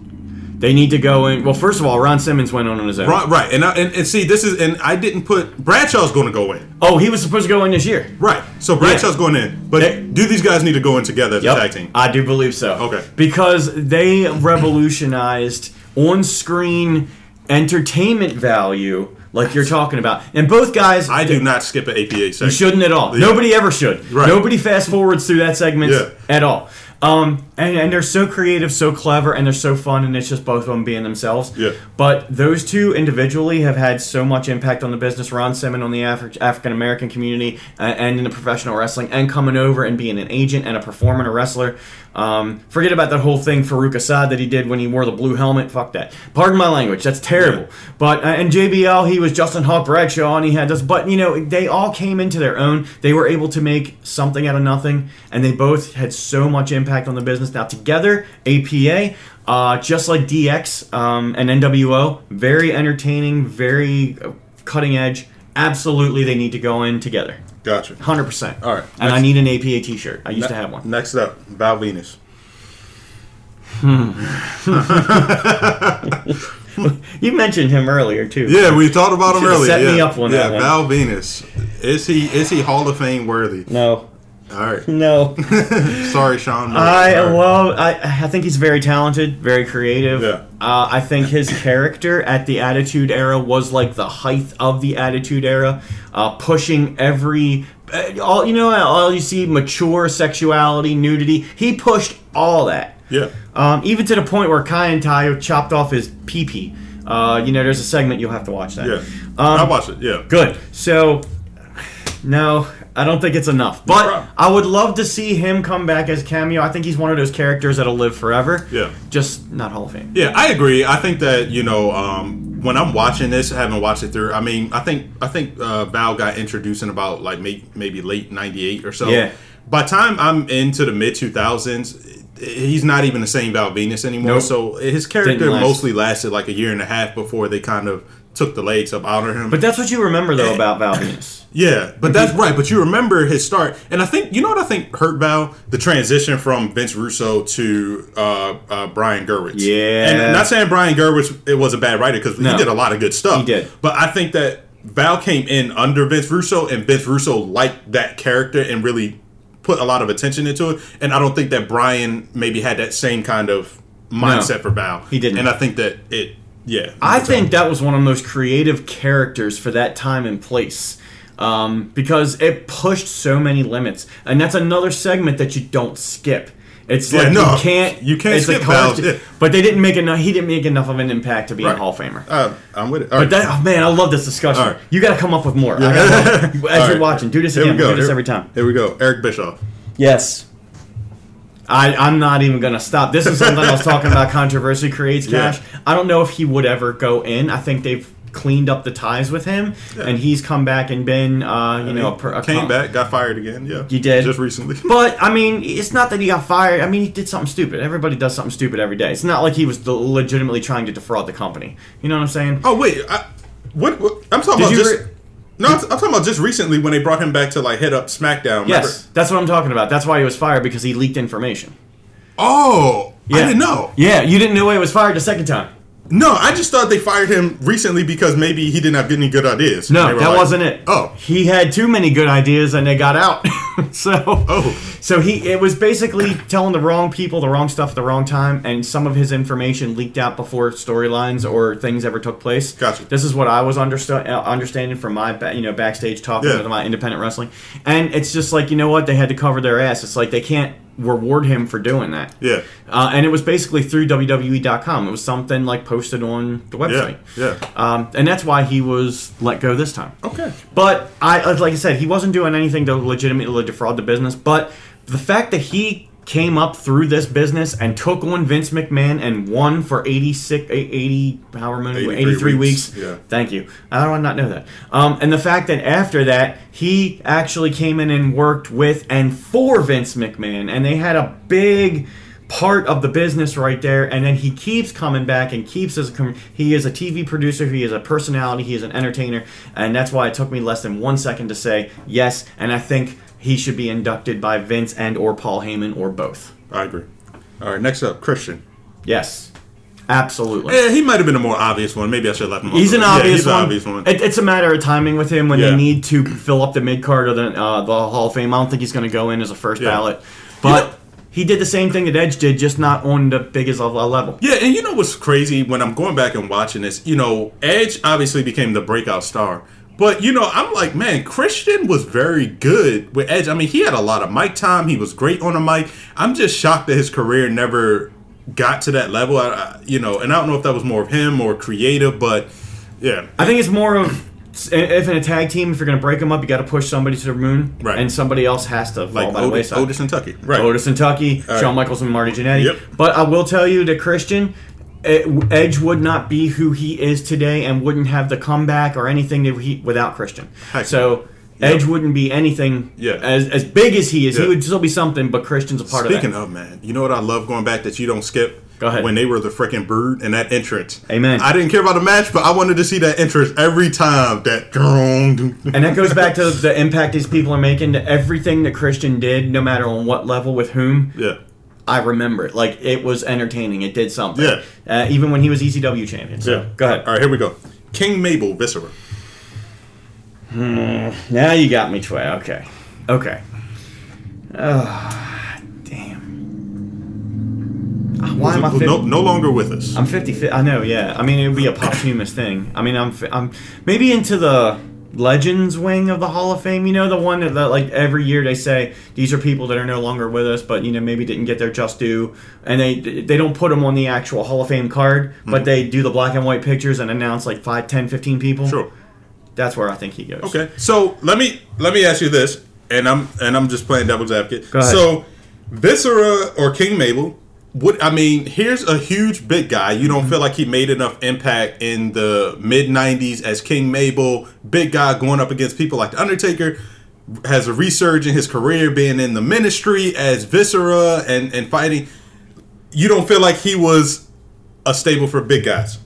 They need to go in. Well, first of all, Ron Simmons went on on his own. Right, right, and, I, and and see this is and I didn't put Bradshaw's going to go in. Oh, he was supposed to go in this year. Right, so Bradshaw's going in, but They- do these guys need to go in together as Yep. a tag team? I do believe so. Okay. Because they revolutionized on screen entertainment value like you're talking about. And both guys I do not skip an APA segment. You shouldn't at all. Nobody ever should. Right. Nobody fast forwards through that segment Yeah. at all. Um, and, and they're so creative, so clever, and they're so fun, and it's just both of them being themselves. Yeah. But those two individually have had so much impact on the business. Ron Simmon on the Afri- African American community uh, and in the professional wrestling, and coming over and being an agent and a performer and a wrestler. Um, forget about that whole thing Faarooq Asaad that he did when he wore the blue helmet. Fuck that. Pardon my language. That's terrible. But uh, and JBL, he was Justin Hawk Bradshaw, and he had this. But you know, they all came into their own. They were able to make something out of nothing, and they both had so much impact on the business. Now together, APA. Uh, just like DX um, and NWO, very entertaining, very uh, cutting edge. Absolutely, they need to go in together. Gotcha. Hundred percent. All right. And I need an APA T-shirt. I used to have one. Next up, Val Venis. you mentioned him earlier too. Yeah, we talked about him Should've earlier. set yeah. me up on yeah, one. Val Venis. Is he is he Hall of Fame worthy? No, All right. no. Sorry, Sean. I Sorry. love. I I think he's very talented, very creative. Yeah. Uh, I think his character at the Attitude Era was like the height of the Attitude Era, uh, pushing every. uh, All you know, all you see mature sexuality, nudity. He pushed all that. Yeah. Um, even to the point where Kaientai chopped off his pee pee. Uh, you know, there's a segment you'll have to watch that. Yeah. Um, I watched it. Yeah. Good. So, no, I don't think it's enough. But problem. I would love to see him come back as cameo. I think he's one of those characters that'll live forever. Yeah. Just not Hall of Fame. Yeah, I agree. I think that you know um, when I'm watching this, I haven't watched it through. I mean, I think I think uh, Val got introduced in about like may, maybe late '98 or so. Yeah. By time I'm into the mid 2000s, he's not even the same Val Venis anymore. Nope. So his character last. mostly lasted like a year and a half before they kind of took the legs up out of him. But that's what you remember, though, about Val Venis. Yeah, but that's right. But you remember his start, and I think you know what I think hurt Val the transition from Vince Russo to uh, uh, Brian Gewirtz. Yeah. and I'm not saying Brian Gewirtz it was a bad writer because No. he did a lot of good stuff. He did. but I think that Val came in under Vince Russo, and Vince Russo liked that character and really put a lot of attention into it. And I don't think that Brian maybe had that same kind of mindset for Val. He didn't. and I think that it. Yeah, I think that was one of the most creative characters for that time and place. Um, because it pushed so many limits. And that's another segment that you don't skip. It's Yeah, like no, you can't you can't it's a skip Val's- yeah. But they didn't make enough he didn't make enough of an impact to be a Hall of Famer. Uh, I'm with it. All But that, oh man, I love this discussion. All right. You got to come up with more. I gotta- as All you're right. watching, do this Here again. we We go. do this Here- every time. Here we go. Eric Bischoff. Yes. I, I'm not even going to stop. This is something I was talking about. Controversy creates Yeah. cash. I don't know if he would ever go in. I think they've cleaned up the ties with him, and he's come back and been, uh, you know, a, a came com- back, got fired again. Yeah, He did. just recently. But I mean, it's not that he got fired. I mean, he did something stupid. Everybody does something stupid every day. It's not like he was legitimately trying to defraud the company. You know what I'm saying? oh wait, I, what, what? I'm talking Did about you just. re- no, I'm, I'm talking about just recently when they brought him back to like head up SmackDown. remember? Yes, that's what I'm talking about. That's why he was fired because he leaked information. Oh, I didn't know. Yeah, you didn't know he was fired the second time. No, I just thought they fired him recently because maybe he didn't have any good ideas. No, that like, wasn't it. Oh, he had too many good ideas and they got out. so, Oh. so he it was basically telling the wrong people the wrong stuff at the wrong time, and some of his information leaked out before storylines or things ever took place. Gotcha. This is what I was understa- uh, understanding from my ba- you know backstage talking Yeah. with my independent wrestling, and it's just like you know what they had to cover their ass. It's like they can't reward him for doing that. yeah, Uh, and it was basically through WWE.com. It was something like posted on the website. yeah. Um, and that's why he was let go this time. Okay. But I, uh, like I said, he wasn't doing anything to legitimately defraud the business. But the fact that he came up through this business and took on Vince McMahon and won for 86, 80, however many, 83 83 weeks, weeks. yeah. Thank you. I don't not know that. Um, and the fact that after that, he actually came in and worked with and for Vince McMahon, and they had a big part of the business right there. And then he keeps coming back and keeps as a he is a TV producer, he is a personality, he is an entertainer, and that's why it took me less than one second to say yes. And I think he should be inducted by Vince and or Paul Heyman or both. I agree. All right, next up, Christian. Yes, absolutely. Yeah, he might have been a more obvious one. Maybe I should have left him. He's off. an Yeah, obvious he's an one. obvious one. It, it's a matter of timing with him when Yeah. they need to fill up the mid card or the uh, the Hall of Fame. I don't think he's going to go in as a first Yeah. ballot, but Yeah. he did the same thing that Edge did, just not on the biggest level. Yeah, and you know what's crazy when I'm going back and watching this? You know, Edge obviously became the breakout star. But, you know, I'm like, man, Christian was very good with Edge. I mean, he had a lot of mic time. He was great on the mic. I'm just shocked that his career never got to that level. I, I, you know, and I don't know if that was more of him or creative, but yeah. I think it's more of if in a tag team, if you're going to break them up, you got to push somebody to the moon, Right. and somebody else has to Like by the Otis. Otis and Tucky. Right. Otis and Tucky, right. Shawn Michaels and Marty Jannetty. Yep. But I will tell you that Christian, Edge would not be who he is today and wouldn't have the comeback or anything he without Christian. Heck so Yep. Edge wouldn't be anything Yeah. as as big as he is. Yeah. He would still be something, but Christian's a part Speaking of Speaking of, man, you know what I love going back that you don't skip? Go ahead. When they were the freaking bird and that entrance. Amen. I didn't care about the match, but I wanted to see that entrance every time. That that. And that goes back to the impact these people are making to everything that Christian did, no matter on what level with whom. yeah. I remember it. Like it was entertaining. It did something. Yeah. Uh, even when he was ECW champion. So go ahead. All right, here we go. King Mabel, Viscera. Now you got me, Tway. Okay. Okay. Oh, damn. Ah, Why am I no, 50? no longer with us. I'm 50. I know, yeah. I mean, it would be a posthumous thing. I mean, I'm I'm maybe into the Legends wing of the Hall of Fame. You know, the one that, like every year they say these are people that are no longer with us, but you know maybe didn't get their just due, and they they don't put them on the actual Hall of Fame card, Hmm. but they do the black and white pictures and announce like 5, 10, 15 people. Sure. That's where I think he goes. Okay. So let me let me ask you this, and I'm and I'm just playing devil's advocate. So Viscera or King Mabel, would I mean? Here's a huge big guy. You Mm-hmm. don't feel like he made enough impact in the mid '90s as King Mabel, big guy going up against people like the Undertaker. Has a resurge in his career, being in the ministry as Viscera and and fighting. You don't feel like he was a stable for big guys.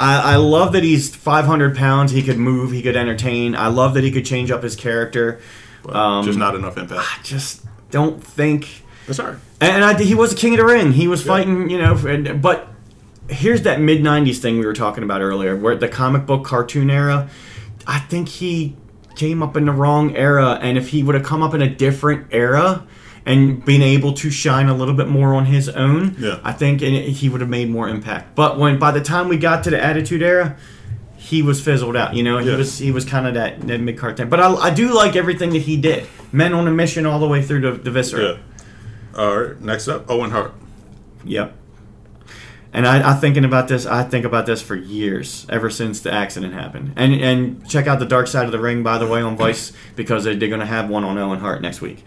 I, I love that he's 500 pounds. He could move. He could entertain. I love that he could change up his character. Um, just not enough impact. I just don't think. That's all right. And I, he was a king of the ring. He was fighting, you know. And, but here's that mid '90s thing we were talking about earlier, where the comic book cartoon era. I think he came up in the wrong era, and if he would have come up in a different era and been able to shine a little bit more on his own, Yeah. I think he would have made more impact. But when by the time we got to the Attitude Era, he was fizzled out. You know, he Yeah. was he was kind of that, that mid card thing. But I, I do like everything that he did. Men on a mission all the way through to the Viscera. Yeah. All right. Next up, Owen Hart. Yep. And I, I thinking about this. I think about this for years, ever since the accident happened. And and check out the Dark Side of the Ring, by the way, on Vice because they're, going to have one on Owen Hart next week.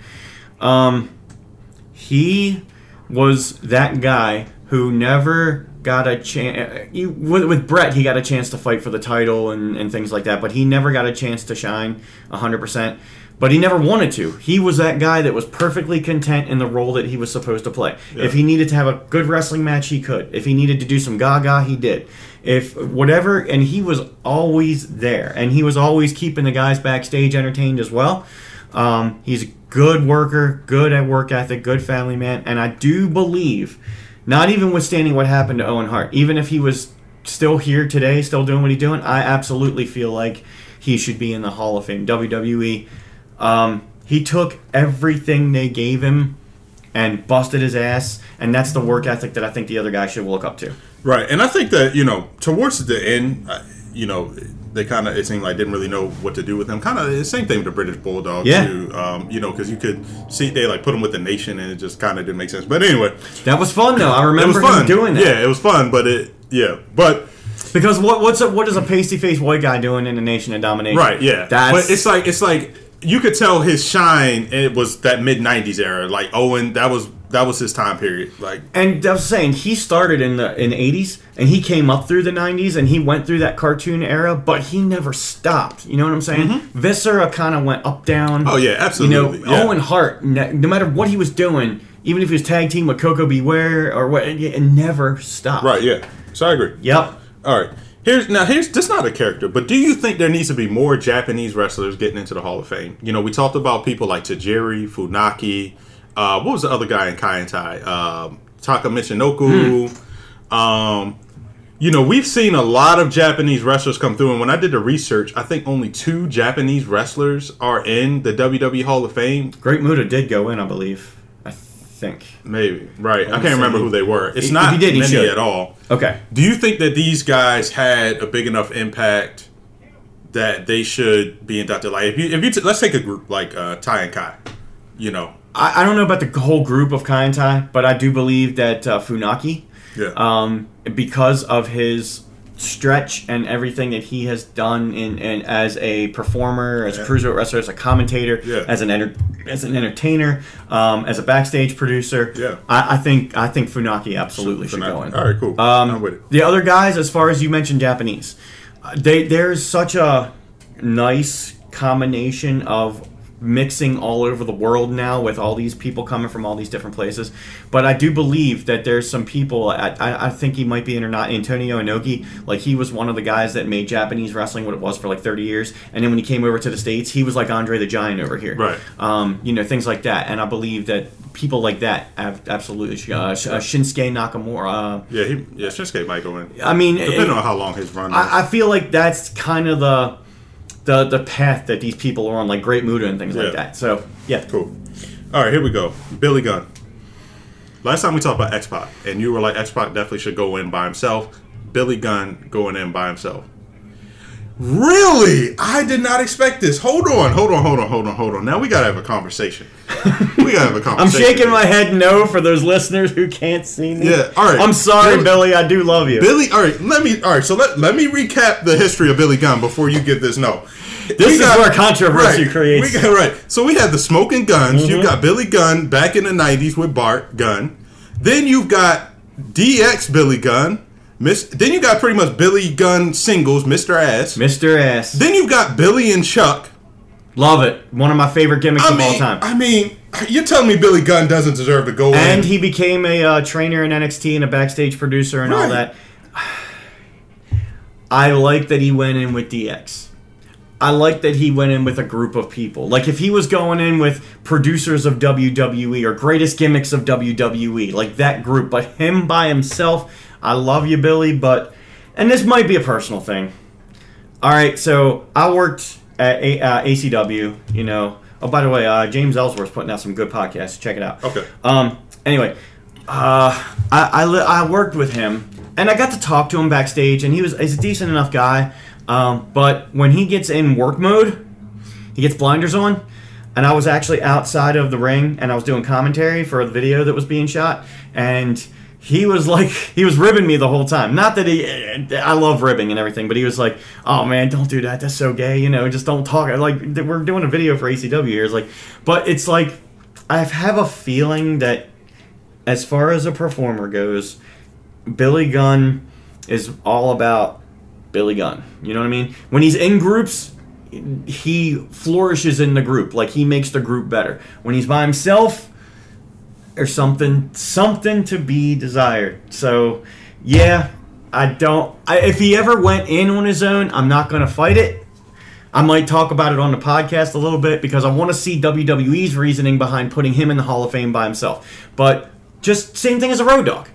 Um, he was that guy who never got a chance. With, with Brett, he got a chance to fight for the title and, and things like that, but he never got a chance to shine 100%. But he never wanted to. He was that guy that was perfectly content in the role that he was supposed to play. If he needed to have a good wrestling match, he could. If he needed to do some gaga, he did. If whatever, and he was always there. And he was always keeping the guys backstage entertained as well. Um, he's a good worker, good at work ethic, good family man, and I do believe, not even withstanding what happened to Owen Hart, even if he was still here today, still doing what he's doing, I absolutely feel like he should be in the Hall of Fame. WWE. Um, he took everything they gave him and busted his ass, and that's the work ethic that I think the other guy should look up to. Right, and I think that you know towards the end, uh, you know, they kind of it seemed like didn't really know what to do with him. Kind of the same thing with the British Bulldog Yeah. too. Um, you know, because you could see they like put him with the Nation, and it just kind of didn't make sense. But anyway, That was fun though. I remember it was fun him doing that. Yeah, it was fun, but it yeah, but Because what what's a, what is a pasty faced white guy doing in the Nation of Domination? right, yeah. That's but it's like it's like you could tell his shine. It was that mid '90s era. Like Owen, that was that was his time period. Like And I was saying he started in the in the eighties and he came up through the nineties and he went through that cartoon era, but he never stopped. You know what I'm saying? Viscera kind of went up down. Mm-hmm. Oh, yeah, absolutely, You know, yeah. Owen Hart, no matter what he was doing, even if he was tag team with Koko B. Ware or what, it, it never stopped. right, yeah. So I agree. Yep. All right. Here's now. Here's this not a character, but do you think there needs to be more Japanese wrestlers getting into the Hall of Fame? You know, we talked about people like Tajiri, Funaki. Uh, what was the other guy in Kaientai? Um, Taka Michinoku. Um, you know, we've seen a lot of Japanese wrestlers come through, and when I did the research, I think only two Japanese wrestlers are in the WWE Hall of Fame. Great Muta did go in, I believe. Think. Maybe right. I can't remember who they were. It's If not he did, many at all. Okay. Do you think that these guys had a big enough impact that they should be inducted? Like, if you, if you, t- let's take a group like uh, Ty and Kai, you know, I, I don't know about the whole group of Kaientai, but I do believe that uh, Funaki, yeah, um, because of his stretch and everything that he has done in, in as a performer, as a Yeah. cruiserweight wrestler, as a commentator, Yeah. as an enter, as an entertainer, um, as a backstage producer. Yeah. I, I think I think Funaki absolutely should go in. All right, cool. Um, I'm with it. The other guys, as far as you mentioned, Japanese, uh, they there's such a nice combination of mixing all over the world now with all these people coming from all these different places. But I do believe that there's some people. At, I, I think he might be in or not. Antonio Inoki, like he was one of the guys that made Japanese wrestling what it was for like 30 years, and then when he came over to the states, he was like Andre the Giant over here. Right. Um, you know things like that, and I believe that people like that have absolutely. Uh, uh, Shinsuke Nakamura. Uh, Yeah, he yeah Shinsuke might go in. I mean, Depending it- on how long his run is. I, I feel like that's kind of the the the path that these people are on, like Great Muta and things Yeah. like that. So yeah, Cool. All right, here we go. Billy Gunn. Last time we talked about X Pac, and you were like, X Pac definitely should go in by himself. Billy Gunn going in by himself. Really? I did not expect this. Hold on, hold on, hold on, hold on, hold on. Now we gotta have a conversation. we gotta have a I'm conversation. shaking my head no for those listeners who can't see me. Yeah, all right. I'm sorry, Billy- Billy. I do love you. Billy, all right, let me, all right, so let, let me recap the history of Billy Gunn before you give this no. This is where controversy creates. Mm-hmm. We got, right. So we had the Smoking Gunns. You got Billy Gunn back in the 90s with Bart Gunn. Then you've got DX Billy Gunn. Miss, then you got pretty much Billy Gunn singles, Mr. Ass. Mr. Ass. Then you've got Billy and Chuck. Love it. One of my favorite gimmicks I of all time. I mean, you're telling me Billy Gunn doesn't deserve to go and in? he became a uh, trainer in NXT and a backstage producer and all that. I like that he went in with DX. I like that he went in with a group of people. Like if he was going in with producers of WWE or greatest gimmicks of WWE, like that group, but him by himself, I love you, Billy, but and this might be a personal thing. All right, so I worked a, uh, ACW. You know. Oh, by the way, uh, James Ellsworth's putting out some good podcasts. Check it out. Okay. Um. Anyway, uh, I I, li- I worked with him, and I got to talk to him backstage, and he was he's a decent enough guy. Um, but when he gets in work mode, he gets blinders on, and I was actually outside of the ring, and I was doing commentary for the video that was being shot, and he was like, he was ribbing me the whole time. Not that he, I love ribbing and everything, but he was like, "Oh man, don't do that. That's so gay. You know, just don't talk." Like we're doing a video for ACW here. It's like, but it's like, I have a feeling that as far as a performer goes, Billy Gunn is all about Billy Gunn. You know what I mean? When he's in groups, he flourishes in the group. Like he makes the group better. When he's by himself, there's something something to be desired. So, yeah, I don't. I, if he ever went in on his own, I'm not going to fight it. I might talk about it on the podcast a little bit because I want to see WWE's reasoning behind putting him in the Hall of Fame by himself. But just same thing as a Road Dogg.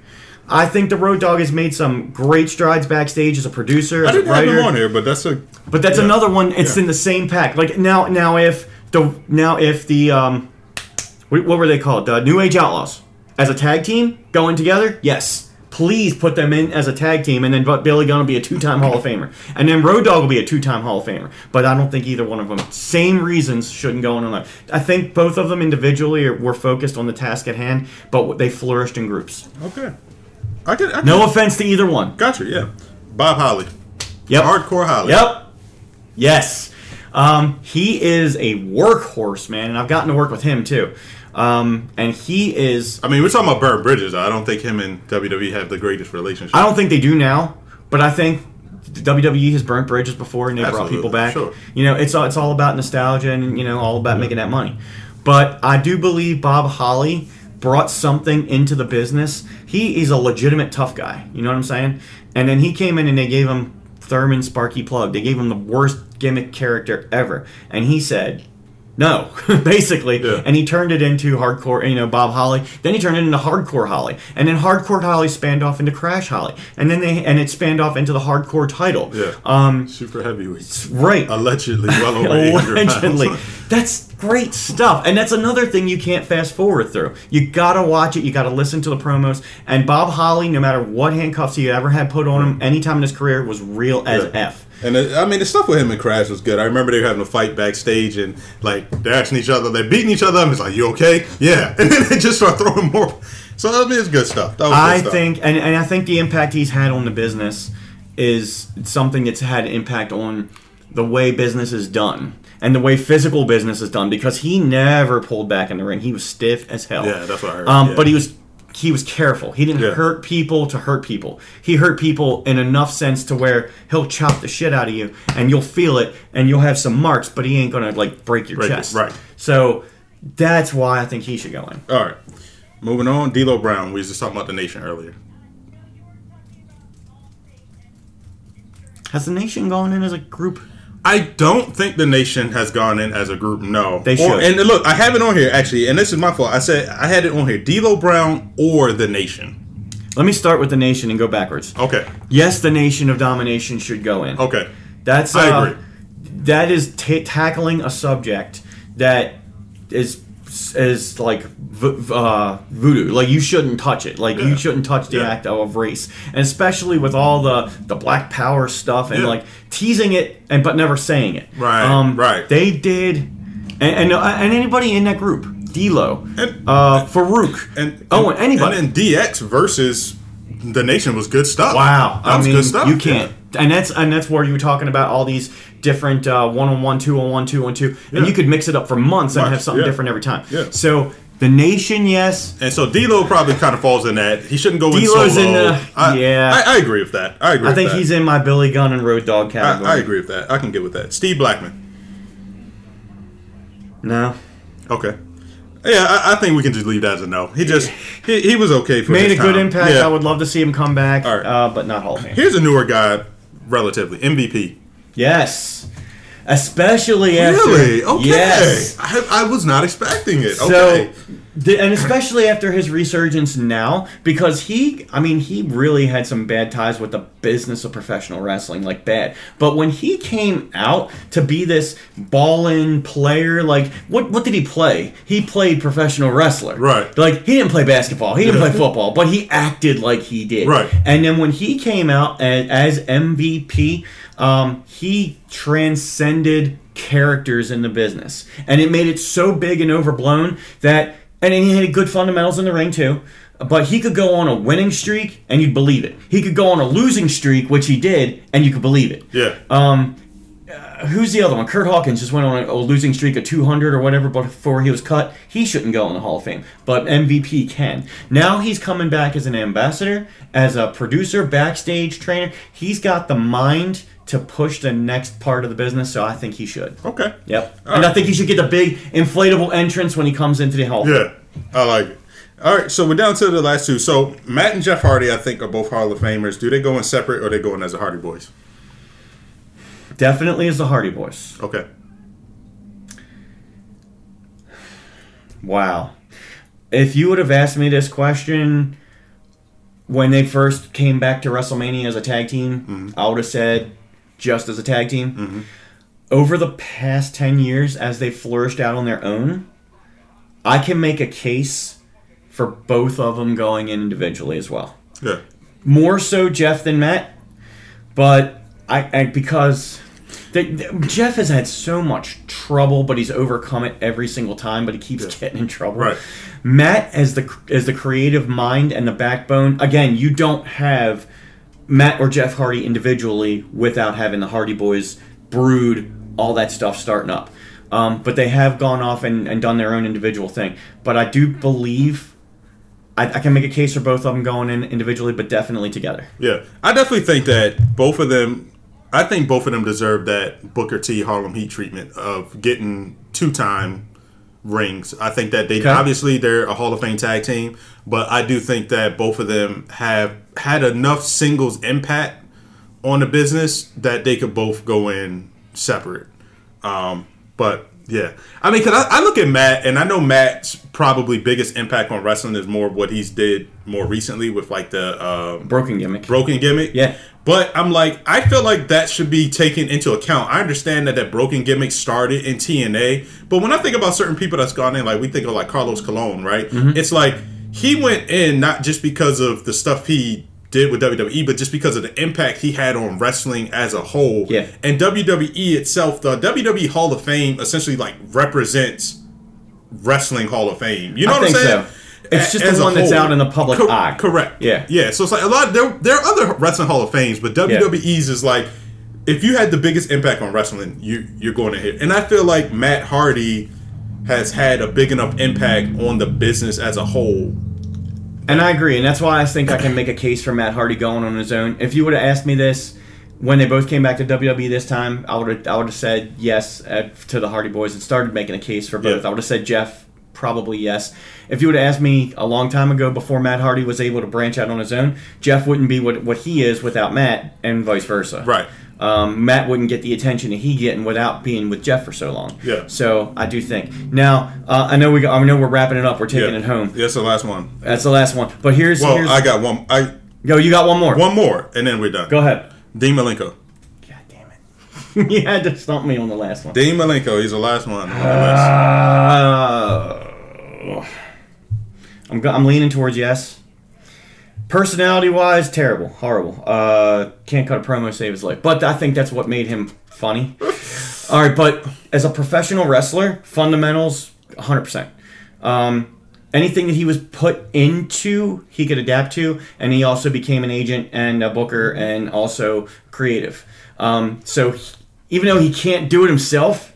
I think the Road Dogg has made some great strides backstage as a producer, I as a didn't have writer. him on here, but that's a. But that's Yeah. another one. It's Yeah. in the same pack. Like now, now if the now if the um, what what were they called? The New Age Outlaws as a tag team going together. Yes, please put them in as a tag team, and then Billy Gunn will be a two-time Hall of Famer, and then Road Dogg will be a two-time Hall of Famer. But I don't think either one of them. Same reasons shouldn't go in on alone. I think both of them individually were focused on the task at hand, but they flourished in groups. Okay. I could. I could No offense to either one. Gotcha, yeah. Bob Holly. Yep. Hardcore Holly. Yep. Yes. Um, he is a workhorse, man, and I've gotten to work with him too. Um, and he is. I mean, we're talking about Burnt Bridges. I don't think him and WWE have the greatest relationship. I don't think they do now, but I think WWE has burnt bridges before, and they brought people back. sure. You know, it's all it's all about nostalgia and you know all about making that money. But I do believe Bob Holly brought something into the business. He is a legitimate tough guy. You know what I'm saying? And then he came in and they gave him Thurman Sparky Plugg. They gave him the worst gimmick character ever, and he said. No, basically, Yeah. and he turned it into hardcore, you know, Bob Holly. Then he turned it into hardcore Holly, and then hardcore Holly spanned off into Crash Holly, and then they and it spanned off into the hardcore title. Yeah. Um, Super heavyweight. right. Allegedly well over Allegedly. That's great stuff. And that's another thing you can't fast forward through. You gotta watch it, you gotta listen to the promos. And Bob Holly, no matter what handcuffs he ever had put on him, anytime in his career, was real as Yeah. F. And it, I mean, the stuff with him and Crash was good. I remember they were having a fight backstage, and like they're asking each other, they're beating each other up. It's like, "You okay?" Yeah, and then they just start throwing more. So I mean, it's good stuff. That was good I stuff. think, and, and I think the impact he's had on the business is something that's had an impact on the way business is done and the way physical business is done because he never pulled back in the ring. He was stiff as hell. Yeah, that's what I heard, Um, yeah. But he was he was careful. He didn't Yeah. hurt people to hurt people. He hurt people in enough sense to where he'll chop the shit out of you and you'll feel it and you'll have some marks, but he ain't gonna like break your Break it, chest. right. So that's why I think he should go in. All right. Moving on, D'Lo Brown. We was just talking about the nation earlier. Has the nation gone in as a group? I don't think the nation has gone in as a group. No, They Or- should. and look, I have it on here actually, and this is my fault. I said I had it on here: D'Lo Brown or the nation. Let me start with the nation and go backwards. Okay, Yes, the nation of domination should go in. okay, That's uh, I agree. That is ta tackling a subject that is is like v- uh, voodoo. Like you shouldn't touch it. Like Yeah. you shouldn't touch the Yeah. act of race, and especially with all the the black power stuff and Yeah. like teasing it and but never saying it. Right, right. They did, and and, uh, and anybody in that group, D'Lo, And- uh, Faarooq, and oh, and anybody. And DX versus the nation was good stuff. Wow, that I was mean, good stuff. you can't, and that's and that's where you were talking about all these different uh, one-on-one, two-on-one, two-on-two, and Yeah. you could mix it up for months and have something yeah. different every time. Yeah. So the nation, yes, And so D'Lo probably kind of falls in that. He shouldn't go in D'Lo's solo. in the- I, yeah. I, I agree with that. I agree. I think that. he's in my Billy Gunn and Road Dogg I, category. I agree with that. I can get with that. Steve Blackman. No, Okay. Yeah, I, I think we can just leave that as a no. He just he, he was okay for made a his good time. impact. Yeah. I would love to see him come back, All right. uh, but not Hall of Fame. Here's a newer guy, relatively MVP. Yes, especially after Really? Okay. yes. I, I was not expecting it. So, Okay. the, and especially after his resurgence now, because he, I mean, he really had some bad ties with the business of professional wrestling, like bad. But when he came out to be this ball-in player, like what what did he play? He played professional wrestler, Right. Like he didn't play basketball, he didn't Yeah. play football, but he acted like he did, Right. And then when he came out as, as MVP, um, he transcended characters in the business, and it made it so big and overblown that, and he had good fundamentals in the ring too. But he could go on a winning streak, and you'd believe it. He could go on a losing streak, which he did, and you could believe it. Yeah. Um, who's the other one? Curt Hawkins just went on a, a losing streak of 200 or whatever before he was cut. He shouldn't go in the Hall of Fame, but MVP can. Now he's coming back as an ambassador, as a producer, backstage trainer. He's got the mind to push the next part of the business, so I think he should. okay. Yep. All and I think he should get the big inflatable entrance when he comes into the Hall. Yeah. I like it. All right, so we're down to the last two. So Matt and Jeff Hardy, I think, are both Hall of Famers. Do they go in separate or are they go in as a Hardy Boys? Definitely is the Hardy Boys. Okay. Wow. If you would have asked me this question when they first came back to WrestleMania as a tag team, mm-hmm. I would have said just as a tag team. Mm-hmm. Over the past 10 years, as they flourished out on their own, I can make a case for both of them going in individually as well. Yeah. More so Jeff than Matt, but I, I because they, they- Jeff has had so much trouble, but he's overcome it every single time. But he keeps Yeah. getting in trouble. Right. Matt as the as the creative mind and the backbone. Again, you don't have Matt or Jeff Hardy individually without having the Hardy Boys brood, all that stuff starting up. Um, but they have gone off and, and done their own individual thing. But I do believe I, I can make a case for both of them going in individually, but definitely together. Yeah, I definitely think that both of them. I think both of them deserve that Booker T Harlem Heat treatment of getting two time rings. I think that they Okay. obviously they're a Hall of Fame tag team, but I do think that both of them have had enough singles impact on the business that they could both go in separate. Um, but yeah, I mean, cause I, I look at Matt, and I know Matt's probably biggest impact on wrestling is more what he's did more recently with like the um, Broken gimmick. broken gimmick. Yeah. But I'm like, I feel like that should be taken into account. I understand that that broken gimmick started in TNA, but when I think about certain people that's gone in, like we think of like Carlos Colon, right? Mm-hmm. It's like he went in not just because of the stuff he did with WWE, but just because of the impact he had on wrestling as a whole. Yeah. And WWE itself, the WWE Hall of Fame essentially like represents wrestling Hall of Fame. You know I what I'm saying? so. It's just As the one that's out in the public Cor- eye. Correct. Yeah. Yeah. So it's like a lot. There, there are other wrestling Hall of Fames, but WWE's is like if you had the biggest impact on wrestling, you you're going to hit. And I feel like Matt Hardy has had a big enough impact on the business as a whole. And I agree, and that's why I think I can make a case for Matt Hardy going on his own. If you would have asked me this when they both came back to WWE this time, I would have I would have said yes uh, to the Hardy Boys and started making a case for both. Yeah. I would have said Jeff probably yes. If you would have asked me a long time ago before Matt Hardy was able to branch out on his own, Jeff wouldn't be what what he is without Matt, and vice versa. Right. Um, Matt wouldn't get the attention that he getting without being with Jeff for so long. Yeah. So I do think now uh, I know we I know we're wrapping it up. We're taking Yeah. it home. That's the last one. That's the last one. But here's Well, here's I got one. I go. You got one more. one more, and then we're done. Go ahead. Dean Malenko. God damn it! you had to stump me on the last one. Dean Malenko. He's the last one on the list. Uh, I'm go- I'm leaning towards yes. Personality wise, terrible, horrible. Uh, can't cut a promo, save his life. But I think that's what made him funny. All right, but as a professional wrestler, fundamentals, 100. percent um, Anything that he was put into, he could adapt to, and he also became an agent and a booker and also creative. Um, so he- even though he can't do it himself,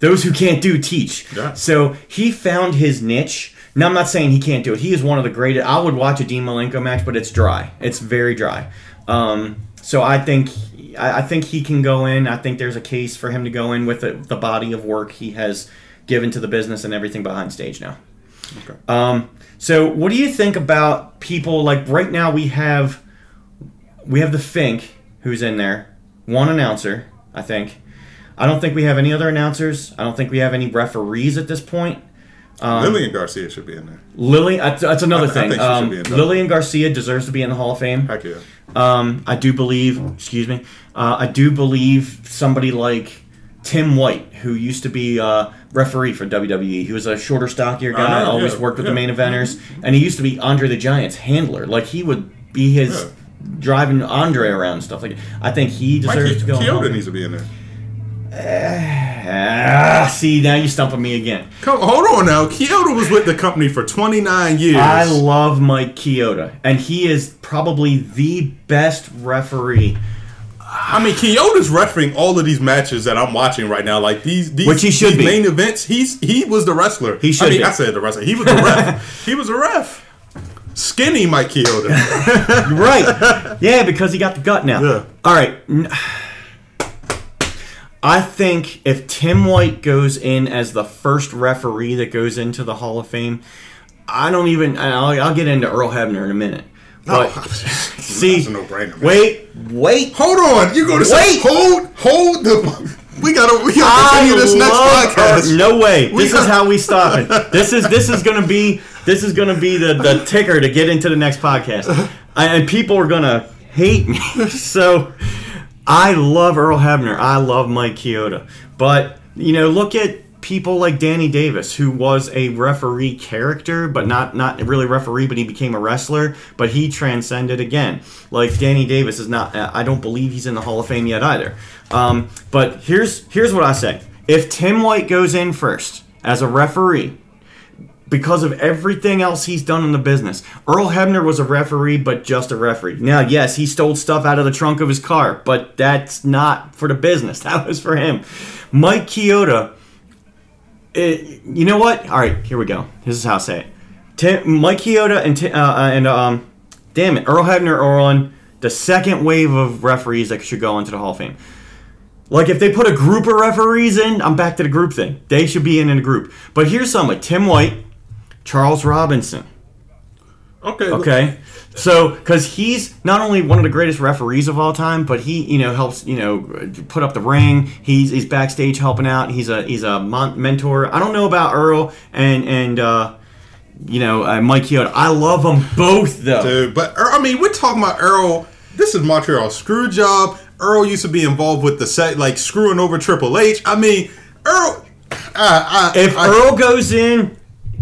those who can't do teach. Yeah. So he found his niche. Now I'm not saying he can't do it. He is one of the greatest. I would watch a Dean Malenko match, but it's dry. It's very dry. Um, so I think I, I think he can go in. I think there's a case for him to go in with the, the body of work he has given to the business and everything behind stage now. Okay. Um, so what do you think about people like right now? We have we have the Fink who's in there, one announcer, I think. I don't think we have any other announcers. I don't think we have any referees at this point. Um, Lillian Garcia should be in there. Lily, that's, that's another I- I thing. should um, be in. Lillian Garcia deserves to be in the Hall of Fame. Heck yeah. Um, I do believe, excuse me, uh, I do believe somebody like Tim White, who used to be uh, referee for WWE. He was a shorter, stockier guy, always yeah, worked with yeah. the main eventers, and he used to be Andre the Giant's handler. Like he would be his Yeah. driving Andre around and stuff like. I think he Mike deserves to go. in the Hall of Chioda Fame. needs to be in there. Ah, see, now you're stumping me again. Come, hold on now. Chioda was with the company for 29 years. I love Mike Chioda, and he is probably the best referee. I mean, Chioda's refereeing all of these matches that I'm watching right now. Like these, these Which he should these be. main events. He's he was the wrestler. He should I mean, be. I said the wrestler. He was the ref. he was a ref. Skinny Mike Kyoto. right. Yeah, because he got the gut now. Yeah. All right. I think if Tim White goes in as the first referee that goes into the Hall of Fame, I don't even. I'll, I'll get into Earl Hebner in a minute. But see, no-brainer, man. wait, wait. Hold on. You go to Wait. say hold hold the. We gotta we gotta I continue this next podcast. Earl- No way. We This is how we stop it. This is this is gonna be this is gonna be the the ticker to get into the next podcast, I- and people are gonna hate me. So I love Earl Hebner. I love Mike Chioda, but you know, look at people like Danny Davis, who was a referee character, but not not really referee, but he became a wrestler. But he transcended again. Like Danny Davis is not. I don't believe he's in the Hall of Fame yet either. Um, but here's here's what I say: If Tim White goes in first as a referee, because of everything else he's done in the business. Earl Hebner was a referee, but just a referee. Now, yes, he stole stuff out of the trunk of his car, but that's not for the business. That was for him. Mike Chioda, it, you know what? All right, here we go. This is how I say it. Tim, Mike Chioda and uh, and um, damn it, Earl Hebner are on the second wave of referees that should go into the Hall of Fame. Like if they put a group of referees in, I'm back to the group thing. They should be in in a group. But here's some Tim White, Charles Robinson. Okay. Okay, so because he's not only one of the greatest referees of all time, but he you know helps you know put up the ring. He's he's backstage helping out. He's a he's a mon- mentor. I don't know about Earl and and uh, you know uh, Mike Chioda. I love them both though. Dude, but Earl, I mean, we're talking about Earl. This is Montreal screw job. Earl used to be involved with the set, like screwing over Triple H. I mean, Earl. I, I, If I, Earl goes in,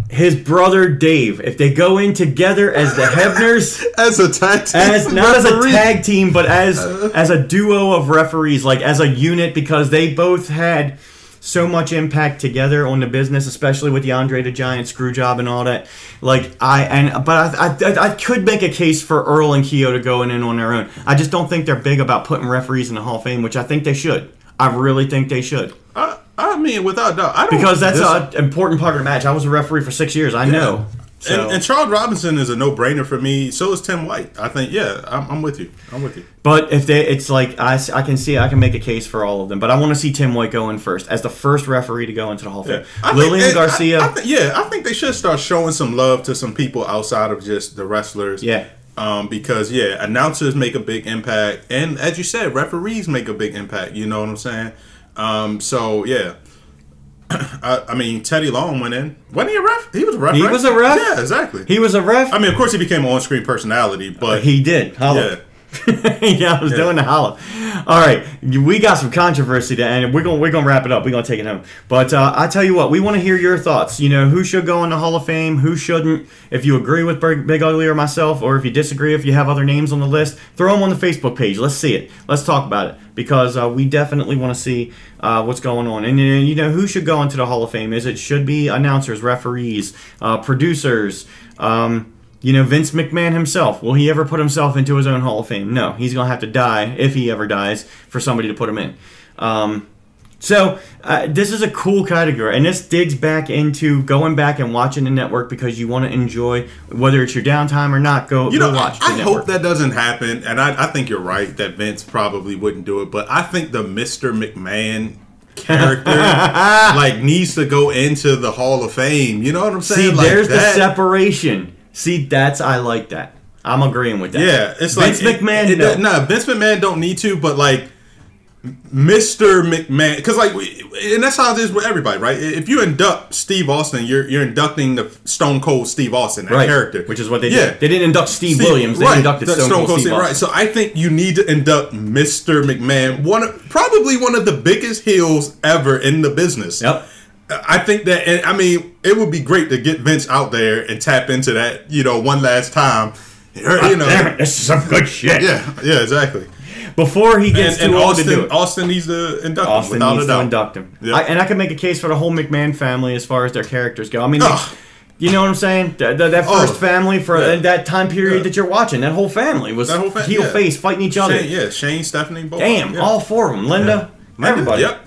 his brother Dave, if they go in together as the Hebners. as a tag team as not as a tag team, but as uh. as a duo of referees, like as a unit, because they both had so much impact together on the business, especially with the Andre the Giant screw job and all that. Like I and but I I, I could make a case for Earl and Chioda going in on their own. I just don't think they're big about putting referees in the Hall of Fame, which I think they should. I really think they should I, I mean, without doubt, I don't because that's an important part of the match. I was a referee for six years. I know. So, and, and Charles Robinson is a no brainer for me. So is Tim White. I think. Yeah, I'm, I'm with you. I'm with you. but if they, it's like I, I can see, I can make a case for all of them. But I want to see Tim White go in first as the first referee to go into the Hall of Fame. I think- Lillian and Garcia. I, I think- yeah, I think they should start showing some love to some people outside of just the wrestlers. Yeah. Um, because yeah, announcers make a big impact, and as you said, referees make a big impact. You know what I'm saying? Um, so yeah. I, I mean, Teddy Long went in. Wasn't he a ref? He was a ref. He right? was a ref? Yeah, exactly. he was a ref. I mean, of course, he became an on-screen personality, but he did. Holla. yeah. yeah, I was Yeah. doing the holla. All right, we got some controversy to end. We're gonna we're gonna wrap it up. We're gonna take it home. But uh, I tell you what, we want to hear your thoughts. You know, who should go in the Hall of Fame, who shouldn't. If you agree with Big, Big Ugly or myself, or if you disagree, if you have other names on the list, throw them on the Facebook page. Let's see it. Let's talk about it because uh, we definitely want to see uh, what's going on. And uh, you know, who should go into the Hall of Fame? Is it should be announcers, referees, uh, producers. Um, you know, Vince McMahon himself, will he ever put himself into his own Hall of Fame? No. He's going to have to die, if he ever dies, for somebody to put him in. Um, so, uh, this is a cool category, and this digs back into going back and watching the network because you want to enjoy, whether it's your downtime or not, go, You go know, watch the I, I hope that doesn't happen, and I, I think you're right that Vince probably wouldn't do it. But I think the Mr. McMahon character like needs to go into the Hall of Fame. You know what I'm See, saying? Like there's the separation. See, that's, I like that. I'm agreeing with that. Yeah, it's like Vince like McMahon, It, no. it, nah, Vince McMahon don't need to, but like Mr. McMahon, because like, and that's how it is with everybody, right? If you induct Steve Austin, you're you're inducting the Stone Cold Steve Austin, that Right. character, Which is what they Yeah. did. They didn't induct Steve, Steve- Williams. They right, inducted that Stone, Cold Steve Right. So I think you need to induct Mr. McMahon, one of, probably one of the biggest heels ever in the business. Yep. I think that, I mean, it would be great to get Vince out there and tap into that, you know, one last time. Ah, you know, Damn it, this is some good shit. yeah, yeah, exactly. Before he gets And, and too old to do Austin, it. Austin needs to induct him Austin needs to induct him. Yeah. I, and I can make a case for the whole McMahon family as far as their characters go. I mean, Ugh. you know what I'm saying? Th- th- that Oh, first family for yeah. that time period Yeah. that you're watching, that whole family was That whole fa- heel yeah. face fighting each other. Shane, yeah, Shane, Stephanie, both. Damn, yeah. all four of them. Linda, Linda, everybody. Yep.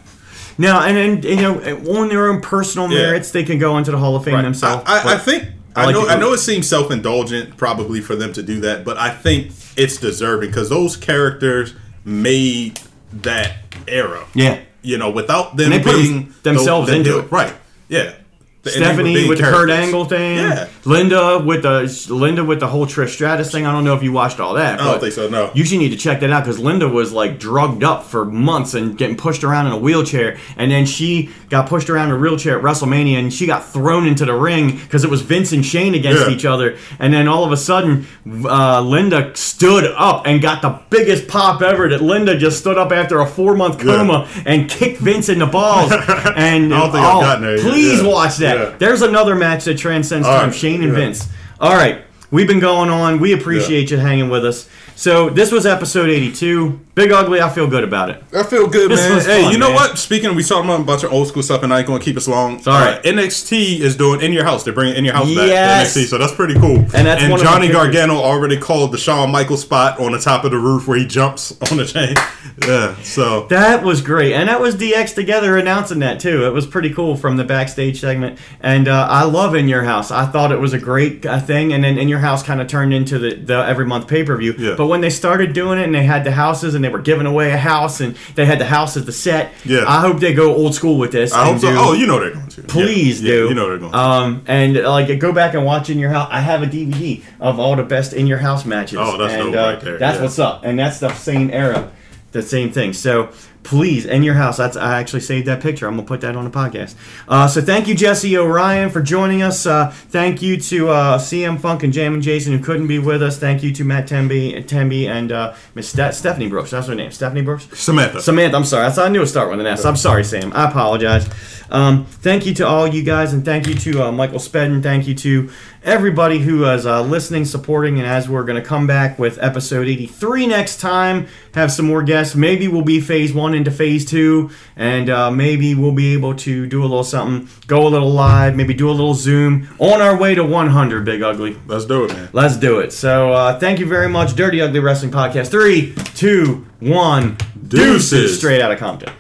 Now, and, and you know, on their own personal Yeah. merits, they can go into the Hall of Fame Right. themselves. I, I, I think I like know. I know it seems self indulgent, probably for them to do that, but I think it's deserving because those characters made that era. Yeah. You know, without them being themselves the- the into it. right? Yeah. Stephanie with the Kurt. Angle thing. Yeah. Linda with the Linda with the whole Trish Stratus thing. I don't know if you watched all that. I don't think so, no. You should need to check that out because Linda was like drugged up for months and getting pushed around in a wheelchair, and then she got pushed around in a wheelchair at WrestleMania, and she got thrown into the ring because it was Vince and Shane against Yeah. each other, and then all of a sudden, uh, Linda stood up and got the biggest pop ever. That Linda just stood up after a four month Yeah. coma and kicked Vince in the balls. And I don't think I've oh, gotten there please Yeah. watch that. Yeah. There's another match that transcends All time. right. Shane and Yeah. Vince. All right. We've been going on. We appreciate you hanging with us. So this was episode 82. Big Ugly, I feel good about it. I feel good, This man. was hey, fun, you know man. what? Speaking, we talking about a bunch of old school stuff, and I ain't gonna keep us long. all right. Uh, NXT is doing in your house. They're bringing in your house Yes. back to NXT, so that's pretty cool. And that's one of my Johnny pictures. Gargano already called the Shawn Michaels spot on the top of the roof where he jumps on the chain. Yeah, so That was great, and that was DX together announcing that too. It was pretty cool from the backstage segment, and uh, I love In Your House. I thought it was a great uh, thing, and then In Your House kind of turned into the, the every month pay per view. Yeah. But when they started doing it, and they had the houses, and they were giving away a house, and they had the house as the set. Yeah. I hope they go old school with this. I hope so. Oh, you know they're going to. Please yeah, do. Yeah, you know they're going to. Um, and like go back and watch in your house. I have a DVD of all the best in your house matches. Oh, that's and, uh, right there, That's yeah. what's up, and that's the same era, the same thing. So please, in your house. That's I actually saved that picture. I'm gonna put that on the podcast. Uh, so thank you, Jesse Orion, for joining us. Uh, thank you to uh, CM Punk and Jammin' Jason who couldn't be with us. Thank you to Matt Temby, Temby and uh, Miss Ste- Stephanie Brooks. That's her name, Stephanie Brooks. Samantha. Samantha, I'm sorry. I thought I knew it start with an S. I'm sorry, Sam. I apologize. Um, thank you to all you guys, and thank you to uh, Michael Spedden. Thank you to everybody who is uh, listening, supporting, and as we're going to come back with episode 83 next time, have some more guests. Maybe we'll be phase one into phase two, and uh, maybe we'll be able to do a little something, go a little live, maybe do a little Zoom on our way to 100, Big Ugly. Let's do it, man. Let's do it. So uh, thank you very much, Dirty Ugly Wrestling Podcast. Three, two, one, Deuces. Straight out of Compton.